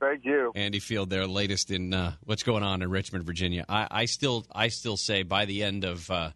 Thank you. Andy Field, there, latest in uh, what's going on in Richmond, Virginia. I, I still, I still say by the end of, uh,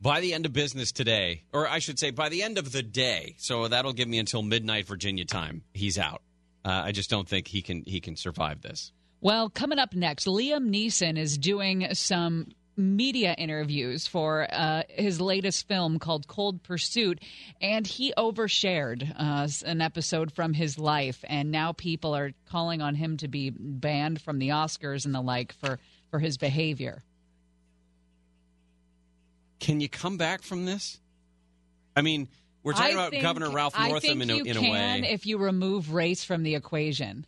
by the end of business today, or I should say by the end of the day. So that'll give me until midnight Virginia time. He's out. Uh, I just don't think he can, he can survive this. Well, coming up next, Liam Neeson is doing some media interviews for uh, his latest film called Cold Pursuit, and he overshared uh, an episode from his life, and now people are calling on him to be banned from the Oscars and the like for for his behavior. Can you come back from this? I mean, we're talking I about think- Governor Ralph Northam in a, in a can way. if you remove race from the equation.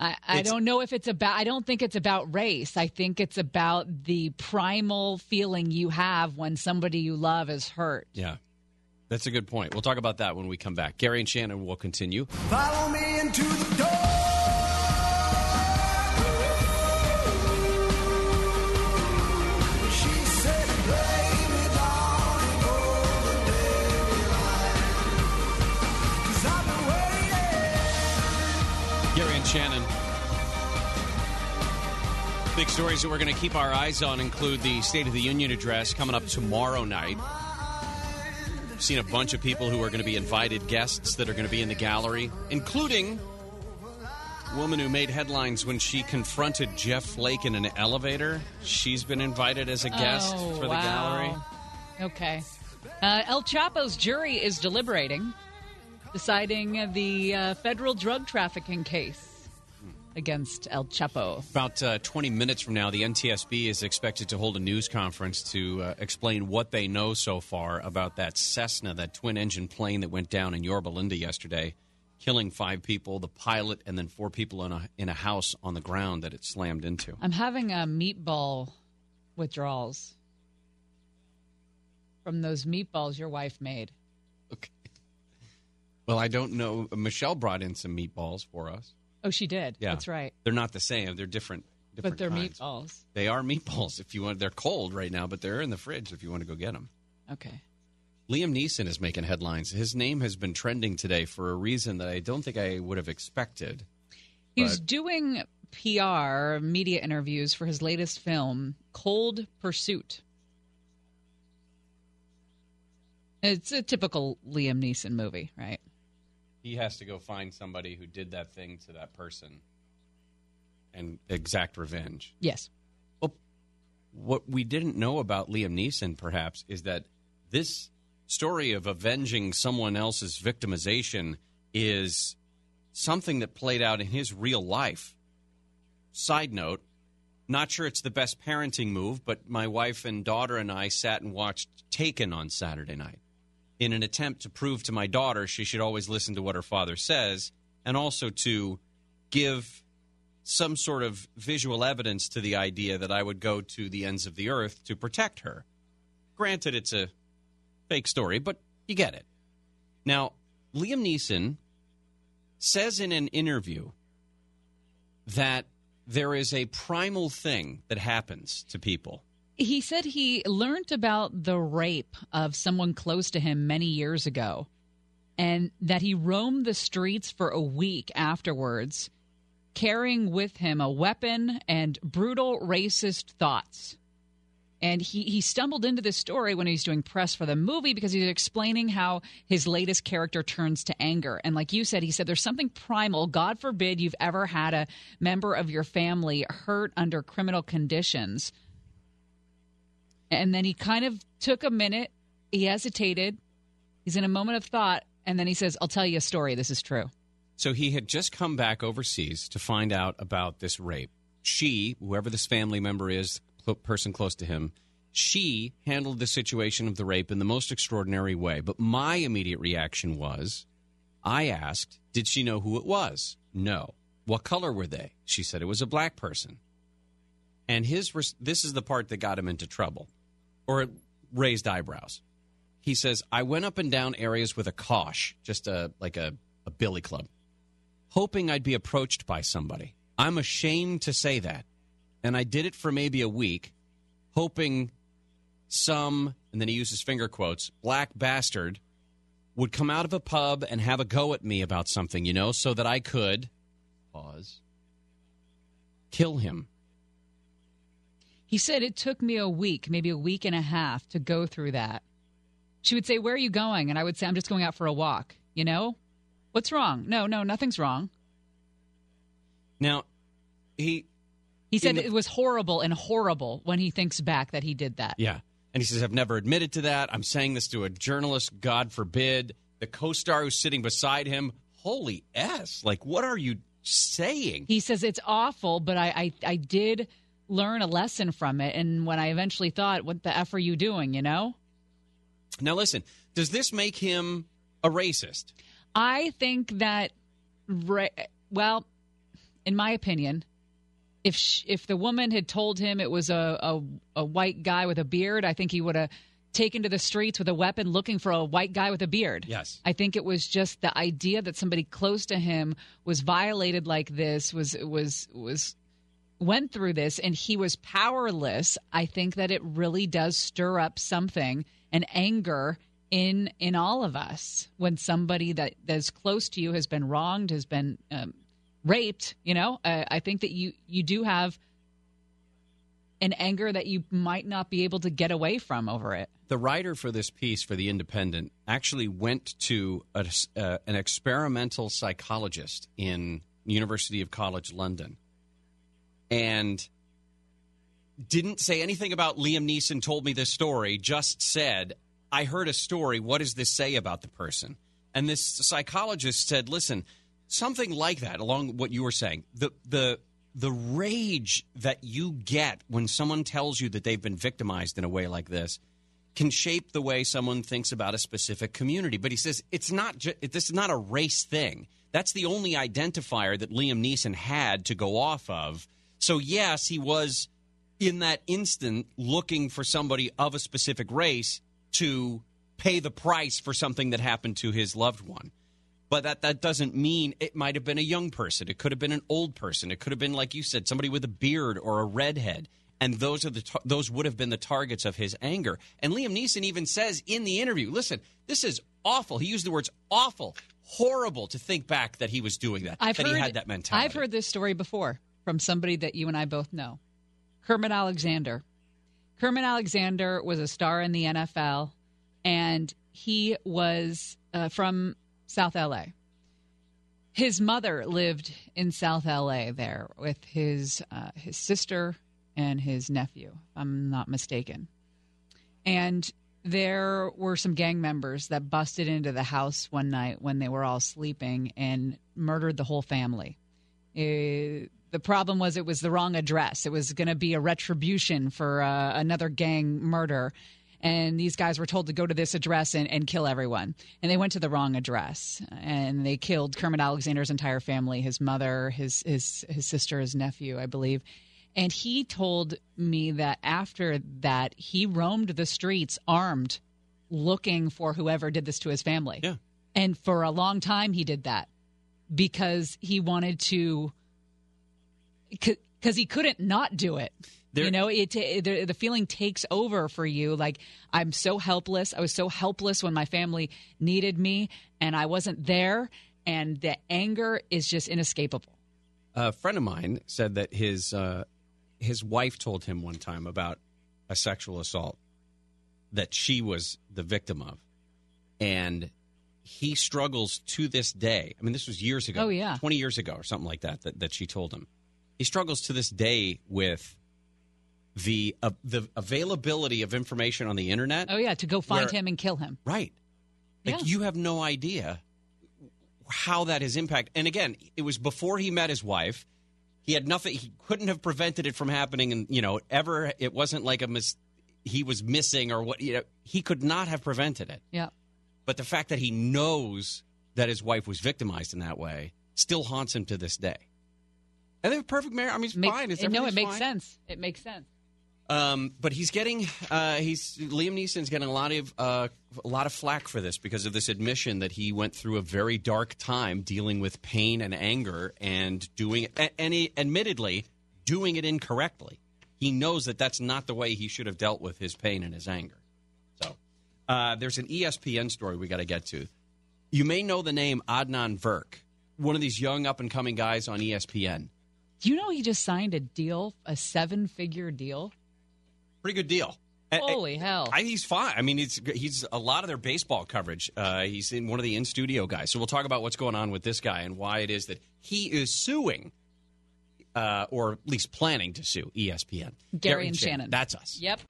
I, I don't know if it's about. I don't think it's about race. I think it's about the primal feeling you have when somebody you love is hurt. yeah, that's a good point. We'll talk about that when we come back. Gary and Shannon will continue. Follow me into the door. Big stories that we're going to keep our eyes on include the State of the Union address coming up tomorrow night. I've seen a bunch of people who are going to be invited guests that are going to be in the gallery, including a woman who made headlines when she confronted Jeff Flake in an elevator. She's been invited as a guest Oh, for the wow. gallery. Okay. Uh, El Chapo's jury is deliberating, deciding the uh, federal drug trafficking case against El Chapo. About uh, 20 minutes from now, the NTSB is expected to hold a news conference to uh, explain what they know so far about that Cessna, that twin engine plane that went down in Yorba Linda yesterday, killing five people, the pilot, and then four people in a, in a house on the ground that it slammed into. I'm having a meatball withdrawals from those meatballs your wife made. Okay. Well, I don't know. Michelle brought in some meatballs for us. Oh, she did. Yeah. That's right. They're not the same. They're different. different But they're kinds. meatballs. They are meatballs. If you want, they're cold right now, but they're in the fridge if you want to go get them. Okay. Liam Neeson is making headlines. His name has been trending today for a reason that I don't think I would have expected. He's But- doing PR media interviews for his latest film, Cold Pursuit. It's a typical Liam Neeson movie, right? He has to go find somebody who did that thing to that person and exact revenge. Yes. Well, what we didn't know about Liam Neeson, perhaps, is that this story of avenging someone else's victimization is something that played out in his real life. Side note, not sure it's the best parenting move, but my wife and daughter and I sat and watched Taken on Saturday night in an attempt to prove to my daughter she should always listen to what her father says and also to give some sort of visual evidence to the idea that I would go to the ends of the earth to protect her. Granted, it's a fake story, but you get it. Now, Liam Neeson says in an interview that there is a primal thing that happens to people. He said he learned about the rape of someone close to him many years ago and that he roamed the streets for a week afterwards, carrying with him a weapon and brutal racist thoughts. And he, he stumbled into this story when he was doing press for the movie because he was explaining how his latest character turns to anger. And like you said, he said there's something primal. God forbid you've ever had a member of your family hurt under criminal conditions. And then he kind of took a minute. He hesitated. He's in a moment of thought. And then he says, I'll tell you a story. This is true. So he had just come back overseas to find out about this rape. She, whoever this family member is, person close to him, she handled the situation of the rape in the most extraordinary way. But my immediate reaction was I asked, Did she know who it was? No. What color were they? She said it was a black person. And his this is the part that got him into trouble or raised eyebrows. He says, I went up and down areas with a cosh, just a like a, a billy club, hoping I'd be approached by somebody. I'm ashamed to say that. And I did it for maybe a week, hoping some, and then he uses finger quotes, black bastard would come out of a pub and have a go at me about something, you know, so that I could pause, kill him. He said it took me a week, maybe a week and a half to go through that. She would say, Where are you going? And I would say, I'm just going out for a walk. You know? What's wrong? No, no, nothing's wrong. Now, he He said the- it was horrible and horrible when he thinks back that he did that. Yeah. And he says, I've never admitted to that. I'm saying this to a journalist, God forbid. The co star who's sitting beside him, holy S. Like, what are you saying? He says it's awful, but I, I, I did learn a lesson from it. And when I eventually thought, what the F are you doing, you know? Now, listen, does this make him a racist? I think that, ra- well, in my opinion, if sh- if the woman had told him it was a, a, a white guy with a beard, I think he would have taken to the streets with a weapon looking for a white guy with a beard. Yes. I think it was just the idea that somebody close to him was violated like this was was was went through this and he was powerless. I think that it really does stir up something an anger in in all of us when somebody that that's close to you has been wronged, has been um, raped. You know, I think that you you do have an anger that you might not be able to get away from over it. The writer for this piece for The Independent actually went to a, uh, an experimental psychologist in University of College London and didn't say anything about Liam Neeson told me this story, just said, I heard a story. What does this say about the person? And this psychologist said, listen, something like that, along what you were saying, the, the, the rage that you get when someone tells you that they've been victimized in a way like this can shape the way someone thinks about a specific community. But he says it's not ju- this is not a race thing. That's the only identifier that Liam Neeson had to go off of. So yes, he was in that instant looking for somebody of a specific race to pay the price for something that happened to his loved one. But that, that doesn't mean it might have been a young person. It could have been an old person. It could have been, like you said, somebody with a beard or a redhead. And those are the tar- those would have been the targets of his anger. And Liam Neeson even says in the interview, "Listen, this is awful." He used the words "awful," horrible to think back that he was doing that. I've that heard, he had that mentality. I've heard this story before from somebody that you and I both know, Kermit Alexander. Kermit Alexander was a star in the NFL, and he was uh, from South LA. His mother lived in South LA there with his uh, his sister and his nephew. If I'm not mistaken, and there were some gang members that busted into the house one night when they were all sleeping and murdered the whole family. Uh, the problem was it was the wrong address. It was going to be a retribution for uh, another gang murder. And these guys were told to go to this address and, and kill everyone. And they went to the wrong address. And they killed Kermit Alexander's entire family his mother, his, his, his sister, his nephew, I believe. And he told me that after that, he roamed the streets armed, looking for whoever did this to his family. Yeah. And for a long time, he did that because he wanted to, because he couldn't not do it. you know, it, it the, the feeling takes over for you. Like I'm so helpless. I was so helpless when my family needed me, and I wasn't there. And the anger is just inescapable. A friend of mine said that his uh, his wife told him one time about a sexual assault that she was the victim of, and he struggles to this day. I mean, this was years ago. Oh, yeah. twenty years ago or something like that. That, that she told him. He struggles to this day with the uh, the availability of information on the internet. Oh yeah, to go find Where- him and kill him. Right. Like Yeah. you have no idea how that has impacted. And again, it was before he met his wife. He had nothing. He couldn't have prevented it from happening, and you know, ever. It wasn't like a mis. He was missing or what. You know, he could not have prevented it. Yeah. But the fact that he knows that his wife was victimized in that way still haunts him to this day. And they have a perfect marriage. I mean, it's Makes- fine. It's no, it makes fine. sense. It makes sense. Um, but he's getting uh, he's Liam Neeson's getting a lot of uh, a lot of flack for this because of this admission that he went through a very dark time dealing with pain and anger and doing and he admittedly doing it incorrectly. He knows that that's not the way he should have dealt with his pain and his anger. So uh, there's an ESPN story we got to get to. You may know the name Adnan Virk, one of these young up and coming guys on ESPN. Do you know he just signed a deal, a seven-figure deal? Pretty good deal. And- Holy hell! I, he's fine. I mean, he's he's a lot of their baseball coverage. Uh, he's in one of the in studio guys. So we'll talk about what's going on with this guy and why it is that he is suing uh, or at least planning to sue ESPN. Gary and Shannon. That's us. Yep.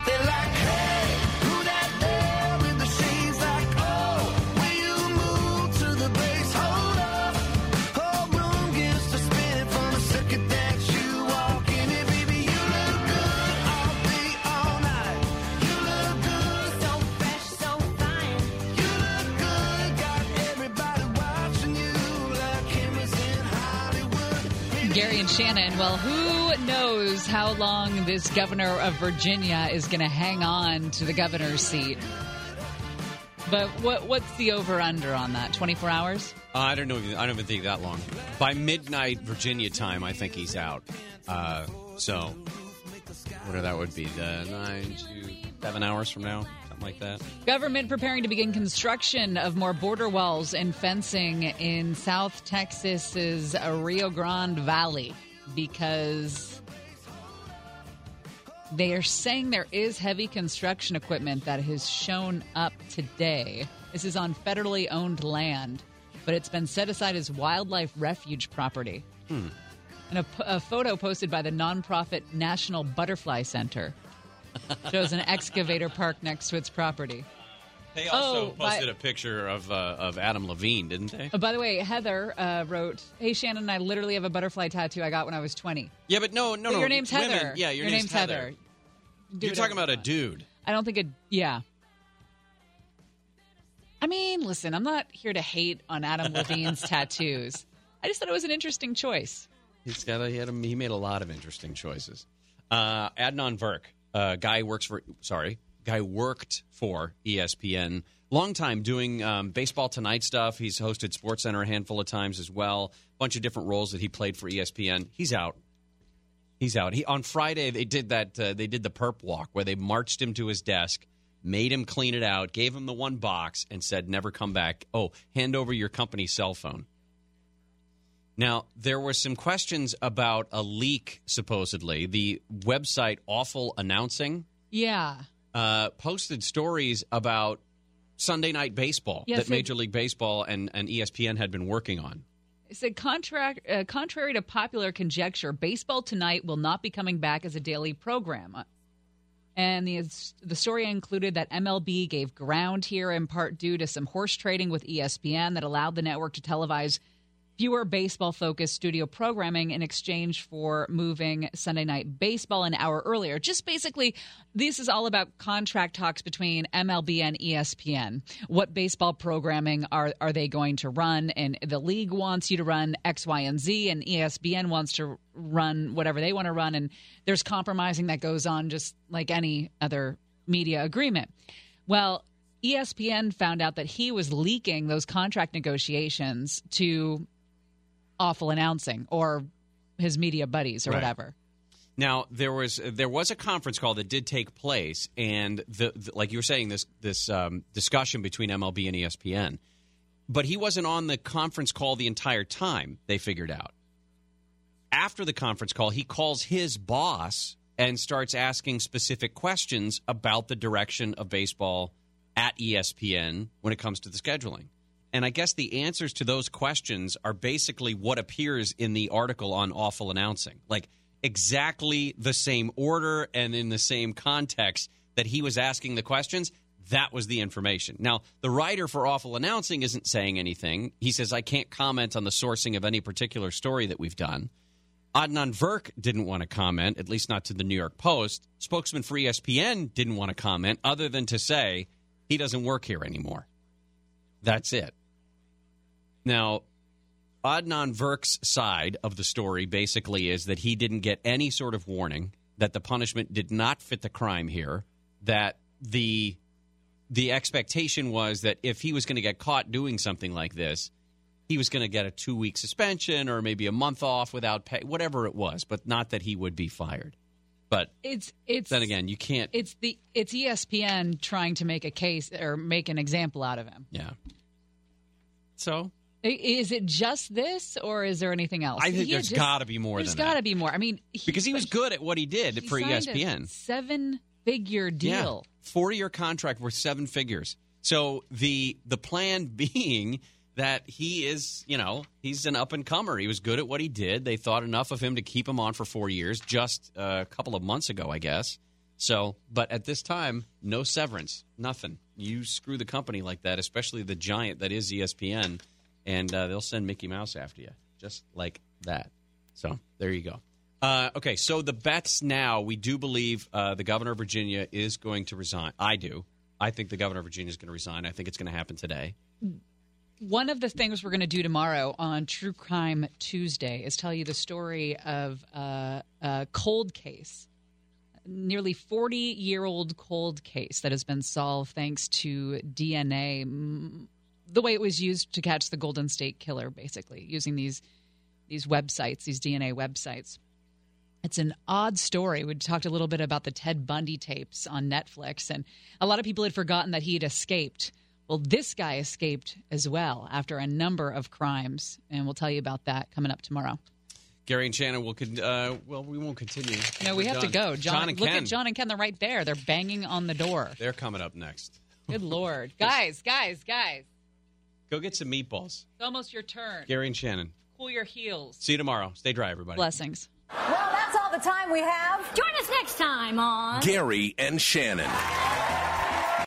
And Shannon. Well, who knows how long this governor of Virginia is going to hang on to the governor's seat? But what what's the over under on that? 24 hours? Uh, I don't know. I don't even think that long. By midnight Virginia time, I think he's out. Uh, so, whatever that would be, the nine to seven hours from now, something like that. Government preparing to begin construction of more border walls and fencing in South Texas's Rio Grande Valley because they are saying there is heavy construction equipment that has shown up today. This is on federally owned land, but it's been set aside as wildlife refuge property. Hmm. And a, a photo posted by the nonprofit National Butterfly Center shows an excavator parked next to its property. They also Oh, by- posted a picture of uh, of Adam Levine, didn't they? Oh, by the way, Heather uh, wrote, "Hey Shannon, I literally have a butterfly tattoo I got when I was 20." Yeah, but no, no, But no. your name's women- Heather. Yeah, your, Your name's, name's Heather. Heather. You're talking about a dude. I don't think it. Yeah. I mean, listen, I'm not here to hate on Adam Levine's tattoos. I just thought it was an interesting choice. He's got a, he had a, he made a lot of interesting choices. Uh, Adnan Virk, uh, guy works for sorry, guy worked for ESPN, long time doing um, baseball tonight stuff. He's hosted Sports Center a handful of times as well. bunch of different roles that he played for ESPN. He's out. He's out. He on Friday they did that. Uh, they did the perp walk where they marched him to his desk, made him clean it out, gave him the one box, and said, "Never come back." Oh, hand over your company cell phone. Now, there were some questions about a leak, supposedly. The website Awful Announcing Yeah. uh, posted stories about Sunday Night Baseball Yes, that Major League Baseball and, and ESPN had been working on. It said, contract, uh, contrary to popular conjecture, Baseball Tonight will not be coming back as a daily program. And the, the story included that MLB gave ground here in part due to some horse trading with ESPN that allowed the network to televise fewer baseball focused studio programming in exchange for moving Sunday night baseball an hour earlier. Just basically, this is all about contract talks between MLB and ESPN. What baseball programming are, are they going to run? And the league wants you to run X, Y, and Z, and ESPN wants to run whatever they want to run. And there's compromising that goes on just like any other media agreement. Well, ESPN found out that he was leaking those contract negotiations to awful announcing or his media buddies or Right. whatever. Now there was there was a conference call that did take place, and the, the like you were saying this this um, discussion between MLB and ESPN, but he wasn't on the conference call the entire time. They figured out after the conference call, he calls his boss and starts asking specific questions about the direction of baseball at ESPN when it comes to the scheduling. And I guess the answers to those questions are basically what appears in the article on awful announcing. Like exactly the same order and in the same context that he was asking the questions. That was the information. Now, the writer for Awful Announcing isn't saying anything. He says, I can't comment on the sourcing of any particular story that we've done. Adnan Virk didn't want to comment, at least not to the New York Post. Spokesman for ESPN didn't want to comment, other than to say he doesn't work here anymore. That's it. Now, Adnan Virk's side of the story basically is that he didn't get any sort of warning, that the punishment did not fit the crime here, that the the expectation was that if he was going to get caught doing something like this, he was going to get a two week suspension or maybe a month off without pay, whatever it was, but not that he would be fired. But It's it's then again, you can't. it's the it's ESPN trying to make a case or make an example out of him. Yeah. So Is it just this, or is there anything else? I think He there's got to be more There's got to be more. I mean, because he was good at what he did for E a ESPN. seven-figure deal. Yeah, four-year contract worth seven figures. So the the plan being that he is, you know, he's an up and comer. He was good at what he did. They thought enough of him to keep him on for four years, just a couple of months ago, I guess. So, but at this time, no severance, nothing. You screw the company like that, especially the giant that is ESPN, and uh, they'll send Mickey Mouse after you, just like that. So there you go. Uh, okay, so the bets now, we do believe uh, the governor of Virginia is going to resign. I do. I think the governor of Virginia is going to resign. I think it's going to happen today. One of the things we're going to do tomorrow on True Crime Tuesday is tell you the story of uh, a cold case, nearly 40 year old cold case that has been solved thanks to DNA, the way it was used to catch the Golden State Killer, basically, using these, these websites, these DNA websites. It's an odd story. We talked a little bit about the Ted Bundy tapes on Netflix, and a lot of people had forgotten that he had escaped. Well, this guy escaped as well after a number of crimes, and we'll tell you about that coming up tomorrow. Gary and Shannon will. Con- uh, well, we won't continue. No, we We're have to go. John, John and look Ken. at John and Ken. They're right there. They're banging on the door. They're coming up next. Good lord, guys, guys, guys! Go get some meatballs. It's almost your turn. Gary and Shannon. Cool your heels. See you tomorrow. Stay dry, everybody. Blessings. Well, that's all the time we have. Join us next time on Gary and Shannon.